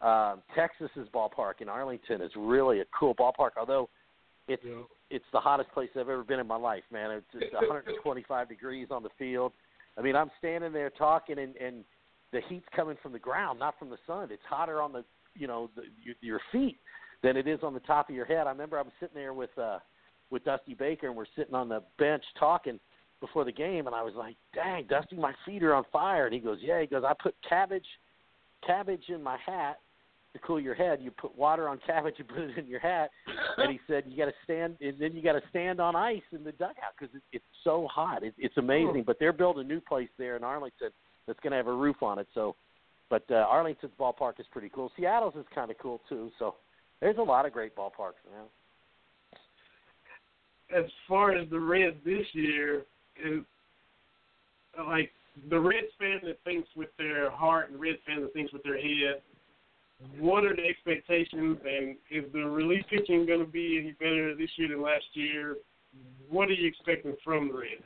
S5: Um, Texas's ballpark in Arlington is really a cool ballpark. Although it's
S2: Yeah.
S5: it's the hottest place I've ever been in my life, man. It's, it's [laughs] 125 degrees on the field. I mean, I'm standing there talking, and and the heat's coming from the ground, not from the sun. It's hotter on the you know the, your, your feet than it is on the top of your head. I remember I was sitting there with uh with Dusty Baker, and we're sitting on the bench talking before the game, and I was like, "Dang, Dusty, my feet are on fire." And he goes, "Yeah." He goes, "I put cabbage cabbage in my hat." To cool your head, you put water on cabbage and put it in your hat. And he [laughs] said you got to stand, and then you got to stand on ice in the dugout because it, it's so hot. It, it's amazing. But they're building a new place there in Arlington that's going to have a roof on it. So, but uh, Arlington's ballpark is pretty cool. Seattle's is kind of cool too. So, there's a lot of great ballparks, man.
S2: as far as the Reds this year, is like the Reds fan that thinks with their heart and Reds fan that thinks with their head. What are the expectations, and is the relief pitching going to be any better this year than last year? What are you expecting from the Reds?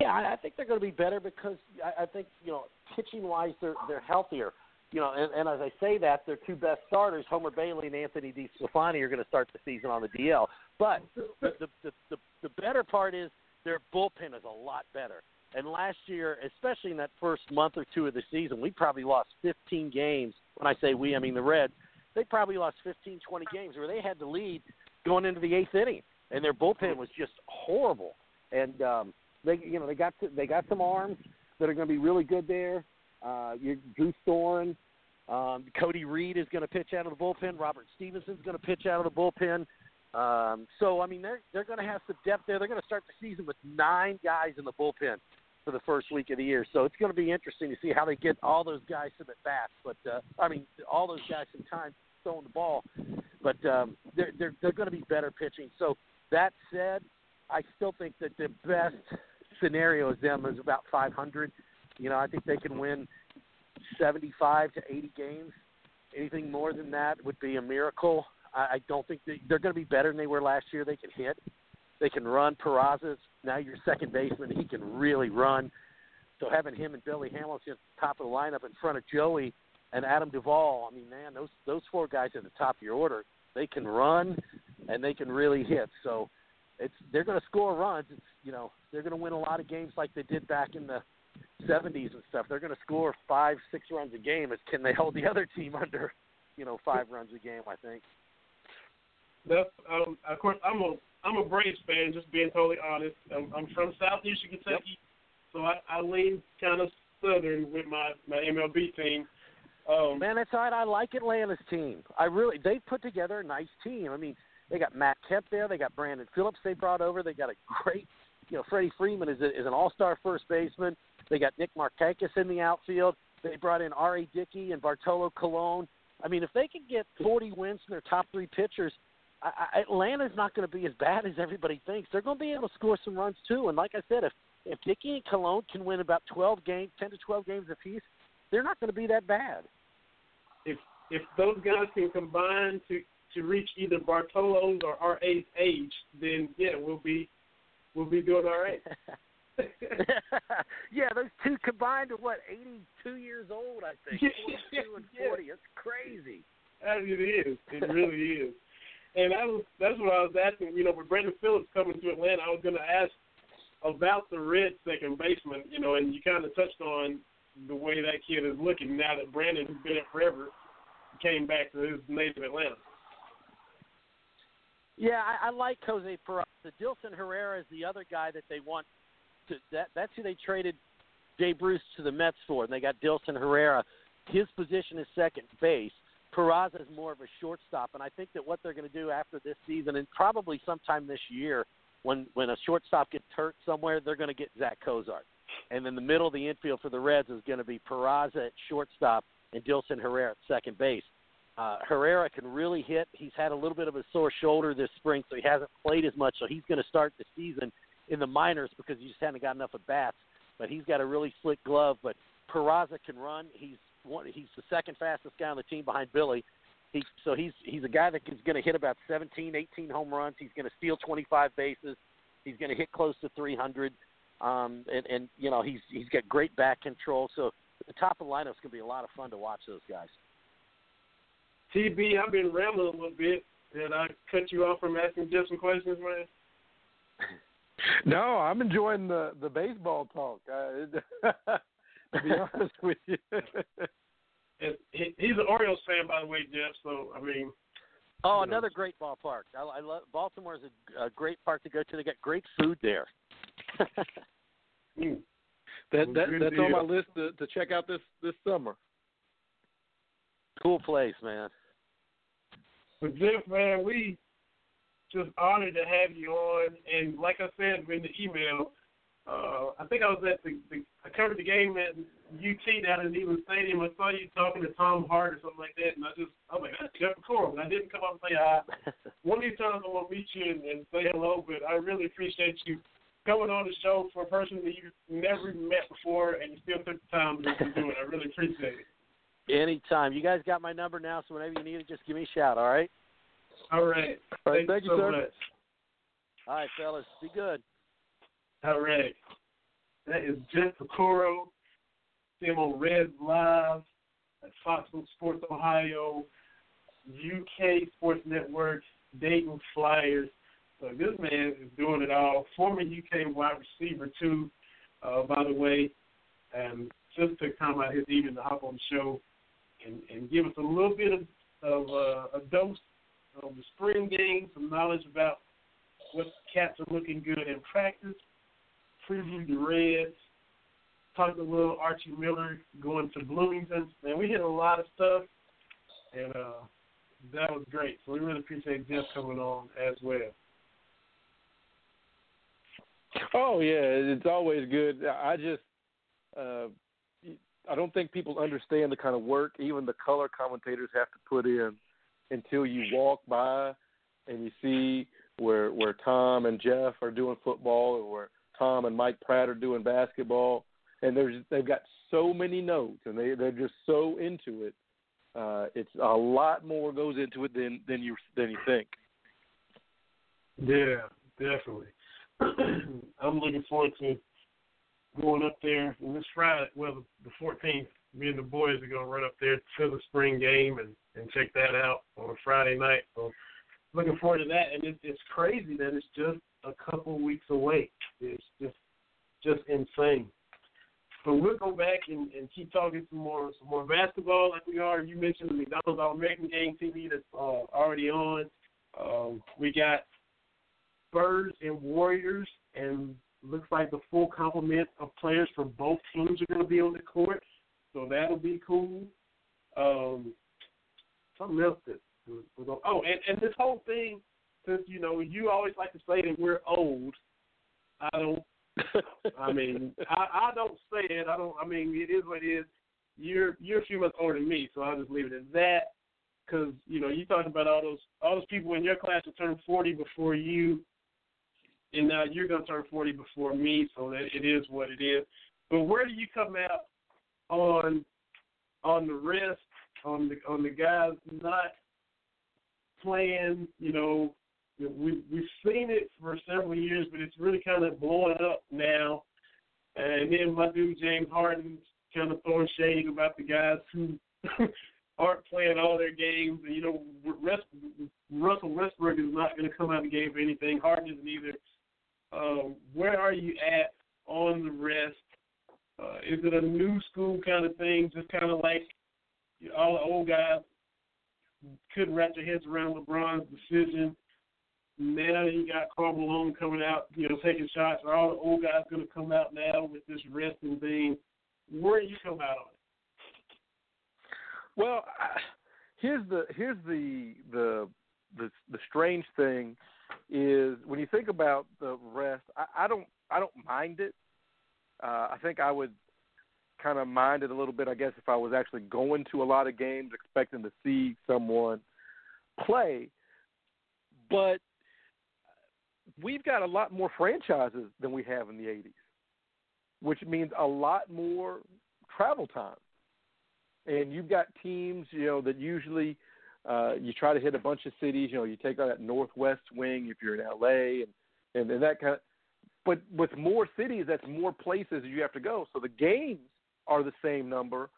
S5: Yeah, I think they're going to be better because I think you know pitching wise they're they're healthier. You know, and, and as I say that, their two best starters, Homer Bailey and Anthony DeSclafani, are going to start the season on the DL. But the the, the the the better part is their bullpen is a lot better. And last year, especially in that first month or two of the season, we probably lost 15 games. When I say we, I mean the Reds. They probably lost 15, 20 games where they had to lead going into the eighth inning, and their bullpen was just horrible. And um, they, you know, they got to, they got some arms that are going to be really good there. Uh, you Drew Storen, um, Cody Reed is going to pitch out of the bullpen. Robert Stephenson's going to pitch out of the bullpen. Um, so I mean, they're they're going to have some depth there. They're going to start the season with nine guys in the bullpen, for the first week of the year. So it's going to be interesting to see how they get all those guys some at bats. But uh, I mean, all those guys some time throwing the ball. But um, they're they're they're going to be better pitching. So that said, I still think that the best scenario is them is about 500. You know, I think they can win 75 to 80 games. Anything more than that would be a miracle. I, I don't think they, they're going to be better than they were last year. They can hit, they can run. Peraza's now your second baseman. He can really run. So having him and Billy Hamilton top of the lineup in front of Joey and Adam Duvall, I mean, man, those those four guys at the top of your order, they can run and they can really hit. So it's they're going to score runs. It's you know they're going to win a lot of games like they did back in the 70s and stuff. They're going to score five, six runs a game. Is can they hold the other team [laughs] under, you know, five runs a game? I think.
S2: That's um, of course I'm a I'm a Braves fan. Just being totally honest. I'm, I'm from Southeastern Kentucky, so I, I lean kind of southern with my my MLB team. Um,
S5: Man, that's right. I like Atlanta's team. I really they put together a nice team. I mean, they got Matt Kemp there. They got Brandon Phillips. They brought over. They got a great, you know, Freddie Freeman is a, is an all-star first baseman. They got Nick Markakis in the outfield. They brought in R.A. Dickey and Bartolo Colon. I mean, if they can get 40 wins from their top three pitchers, I, I, Atlanta's not going to be as bad as everybody thinks. They're going to be able to score some runs too. And like I said, if if Dickey and Colon can win about 12 games, 10 to 12 games apiece, they're not going to be that bad.
S2: if if those guys can combine to to reach either Bartolo's or RA's age, then yeah, we'll be we'll be doing all right. [laughs] [laughs]
S5: yeah, those two combined are what, 82 years old, I think. 42 and 40. It's crazy.
S2: It is. It [laughs] really is. And that was that's what I was asking. You know, with Brandon Phillips coming to Atlanta, I was going to ask about the red second baseman. You know, and you kind of touched on the way that kid is looking now that Brandon, who's been it forever, came back to his native Atlanta.
S5: Yeah, I, I like Jose Peraza. Dilson Herrera is the other guy that they want. To, that that's who they traded Jay Bruce to the Mets for, and they got Dilson Herrera. His position is second base. Peraza is more of a shortstop, and I think that what they're going to do after this season, and probably sometime this year, when when a shortstop gets hurt somewhere, they're going to get Zack Cozart, and then the middle of the infield for the Reds is going to be Peraza at shortstop and Dilson Herrera at second base. Uh, Herrera can really hit. He's had a little bit of a sore shoulder this spring, so he hasn't played as much. So he's going to start the season in the minors because he just hasn't got enough at bats. But he's got a really slick glove. But Peraza can run. He's one. He's the second fastest guy on the team behind Billy. He so he's he's a guy that is going to hit about 17, 18 home runs. He's going to steal 25 bases. He's going to hit close to 300. Um, and and you know he's he's got great back control. So the top of the lineup is going to be a lot of fun to watch those guys.
S2: TB, I've been rambling a little bit. Did I cut you off from asking just some questions, man? [laughs]
S3: No, I'm enjoying the the baseball talk. Uh, [laughs] to be [laughs] honest with you.
S2: And he, he's an Orioles fan, by the way, Jeff. So I mean,
S5: Oh,
S2: You know.
S5: another great ballpark. I, I love Baltimore is a, a great park to go to. They got great food there. [laughs]
S2: mm,
S3: That that
S2: good
S3: that's on my list to to check out this this summer.
S5: cool place, man.
S2: But Jeff, man, we just honored to have you on. And like I said in the email, uh, I think I was at the, the I covered the game at UT down in Neyland Stadium. I saw you talking to Tom Hart or something like that, and I just I was like, that's Jeff Piecoro. I didn't come up and say hi. [laughs] One of these times I want to meet you and, and say hello, but I really appreciate you coming on the show for a person that you've never met before, and you still took the time to do it. I really appreciate it. [laughs]
S5: Anytime. You guys got my number now, so whenever you need it, just give me a shout. All right.
S2: All right.
S3: All right,
S2: Thank
S3: thank you,
S2: so
S3: sir.
S2: much.
S5: All right, fellas. Be good.
S2: All right. That is Jeff Piecoro. See him on Red Live at Fox Sports Ohio, UK Sports Network, Dayton Flyers. So this man is doing it all. Former UK wide receiver too, uh, by the way. And just took time out of his evening to hop on the show and, and give us a little bit of, of uh, a dose of the spring game, some knowledge about what cats are looking good in practice previewed the Reds, talked a little Archie Miller going to Bloomington, and we hit a lot of stuff, and uh, that was great. So we really appreciate Jeff coming on as well.
S3: Oh yeah, it's always good. I just uh I don't think people understand the kind of work even the color commentators have to put in until you walk by and you see where where Tom and Jeff are doing football or where Tom and Mike Pratt are doing basketball and there's they've got so many notes and they they're just so into it. Uh it's a lot more goes into it than than you than you think.
S2: Yeah, definitely. [clears throat] I'm looking forward to going up there this Friday, well, the 14th. Me and the boys are gonna run up there to the spring game and and check that out on Friday night. So looking forward to that. And it, it's crazy that it's just a couple weeks away. It's just just insane. But we'll go back and, and keep talking some more some more basketball like we are. You mentioned the McDonald's All American Game TV that's uh, already on. Um, we got Birds and Warriors, and looks like the full complement of players from both teams are going to be on the court, so that'll be cool. Um, something else that was on. Oh, and, and this whole thing, since you know you always like to say that we're old, I don't. I mean, [laughs] I, I don't say it. I don't. I mean, it is what it is. You're you're a few months older than me, so I'll just leave it at that. Because you know, you talking about all those all those people in your class that turned forty before you, and now you're gonna turn forty before me, so that it is what it is. But where do you come out on on the rest on the on the guys not playing? You know, we we've seen it for several years, but it's really kind of blowing up now. And then my dude James Harden's kind of throwing shade about the guys who [laughs] aren't playing all their games. And, you know, Russell Westbrook is not going to come out of the game for anything. Harden isn't either. Um, where are you at on the rest? Uh, is it a new school kind of thing, just kind of like all the old guys couldn't wrap their heads around LeBron's decision? Now you got Karl Malone coming out, you know, taking shots. All the old guys going to come out now with this resting thing? Where do you come out on it?
S3: Well, here's the here's the the the the strange thing is when you think about the rest. I, I don't I don't mind it. Uh, I think I would kind of mind it a little bit. I guess if I was actually going to a lot of games, expecting to see someone play, but we've got a lot more franchises than we have in the '80s, which means a lot more travel time and you've got teams, you know, that usually uh, you try to hit a bunch of cities. You know, you take that northwest wing if you're in LA, and and, and that kind of. But with more cities, that's more places you have to go. So the games are the same number,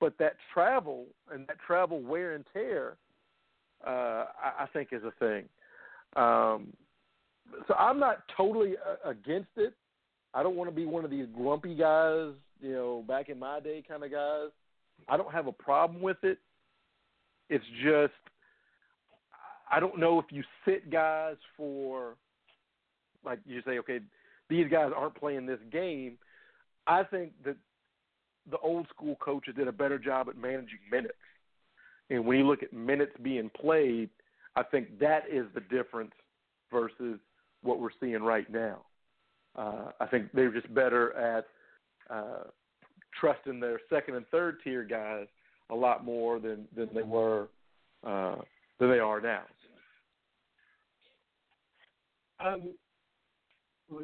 S3: but that travel and that travel wear and tear, uh, I, I think is a thing. Um, so I'm not totally uh, against it. I don't want to be one of these grumpy guys, you know, back in my day kind of guys. I don't have a problem with it. It's just I don't know if you sit guys for like you say, okay, these guys aren't playing this game. I think that the old school coaches did a better job at managing minutes. And when you look at minutes being played, I think that is the difference versus what we're seeing right now. Uh, I think they're just better at uh, trusting their second and third tier guys a lot more than than they were uh, than they are now.
S2: Um,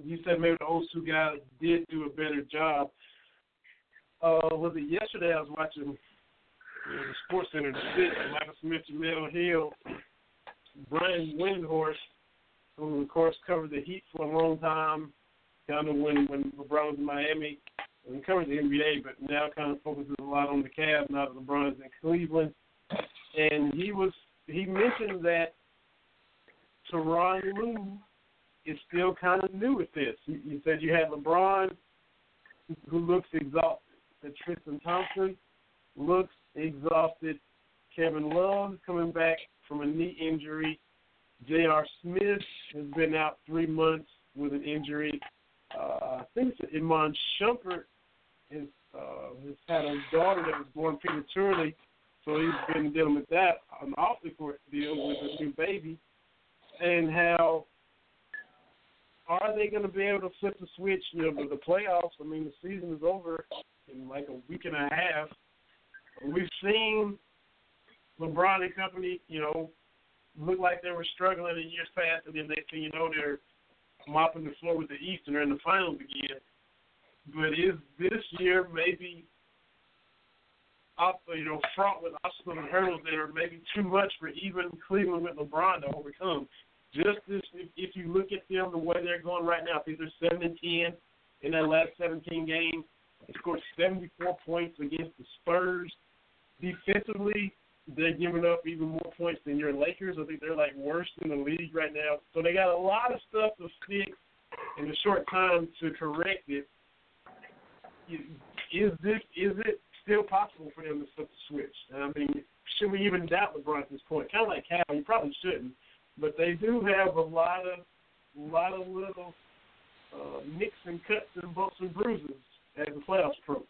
S2: you said maybe the old school guys did do a better job. Uh, was it yesterday? I was watching you know, the Sports Center, Six, Michael Smith, Jemele Hill, Brian Windhorst, who of course covered the Heat for a long time, kind of when when LeBron was in Miami he covers the NBA, but now kind of focuses a lot on the Cavs now that LeBron's in Cleveland. And he was he mentioned that Tyronn Lue is still kind of new at this. He, he said you had LeBron, who looks exhausted. That Tristan Thompson looks exhausted. Kevin Love coming back from a knee injury. J.R. Smith has been out three months with an injury. Uh, I think it's Iman Shumpert has, uh, has had a daughter that was born prematurely, so he's been dealing with that an awfully court deal with a new baby, and how are they going to be able to flip the switch? You know, the, the playoffs. I mean, the season is over in like a week and a half. We've seen LeBron and company, you know, look like they were struggling in years past, and then next thing you know, they're mopping the floor with the East and they're in the finals again. But is this year maybe you know, fraught with obstacles and hurdles that are maybe too much for even Cleveland with LeBron to overcome? Just this, if, if you look at them the way they're going right now, I think they're seven and ten in that last 17 games. Scored 74 points against the Spurs. Defensively, they're giving up even more points than your Lakers. I think they're like worse in the league right now. So they got a lot of stuff to fix in a short time to correct it. Is this is it still possible for them to flip the switch? I mean, should we even doubt LeBron at this point? Kind of like Cal, you probably shouldn't, but they do have a lot of a lot of little uh, nicks and cuts and bumps and bruises as the playoffs approach.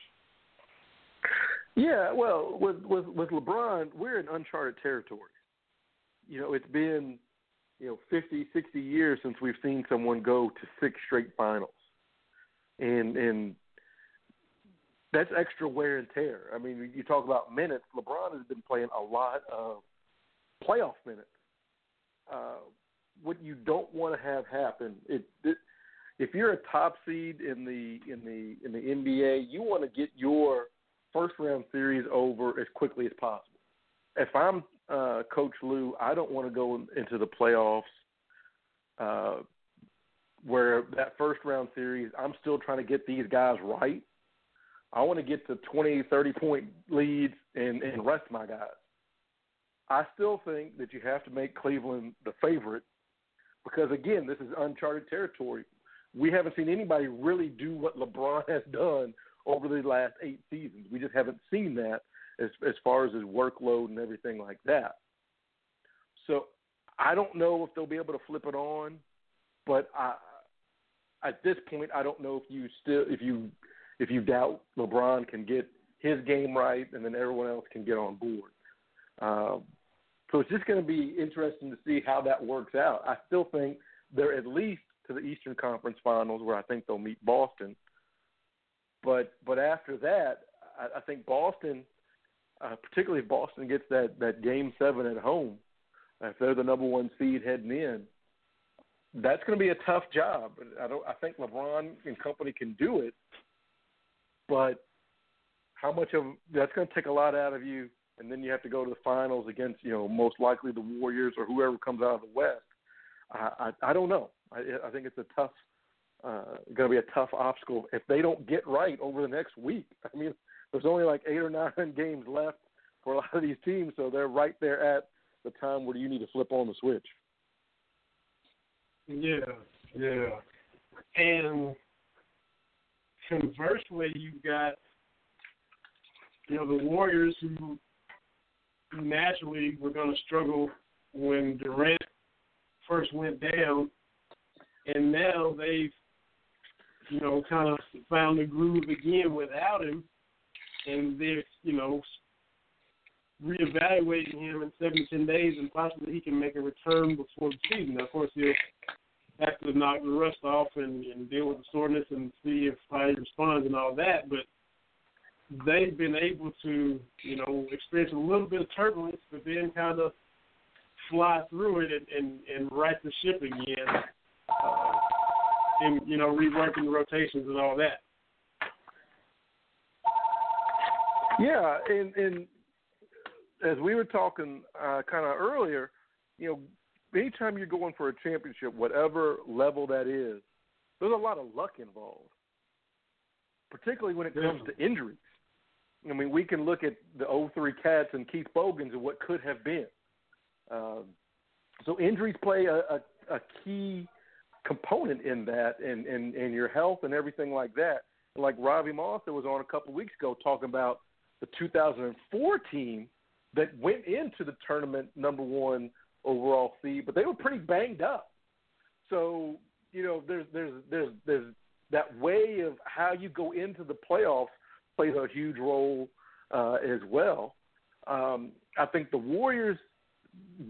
S3: Yeah, well, with with with LeBron, we're in uncharted territory. You know, it's been you know 50, 60 years since we've seen someone go to six straight finals, and and that's extra wear and tear. I mean, you talk about minutes. LeBron has been playing a lot of playoff minutes. Uh, what you don't want to have happen, it, it if you're a top seed in the in the in the NBA, you want to get your first round series over as quickly as possible. If I'm uh, Coach Lue, I don't want to go into the playoffs uh, where that first round series, I'm still trying to get these guys right. I want to get to 20, 30 point leads and, and rest my guys. I still think that you have to make Cleveland the favorite because, again, this is uncharted territory. We haven't seen anybody really do what LeBron has done over the last eight seasons. We just haven't seen that as as far as his workload and everything like that. So I don't know if they'll be able to flip it on, but I at this point I don't know if you still if you if you doubt LeBron can get his game right and then everyone else can get on board. Um, so it's just going to be interesting to see how that works out. I still think they're at least to the Eastern Conference Finals where I think they'll meet Boston. But but after that, I, I think Boston, uh, particularly if Boston gets that that game seven at home, if they're the number one seed heading in, that's going to be a tough job. I don't. I think LeBron and company can do it, but how much of that's going to take a lot out of you, and then you have to go to the finals against you know most likely the Warriors or whoever comes out of the West. I I, I don't know. I, I think it's a tough uh, going to be a tough obstacle if they don't get right over the next week. [laughs] I mean, there's only like eight or nine [laughs] games left for a lot of these teams, so they're right there at the time where you need to flip on the switch.
S2: Yeah, yeah. And conversely, you've got you know the Warriors who naturally were going to struggle when Durant first went down, and now they've you know, kind of found the groove again without him, and they're, you know, reevaluating him in seven ten days, and possibly he can make a return before the season. Of course, he'll have to knock the rust off and, and deal with the soreness and see if how he responds and all that. But they've been able to, you know, experience a little bit of turbulence, but then kind of fly through it and, and, and right the ship again. And you know reworking the rotations and all that.
S3: Yeah, and and as we were talking uh, kind of earlier, you know, anytime you're going for a championship, whatever level that is, there's a lot of luck involved, particularly when it comes to injuries. I mean, we can look at the 03 Cats and Keith Bogans and what could have been. Um, so injuries play a, a, a key component in that and, and, and your health and everything like that. Like Ravi Moss that was on a couple of weeks ago talking about the 2004 team that went into the tournament number one overall seed, but they were pretty banged up. So you know, there's there's there's there's that way of how you go into the playoffs plays a huge role uh, as well. Um, I think the Warriors,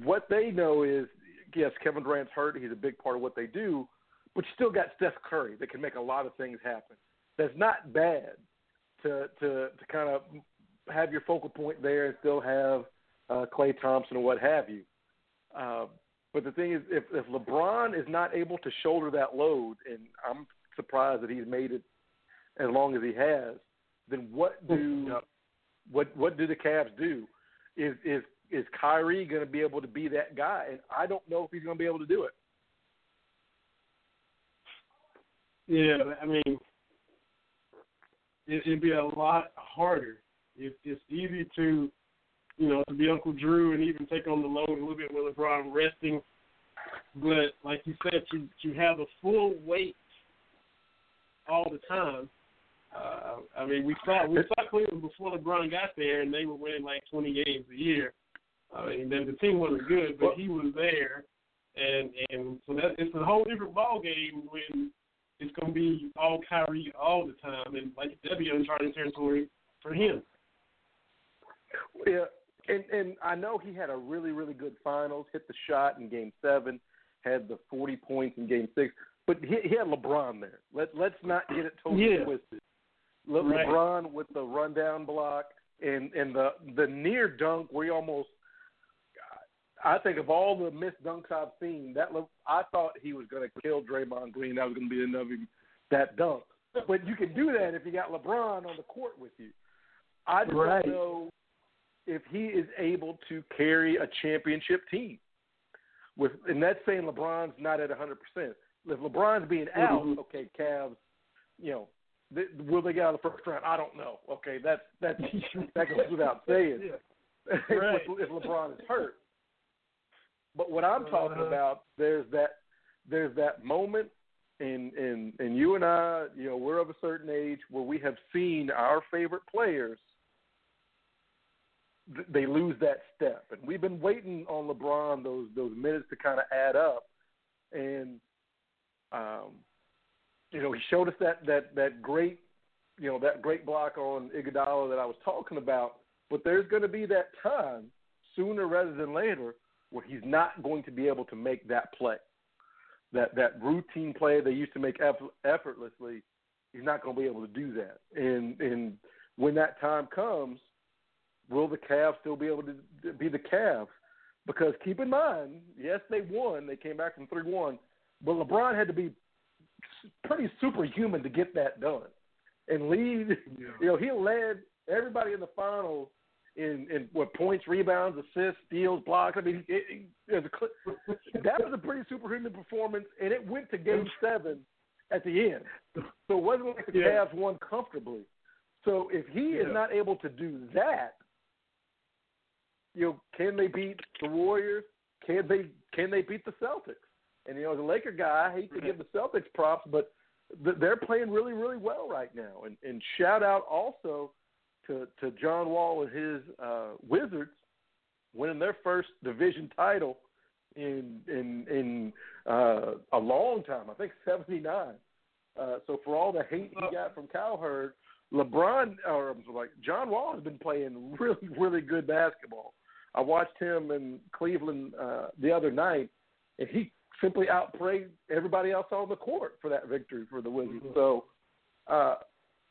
S3: what they know is yes, Kevin Durant's hurt. He's a big part of what they do. but you still got Steph Curry that can make a lot of things happen. That's not bad to to to kind of have your focal point there and still have uh, Klay Thompson or what have you. Uh, but the thing is, if, if LeBron is not able to shoulder that load, and I'm surprised that he's made it as long as he has, then what do
S2: Yep.
S3: what what do the Cavs do? Is is is Kyrie going to be able to be that guy? And I don't know if he's going to be able to do it.
S2: Yeah, I mean, it, it'd be a lot harder. It, it's easy to, you know, to be Uncle Drew and even take on the load a little bit with LeBron resting. But like you said, to to have the full weight all the time. Uh, I mean, we saw we saw Cleveland before LeBron got there, and they were winning like 20 games a year. I mean, the, the team wasn't good, but he was there, and and so that it's a whole different ball game when it's going to be all Kyrie all the time, and like that'd be uncharted territory for him.
S3: Yeah, and and I know he had a really really good finals. Hit the shot in Game Seven, had the forty points in Game Six, but he, he had LeBron there. Let let's not get it totally
S2: Yeah.
S3: twisted. Le,
S2: Right.
S3: LeBron with the rundown block and and the the near dunk where he almost. I think of all the missed dunks I've seen, that Le- I thought he was going to kill Draymond Green. That was going to be another that dunk. But you can do that if you got LeBron on the court with you. I just
S2: Right.
S3: don't know if he is able to carry a championship team. With and that's saying LeBron's not at 100%. If LeBron's being out,
S2: Mhm.
S3: okay, Cavs, you know, th- will they get out of the first round? I don't know. Okay, that's that's that goes without saying. [laughs]
S2: Yeah. [laughs]
S3: if, if LeBron is hurt. But what I'm talking
S2: Uh-huh.
S3: about, there's that there's that moment in in and you and I, you know, we're of a certain age where we have seen our favorite players th- they lose that step. And we've been waiting on LeBron those those minutes to kind of add up. And um you know, he showed us that that that great you know, that great block on Iguodala that I was talking about, but there's going to be that time sooner rather than later where he's not going to be able to make that play. That that routine play they used to make effortlessly, he's not going to be able to do that. And and when that time comes, will the Cavs still be able to be the Cavs? Because keep in mind, yes, they won. They came back from three one, but LeBron had to be pretty superhuman to get that done and lead. You know, he led everybody in the finals in in what points, rebounds, assists, steals, blocks. I mean, it, it, it was a, that was a pretty superhuman performance, and it went to Game Seven at the end. So it wasn't like the
S2: Yeah.
S3: Cavs won comfortably. So if he is not able to do that, you know, can they beat the Warriors? Can they can they beat the Celtics? And you know, as a Laker guy, I hate to give the Celtics props, but they're playing really really well right now. And and shout out also to to John Wall and his uh, Wizards winning their first division title in in in uh, a long time. I think seventy nine. Uh, so for all the hate he got from Cowherd, LeBron or I'm like John Wall has been playing really really good basketball. I watched him in Cleveland uh, the other night, and he simply outplayed everybody else on the court for that victory for the Wizards.
S2: Mhm.
S3: So uh,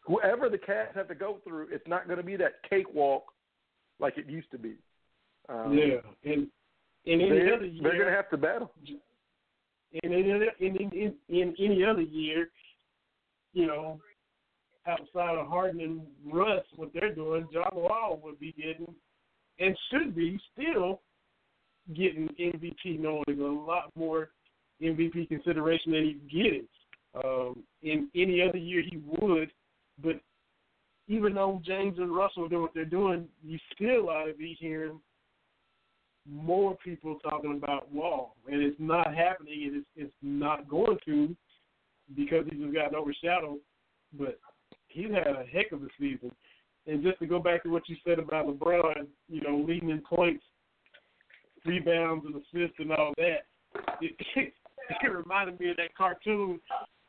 S3: whoever the Cavs have to go through, it's not going to be that cakewalk like it used to be. Um,
S2: yeah, and in any
S3: they're,
S2: other year,
S3: they're going to have to battle.
S2: in any other in, in, in, any other year, you know, outside of Harden and Russ, what they're doing, John Wall would be getting and should be still getting MVP, knowing there's a lot more MVP consideration than he's getting. Um, in any other year, he would, but even though James and Russell are doing what they're doing, you still ought to be hearing more people talking about Wall, and it's not happening, and it's it's not going to because he's just gotten overshadowed. But he's had a heck of a season, and just to go back to what you said about LeBron, you know, leading in points, rebounds, and assists, and all that, it, it, [laughs] it reminded me of that cartoon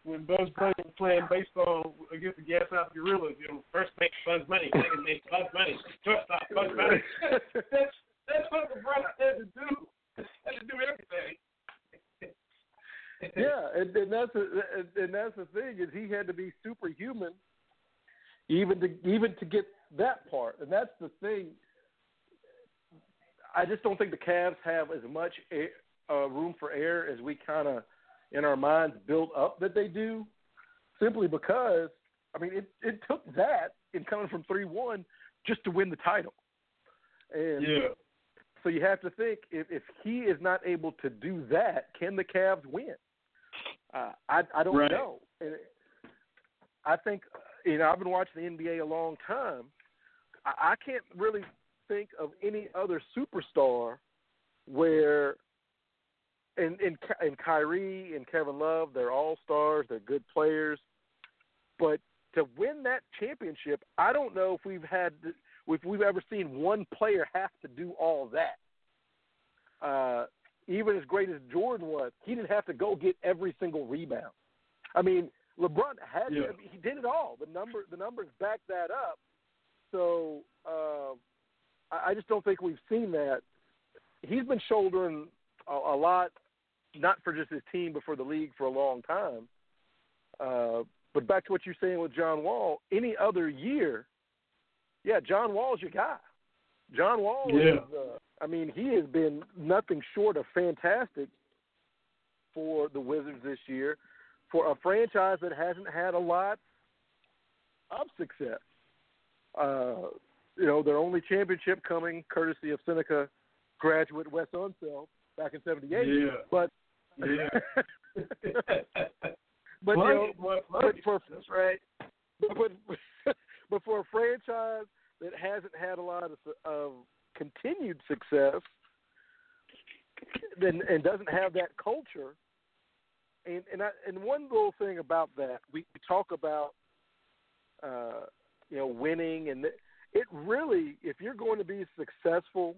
S2: when Bugs Bunny was playing baseball against the Gas House Gorillas. You know, first make Bugs Bunny, second make Bugs Bunny, shortstop Bugs Bunny. [laughs] that's that's what LeBron had to do. Had to do everything.
S3: yeah, and, and that's the, and that's the thing is he had to be superhuman, even to even to get that part, and that's the thing. I just don't think the Cavs have as much air, uh, room for error as we kind of in our minds built up that they do, simply because I mean it it took that in coming from three one just to win the title, and
S2: Yeah.
S3: so you have to think if if he is not able to do that, can the Cavs win? Uh, I I don't
S2: Right.
S3: know. And I think you know I've been watching the NBA a long time. I, I can't really think of any other superstar where and and and Kyrie and Kevin Love, they're all stars, they're good players, but to win that championship, I don't know if we've had if we've ever seen one player have to do all that. Uh, even as great as Jordan was, he didn't have to go get every single rebound. I mean, LeBron had
S2: Yeah.
S3: to, he did it all. The number the numbers back that up. So uh, I, I just don't think we've seen that. He's been shouldering a, a lot, not for just his team, but for the league for a long time. Uh, but back to what you're saying with John Wall, any other year, yeah, John Wall's your guy. John Wall
S2: Yeah.
S3: is, uh, I mean, he has been nothing short of fantastic for the Wizards this year for a franchise that hasn't had a lot of success. Uh, you know, their only championship coming courtesy of Seneca graduate Wes Unseld back in '78.
S2: Yeah.
S3: But
S2: Yeah. [laughs]
S3: but you know,
S2: it, boy,
S3: but
S2: it.
S3: for
S2: That's right.
S3: but, [laughs] but for a franchise that hasn't had a lot of, of continued success, then and doesn't have that culture, and and I, and one little thing about that, we, we talk about, uh, you know, winning, and it, it really, if you're going to be successful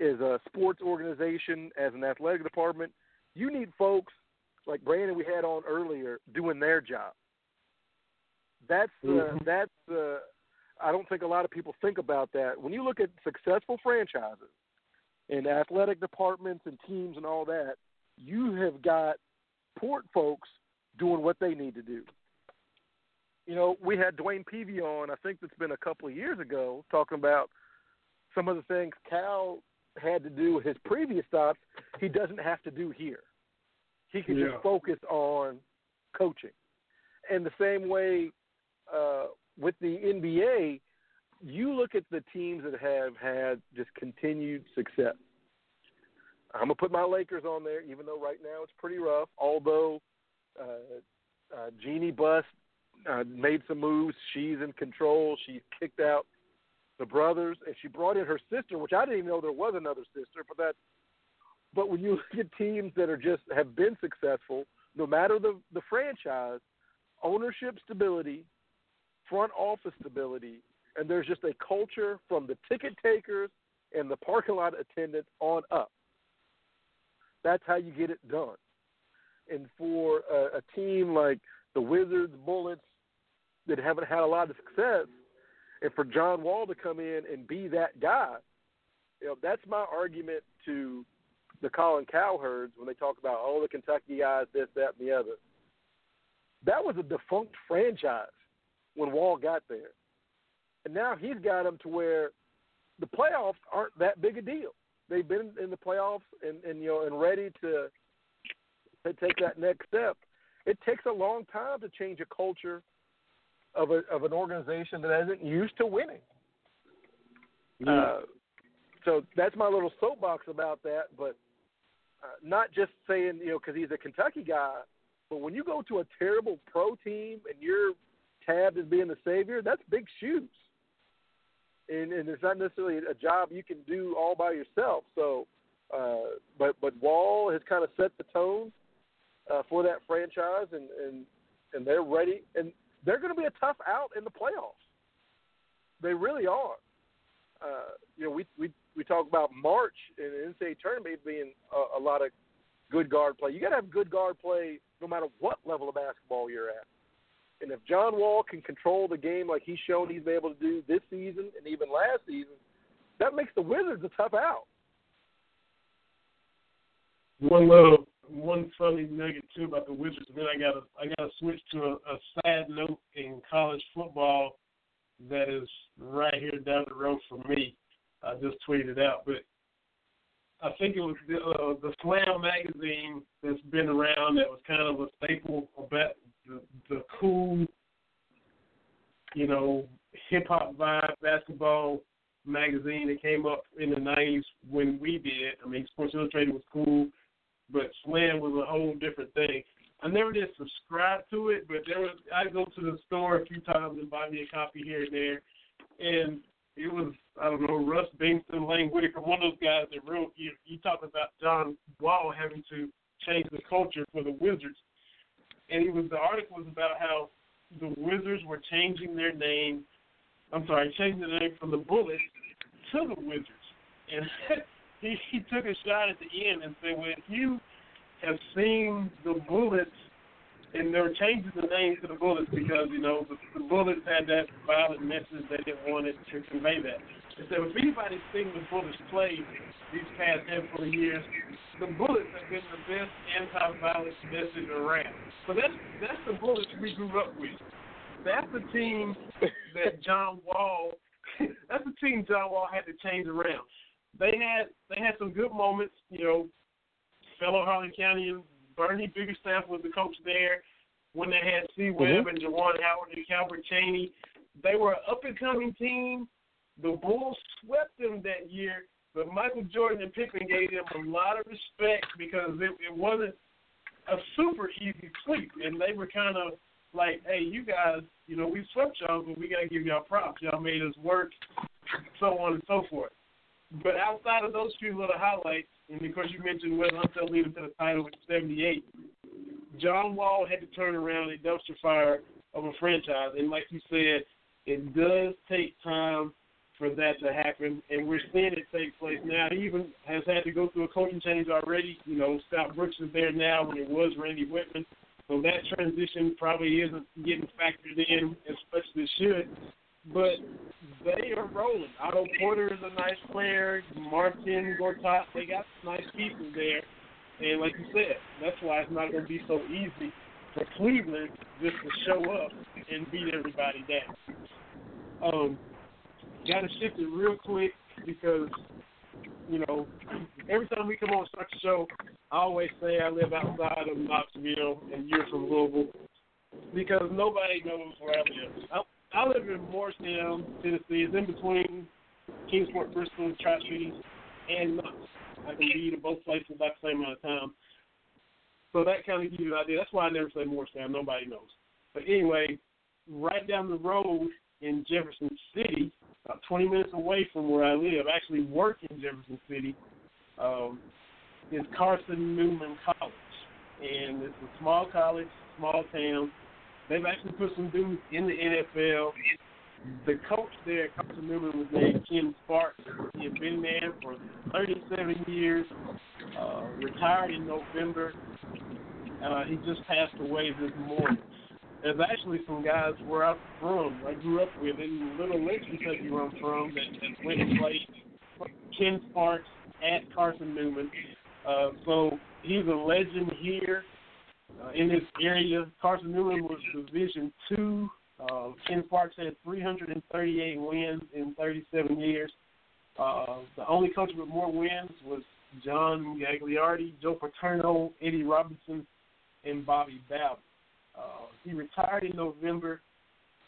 S3: as a sports organization, as an athletic department, you need folks like Brandon we had on earlier doing their job. That's the
S2: Mhm.
S3: that's the I don't think a lot of people think about that. When you look at successful franchises and athletic departments and teams and all that, you have got port folks doing what they need to do. You know, we had DeWayne Peevy on, I think that's been a couple of years ago, talking about some of the things Cal had to do with his previous stops, he doesn't have to do here. He can
S2: Yeah.
S3: just focus on coaching. And the same way uh, with the NBA, you look at the teams that have had just continued success. I'm gonna put my Lakers on there, even though right now it's pretty rough. Although uh, uh, Jeanie Buss uh, made some moves, she's in control. She kicked out the brothers, and she brought in her sister, which I didn't even know there was another sister. But that, but when you [laughs] look at teams that are just have been successful, no matter the the franchise, ownership stability, front office stability, and there's just a culture from the ticket takers and the parking lot attendants on up. That's how you get it done. And for a, a team like the Wizards, Bullets, that haven't had a lot of success, and for John Wall to come in and be that guy, you know, that's my argument to the Colin Cowherds when they talk about oh the Kentucky guys, this, that, and the other. That was a defunct franchise when Wall got there, and now he's got them to where the playoffs aren't that big a deal. They've been in the playoffs and, and you know and ready to to take that next step. It takes a long time to change a culture of a of an organization that isn't used to winning. Uh, so that's my little soapbox about that. But uh, not just saying you know because he's a Kentucky guy, but when you go to a terrible pro team and you're tabbed as being the savior, that's big shoes. And, and it's not necessarily a job you can do all by yourself. So, uh, but but Wall has kind of set the tone uh, for that franchise, and and and they're ready, and they're going to be a tough out in the playoffs. They really are. Uh, you know, we we we talk about March in the NCAA tournament being a, a lot of good guard play. You got to have good guard play no matter what level of basketball you're at. And if John Wall can control the game like he's shown he's been able to do this season and even last season, that makes the Wizards a tough out.
S2: One little one funny nugget too about the Wizards. Then I got I got to switch to a, a sad note in college football that is right here down the road for me. I just tweeted out, but I think it was the, uh, the Slam magazine that's been around that was kind of a staple about the, the cool, you know, hip hop vibe basketball magazine that came up in the '90s when we did. I mean, Sports Illustrated was cool, but Slam was a whole different thing. I never did subscribe to it, but there was I go to the store a few times and buy me a copy here and there, and it was I don't know Russ Bengtson, Lang Whitaker, one of those guys that wrote. You, you talk about John Wall having to change the culture for the Wizards, and he was the article was about how the Wizards were changing their name. I'm sorry, changing the name from the Bullets to the Wizards, and [laughs] he, he took a shot at the end and said, "Well, if you have seen the Bullets." And they were changing the name to the Bullets because you know the, the Bullets had that violent message they didn't want to convey that. And so if anybody's seen the Bullets play these past handful of years, the Bullets have been the best anti-violence message around. So that's that's the Bullets we grew up with. That's the team that John Wall. [laughs] that's the team John Wall had to change around. They had they had some good moments, you know. Fellow Harlan County Bernie Bickerstaff was the coach there when they had C. Mm-hmm. Webb and Juwan Howard and Calbert Cheaney. They were an up and coming team. The Bulls swept them that year, but Michael Jordan and Pippen gave them a lot of respect because it, it wasn't a super easy sweep, and they were kind of like, "Hey, you guys, you know, we swept y'all, but we got to give y'all props. Y'all made us work, so on and so forth." But outside of those few little highlights, and of course you mentioned Wes Unseld leading to the title with 78, John Wall had to turn around a dumpster fire of a franchise. And like you said, it does take time for that to happen, and we're seeing it take place now. He even has had to go through a coaching change already. You know, Scott Brooks is there now when it was Randy Wittman. So that transition probably isn't getting factored in as much as it should. But they are rolling. Otto Porter is a nice player. Marcin Gortat, they got nice pieces there. And like you said, that's why it's not going to be so easy for Cleveland just to show up and beat everybody down. Um, got to shift it real quick because, you know, every time we come on start the show, I always say I live outside of Knoxville and you're from Louisville because nobody knows where I live. I, I live in Morristown, Tennessee. It's in between Kingsport, Bristol, Tri Cities, and Knox. I can be to both places about the same amount of time. So that kind of gives you an idea. That's why I never say Morristown. Nobody knows. But anyway, right down the road in Jefferson City, about 20 minutes away from where I live, actually work in Jefferson City, um, is Carson Newman College. And it's a small college, small town. They've actually put some dudes in the NFL. The coach there Carson Newman was named Ken Sparks. He had been there for 37 years, uh, retired in November. Uh, he just passed away this morning. There's actually some guys where I'm from, I grew up with in Little Lynch, Kentucky, where I'm from, that, that went and played Ken Sparks at Carson Newman. Uh, so he's a legend here uh, in this area. Carson Newman was Division Two. Uh, Ken Sparks had 338 wins in 37 years. Uh, the only coach with more wins was John Gagliardi, Joe Paterno, Eddie Robinson, and Bobby Bowden. Uh, he retired in November.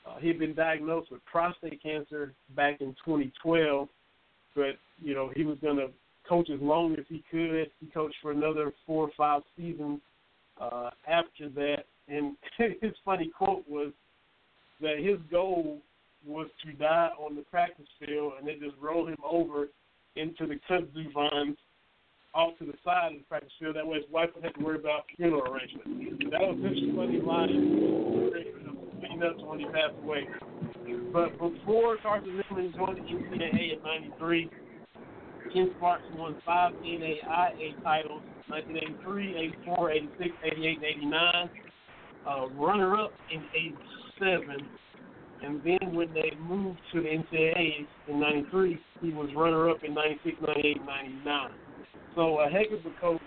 S2: Uh, he had been diagnosed with prostate cancer back in 2012, but you know he was going to coach as long as he could. He coached for another four or five seasons uh, after that, and [laughs] his funny quote was that his goal was to die on the practice field, and they just roll him over into the kudzu vines off to the side of the practice field. That way his wife would have to worry about funeral arrangements. That was his funny line leading up when he passed away. But before Carson Newman joined the NCAA in 93, Ken Sparks won five NAIA titles, 1983, 84, 86, 88, 89. Uh, runner-up in 87. And then when they moved to the NCAA in 93, he was runner-up in 96, 98, 99. So a heck of a coach.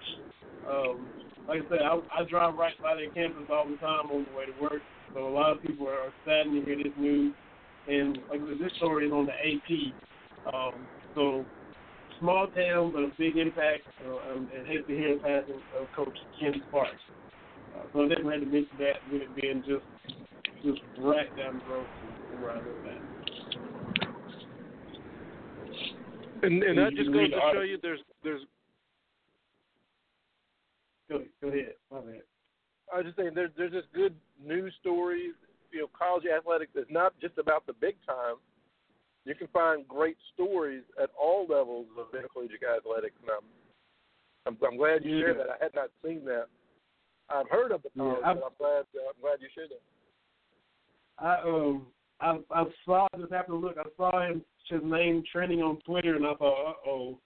S2: Um, like I said, I, I drive right by their campus all the time on the way to work. So a lot of people are saddened to hear this news. And like I said, this story is on the AP. Um, so small town, but a big impact. Uh, um, and hate to hear the passing of Coach Ken Sparks. Uh, so I definitely had to mention that with it being just just right down the road from where I live at.
S6: And and that just goes to show you there's there's
S2: Go, go ahead. My bad.
S3: I was just saying there's there's just good news stories. You know, college athletics is not just about the big time. You can find great stories at all levels of collegiate athletics, and I'm I'm, I'm glad you shared that. I had not seen that. I've heard of the
S2: Yeah,
S3: college,
S2: I've-
S3: but I'm glad uh, I'm glad you shared that.
S2: I um I I saw just happened to look, I saw him his name trending on Twitter, and I thought, uh oh,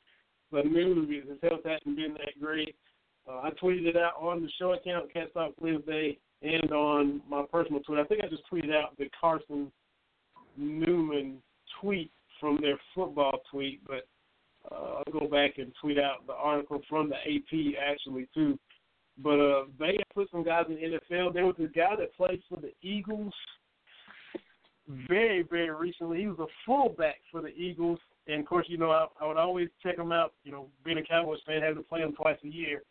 S2: the news his health hasn't been that great. Uh, I tweeted it out on the show account, Cats Talk Wednesday, and on my personal Twitter. I think I just tweeted out the Carson Newman tweet from their football tweet, but uh, I'll go back and tweet out the article from the AP actually too. But uh, they put some guys in the NFL. There was a guy that played for the Eagles very, very recently. He was a fullback for the Eagles, and of course, you know, I, I would always check him out. You know, being a Cowboys fan, having to play him twice a year,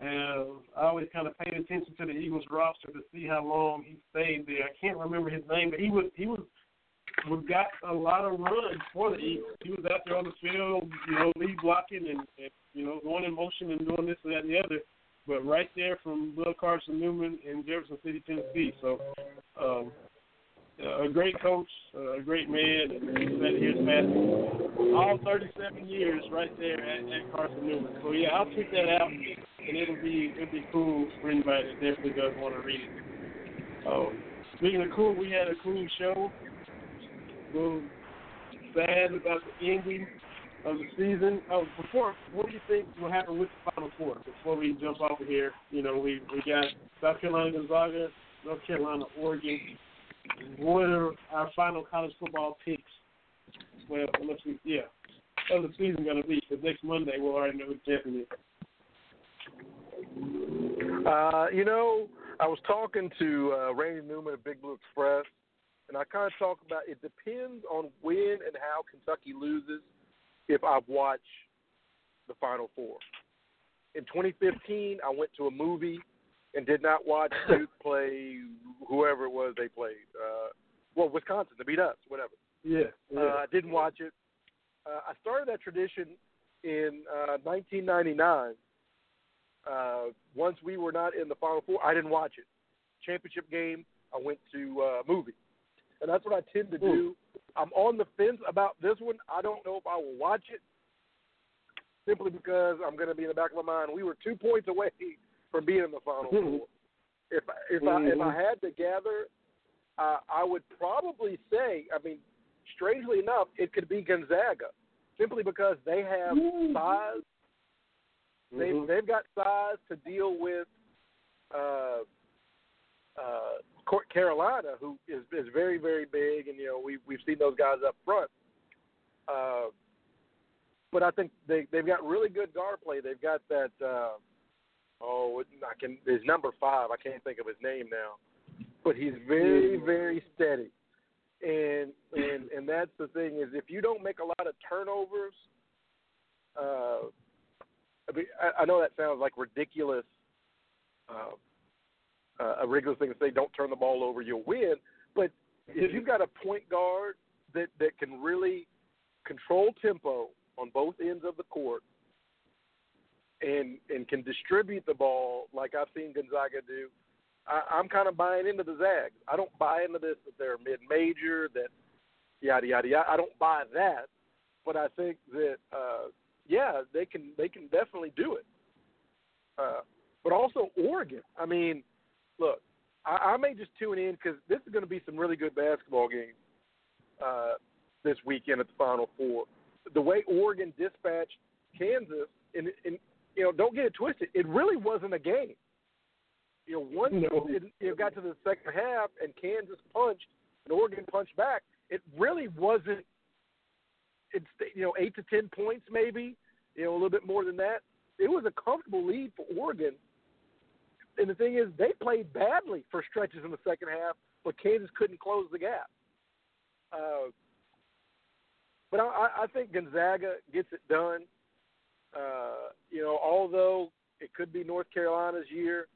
S2: and I always kind of paid attention to the Eagles roster to see how long he stayed there. I can't remember his name, but he was he was was got a lot of runs for the Eagles. He was out there on the field, you know, lead blocking and, and you know going in motion and doing this and that and the other. But right there from Bill Carson Newman in Jefferson City, Tennessee. So um, a great coach, a great man, and that here's passing. All 37 years right there at, at Carson Newman. So yeah, I'll tweet that out, and it'll be it'll be cool for anybody that definitely does want to read it. Um, speaking of cool, we had a cool show. Little sad about the ending of the season. Oh, before, what do you think will happen with the Final Four? Before we jump off of here, you know, we we got South Carolina, Gonzaga, North Carolina, Oregon. What are our final college football picks? Well, unless we, yeah, of the season going to be? Because next Monday we'll already know who the champion.
S3: Uh, you know, I was talking to uh, Randy Newman of Big Blue Express, and I kind of talked about it depends on when and how Kentucky loses if I watch the Final Four. In 2015, I went to a movie and did not watch [laughs] Duke play whoever it was they played. Uh, well, Wisconsin to beat us, whatever.
S2: Yeah, yeah.
S3: Uh, I didn't watch it. Uh, I started that tradition in uh, 1999. Uh, once we were not in the Final Four, I didn't watch it. Championship game, I went to uh, movie, and that's what I tend to do. I'm on the fence about this one. I don't know if I will watch it, simply because I'm going to be in the back of my mind. We were two points away from being in the Final
S2: Mhm.
S3: Four. If if I if I had to gather, uh, I would probably say. I mean, strangely enough, it could be Gonzaga, simply because they have size. They've
S2: Mhm.
S3: they've got size to deal with uh, uh, Carolina, who is is very very big, and you know we we've seen those guys up front. Uh, but I think they they've got really good guard play. They've got that. Uh, oh, I can. His number five. I can't think of his name now, but he's very very steady. And and and that's the thing is if you don't make a lot of turnovers, uh, I, mean, I, I know that sounds like ridiculous, uh, uh, a regular thing to say. Don't turn the ball over, you'll win. But if you've got a point guard that that can really control tempo on both ends of the court, and and can distribute the ball like I've seen Gonzaga do, I, I'm kind of buying into the Zags. I don't buy into this that they're mid-major, that yada yada yada. I don't buy that, but I think that uh, yeah, they can they can definitely do it. Uh, but also Oregon. I mean, look, I, I may just tune in because this is going to be some really good basketball games uh, this weekend at the Final Four. The way Oregon dispatched Kansas, and, and you know, don't get it twisted, it really wasn't a game. You know, once
S2: No.
S3: it, it got to the second half and Kansas punched and Oregon punched back, it really wasn't. It's you know eight to ten points maybe, you know a little bit more than that. It was a comfortable lead for Oregon and the thing is, they played badly for stretches in the second half, but Kansas couldn't close the gap. Uh, but I, I think Gonzaga gets it done. Uh, you know, although it could be North Carolina's year,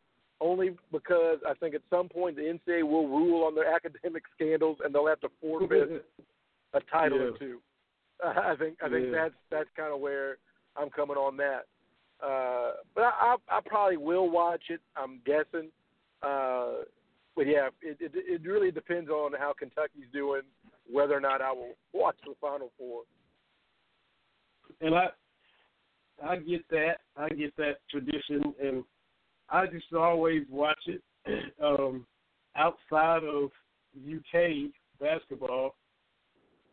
S3: only because I think at some point the NCAA will rule on their [laughs] academic scandals and they'll have to forfeit a title
S2: Yeah.
S3: or two. [laughs] I think I think
S2: Yeah.
S3: that's that's kind of where I'm coming on that. Uh, but I, I I probably will watch it. I'm guessing. Uh, but yeah, it, it it really depends on how Kentucky's doing, whether or not I will watch the Final Four.
S2: and I I get that. I get that tradition and I just always watch it. [clears throat] Um outside of UK basketball,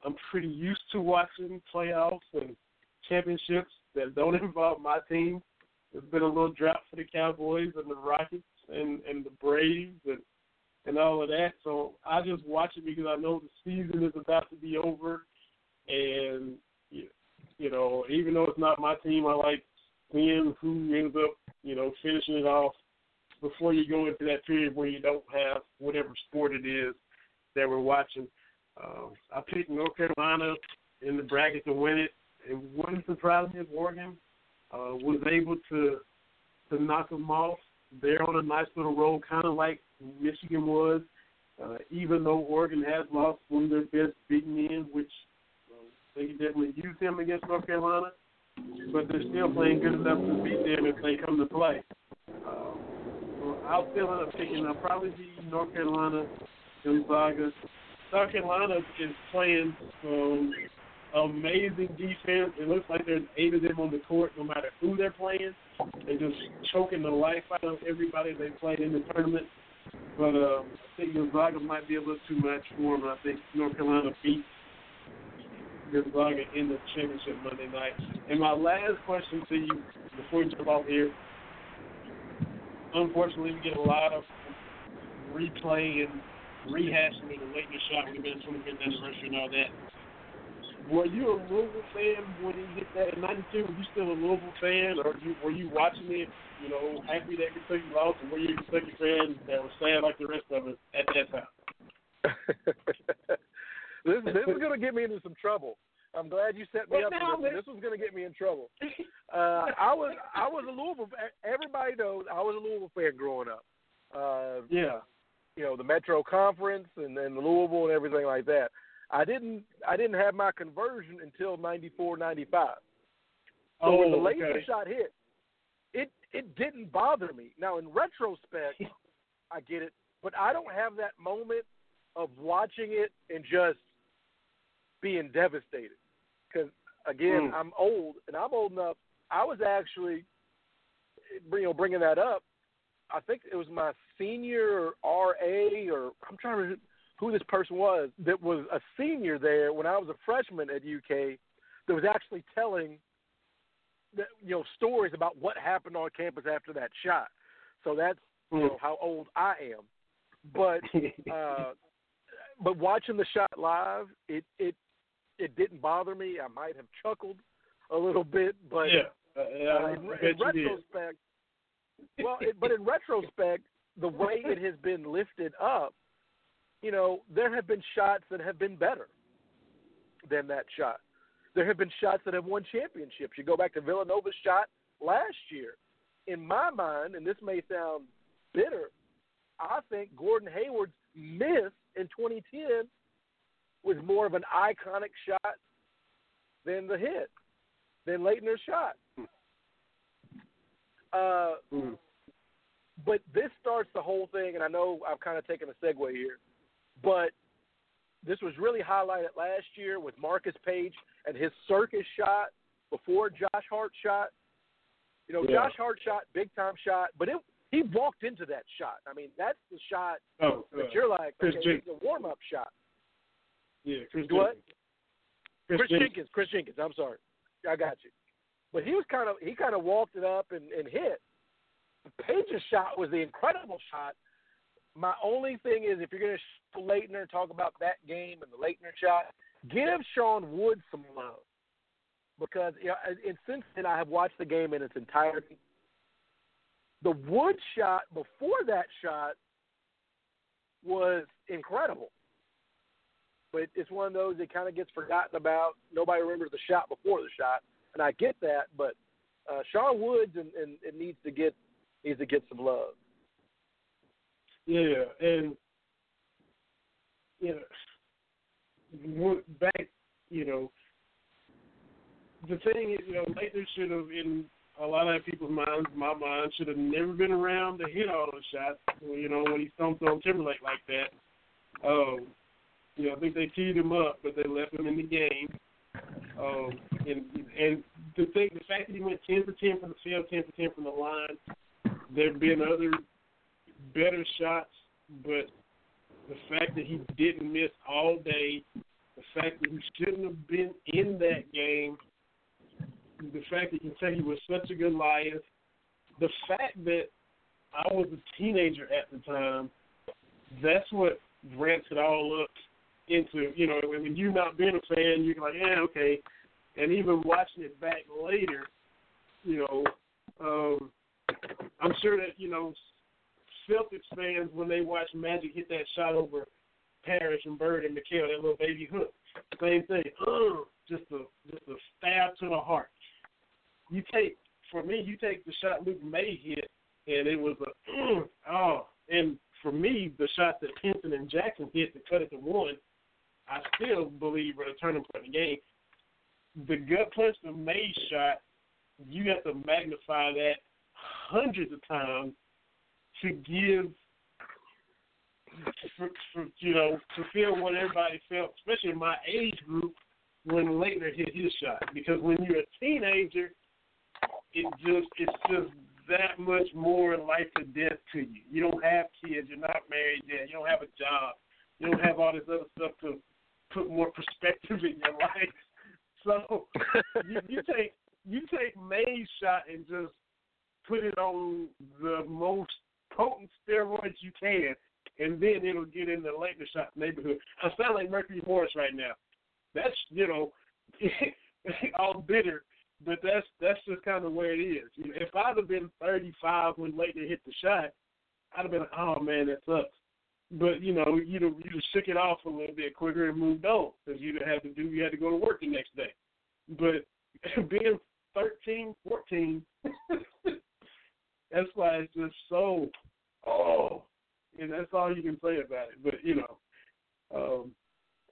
S2: I'm pretty used to watching playoffs and championships that don't [laughs] involve my team. There's been a little drought for the Cowboys and the Rockets and, and the Braves and and all of that. So I just watch it because I know the season is about to be over and you you know, even though it's not my team, I like seeing who ends up, you know, finishing it off before you go into that period where you don't have whatever sport it is that we're watching. Um, I picked North Carolina in the bracket to win it. It wouldn't surprise me if Oregon uh, was able to to knock them off. They're on a nice little roll, kind of like Michigan was. Uh, even though Oregon has lost one of their best big men, which um, they can definitely use them against North Carolina, but they're still playing good enough to beat them if they come to play. Um, I'll still end up picking. I'll probably be North Carolina, Gonzaga. South Carolina is playing some amazing defense. It looks like there's eight of them on the court, no matter who they're playing. They're just choking the life out of everybody they played in the tournament. But um, I think Gonzaga might be a little too much for them. I think North Carolina beat Gonzaga in the championship Monday night. And my last question to you before we jump off here. Unfortunately, we get a lot of replay and rehashing of the Laettner shot when we been 25th anniversary and all that. Were you a Louisville fan when he hit that in '92? Were you still a Louisville fan, or you, were you watching it? You know, happy that Kentucky lost, or were you a Kentucky fan that was sad like the rest of us at that time? [laughs]
S3: this this is going to get me into some trouble. I'm glad you set me
S2: Well,
S3: up
S2: now,
S3: for this. This was going to get me in trouble. [laughs] Uh, I was I was a Louisville. Everybody knows I was a Louisville fan growing up. Uh,
S2: yeah.
S3: you know the Metro Conference and then Louisville and everything like that. I didn't I didn't have my conversion until '94, '95. So
S2: oh,
S3: when the Laettner
S2: okay.
S3: shot hit, it it didn't bother me. Now in retrospect, [laughs] I get it, but I don't have that moment of watching it and just being devastated. Because again,
S2: Mm.
S3: I'm old, and I'm old enough. I was actually, you know, bringing that up. I think it was my senior RA, or I'm trying to who this person was that was a senior there when I was a freshman at UK. That was actually telling, that, you know, stories about what happened on campus after that shot. So that's you know how old I am. But [laughs] uh, but watching the shot live, it it it didn't bother me. I might have chuckled a little bit, but
S2: yeah. Uh, yeah,
S3: uh, in, in
S2: bet you did.
S3: retrospect, well, it, but in retrospect, the way it has been lifted up, you know, there have been shots that have been better than that shot. There have been shots that have won championships. You go back to Villanova's shot last year. In my mind, and this may sound bitter, I think Gordon Hayward's miss in 2010 was more of an iconic shot than the hit, than Laettner's shot. Uh,
S2: Mm.
S3: but this starts the whole thing, and I know I've kind of taken a segue here, but this was really highlighted last year with Marcus Paige and his circus shot before Josh Hart shot. You know,
S2: Yeah.
S3: Josh Hart shot, big time shot, but it he walked into that shot. I mean, that's the shot
S2: Oh, uh,
S3: you're like,
S2: Chris
S3: okay,
S2: Jenkins.
S3: it's a warm up shot.
S2: yeah, Chris
S3: What?
S2: Jenkins.
S3: Chris Jenkins. Chris Jenkins. I'm sorry, I got you. But he was kind of he kind of walked it up and, and hit. Paige's shot was the incredible shot. My only thing is, if you're going to Laettner talk about that game and the Laettner shot, give Sean Woods some love because you know, and since then I have watched the game in its entirety. the Wood shot before that shot was incredible. But it's one of those that kind of gets forgotten about. Nobody remembers the shot before the shot, and I get that. But uh, Sean Woods and, and it needs to get needs to get some love.
S2: Yeah, and you know, back, you know, the thing is, you know, Laettner should have, in a lot of people's minds, my mind, should have never been around to hit all those shots. You know, when he stomped on Timberlake like that. Um, you know, I think they teed him up, but they left him in the game. Um, and and the thing, the fact that he went ten for ten from the field, ten for ten from the line. There've been other better shots, but the fact that he didn't miss all day, the fact that he shouldn't have been in that game, the fact that Kentucky was such a good liar, the fact that I was a teenager at the time, that's what ramps it all up into, you know, when you not being a fan, you're like, yeah, okay. And even watching it back later, you know, um, I'm sure that, you know, Celtics fans, when they watch Magic hit that shot over Parish and Bird and McHale, that little baby hook, same thing. [gasps] Just a just a stab to the heart. You take for me, you take the shot Luke Maye hit, and it was a [clears throat] oh, and for me, the shot that Pinson and Jackson hit to cut it to one, I still believe were the turning point in the game. The gut punch the May shot, you have to magnify that hundreds of times to give for, for, you know, to feel what everybody felt, especially in my age group when Laettner hit his shot. Because when you're a teenager, it just it's just that much more life or death to you. You don't have kids, you're not married yet, you don't have a job, you don't have all this other stuff to put more perspective in your life. So you, you [laughs] take you take Maye's shot and just put it on the most potent steroids you can, and then it'll get in the Laettner shot neighborhood. I sound like Mercury Morris right now. That's you know, [laughs] all bitter, but that's that's just kind of where it is. You know, if I'd have been 35 when Laettner hit the shot, I'd have been like, oh man, that sucks. But you know, you know, you just shook it off a little bit quicker and moved on because you had to do, you had to go to work the next day. But [laughs] being 13, 14, [laughs] that's why it's just so oh, and that's all you can say about it. But you know, um,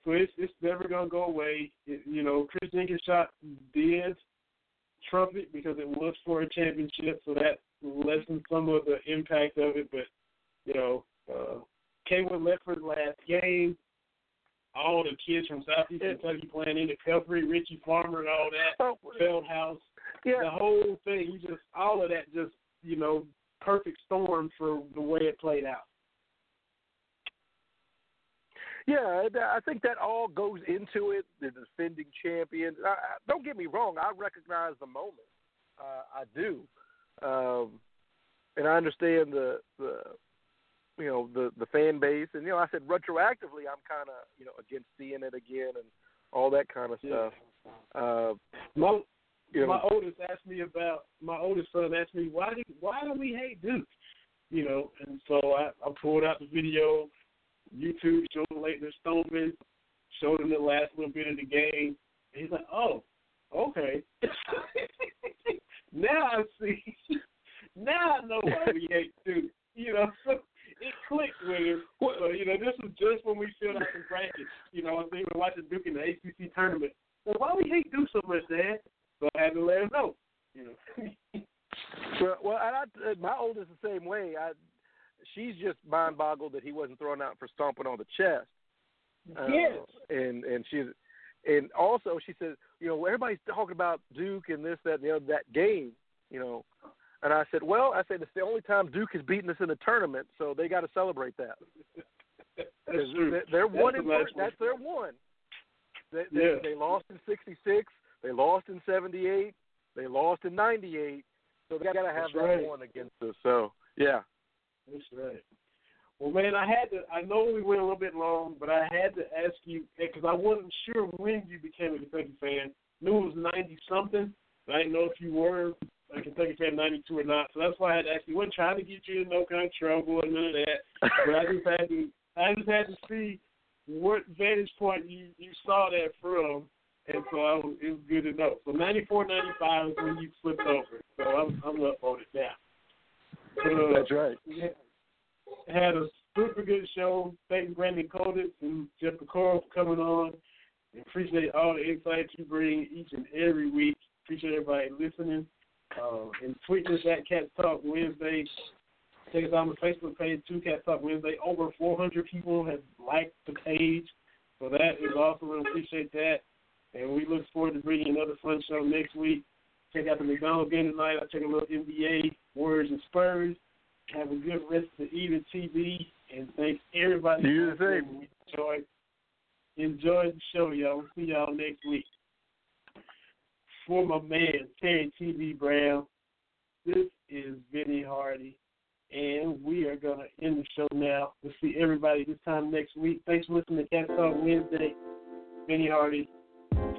S2: so it's it's never gonna go away. It, you know, Chris Jenkins shot did trumpet because it was for a championship, so that lessened some of the impact of it. But you know, uh, Cawood Ledford's last game. All the kids from Southeast Kentucky playing in the Pelphrey, Richie Farmer, and all that,
S3: Oh,
S2: Feldhaus,
S3: yeah,
S2: the whole thing. You just all of that just you know perfect storm for the way it played out.
S3: Yeah, I think that all goes into it. The defending champion. I, don't get me wrong. I recognize the moment. Uh, I do, um, and I understand the the you know the the fan base. And you know, I said retroactively, I'm kind of you know against seeing it again and all that kind of
S2: Yeah.
S3: stuff. Uh,
S2: My
S3: you know,
S2: my oldest asked me about my oldest son asked me why do why do we hate Duke? You know, and so I, I pulled out the video, YouTube showed Leighton Stoneman, showed him the last little bit of the game. And he's like, Oh, okay. [laughs] now I see [laughs] now I know why we hate Duke. You know, so [laughs] it clicked with him. So, you know, this was just when we filled out the brackets. You know, I we were watching Duke in the ACC tournament. Well, why we hate Duke so much, Dad? So I had to let him know. You know. [laughs]
S3: Well, well, and I, uh, my oldest the same way. I, she's just mind boggled that he wasn't thrown out for stomping on the chest. Uh,
S2: Yes.
S3: and and she's and also she said, you know, everybody's talking about Duke and this, that, and the other, that game, you know. And I said, well, I said it's the only time Duke has beaten us in a tournament, so they got to celebrate that. [laughs]
S2: That's true.
S3: they- They're one
S2: That's
S3: in
S2: a.
S3: That's their one. They, they,
S2: Yeah.
S3: they lost in '66. They lost in '78. They lost in '98. So they got to have
S2: That's
S3: that
S2: right.
S3: one against us. So yeah.
S2: That's right. Well, man, I had to. I know we went a little bit long, but I had to ask you eh, because I wasn't sure when you became a Kentucky fan. Knew it was ninety something. but I didn't know if you were a Kentucky Fan 92 or not. So that's why I had to ask you. wasn't trying to get you in no kind of trouble and none of that. [laughs] But I just had to, I just had to see what vantage point you you saw that from, and so I was, it was good to know. So ninety four ninety five is when you flipped over. So I'm I'm up on it now. Uh,
S7: That's right.
S2: we had- a super good show. Thank Brandon Kolditz and Jeff Piecoro for coming on. And appreciate all the insights you bring each and every week. Appreciate everybody listening. Uh, and tweet us at Cats Talk Wednesday. Check us out on the Facebook page, too, Cats Talk Wednesday. Over 400 people have liked the page. So that is awesome. We appreciate that. And we look forward to bringing another fun show next week. Check out the McDonald's game tonight. I'll check a little NBA, Warriors, and Spurs. Have a good rest of the evening, TV. And thanks everybody.
S7: You the same.
S2: Enjoy, enjoy the show, y'all. We'll see y'all next week. For my man, Terry TV Brown, this is Vinny Hardy. And we are going to end the show now. We'll see everybody this time next week. Thanks for listening to Cats Talk Wednesday. Vinny Hardy,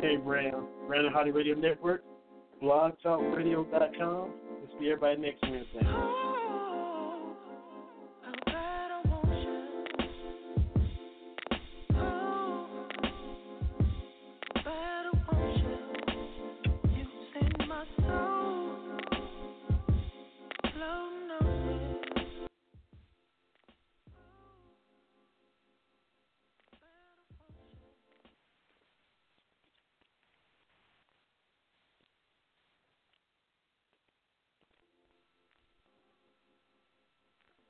S2: Terry Brown, Brandon Hardy Radio Network, blogtalkradio.com. We'll see everybody next Wednesday.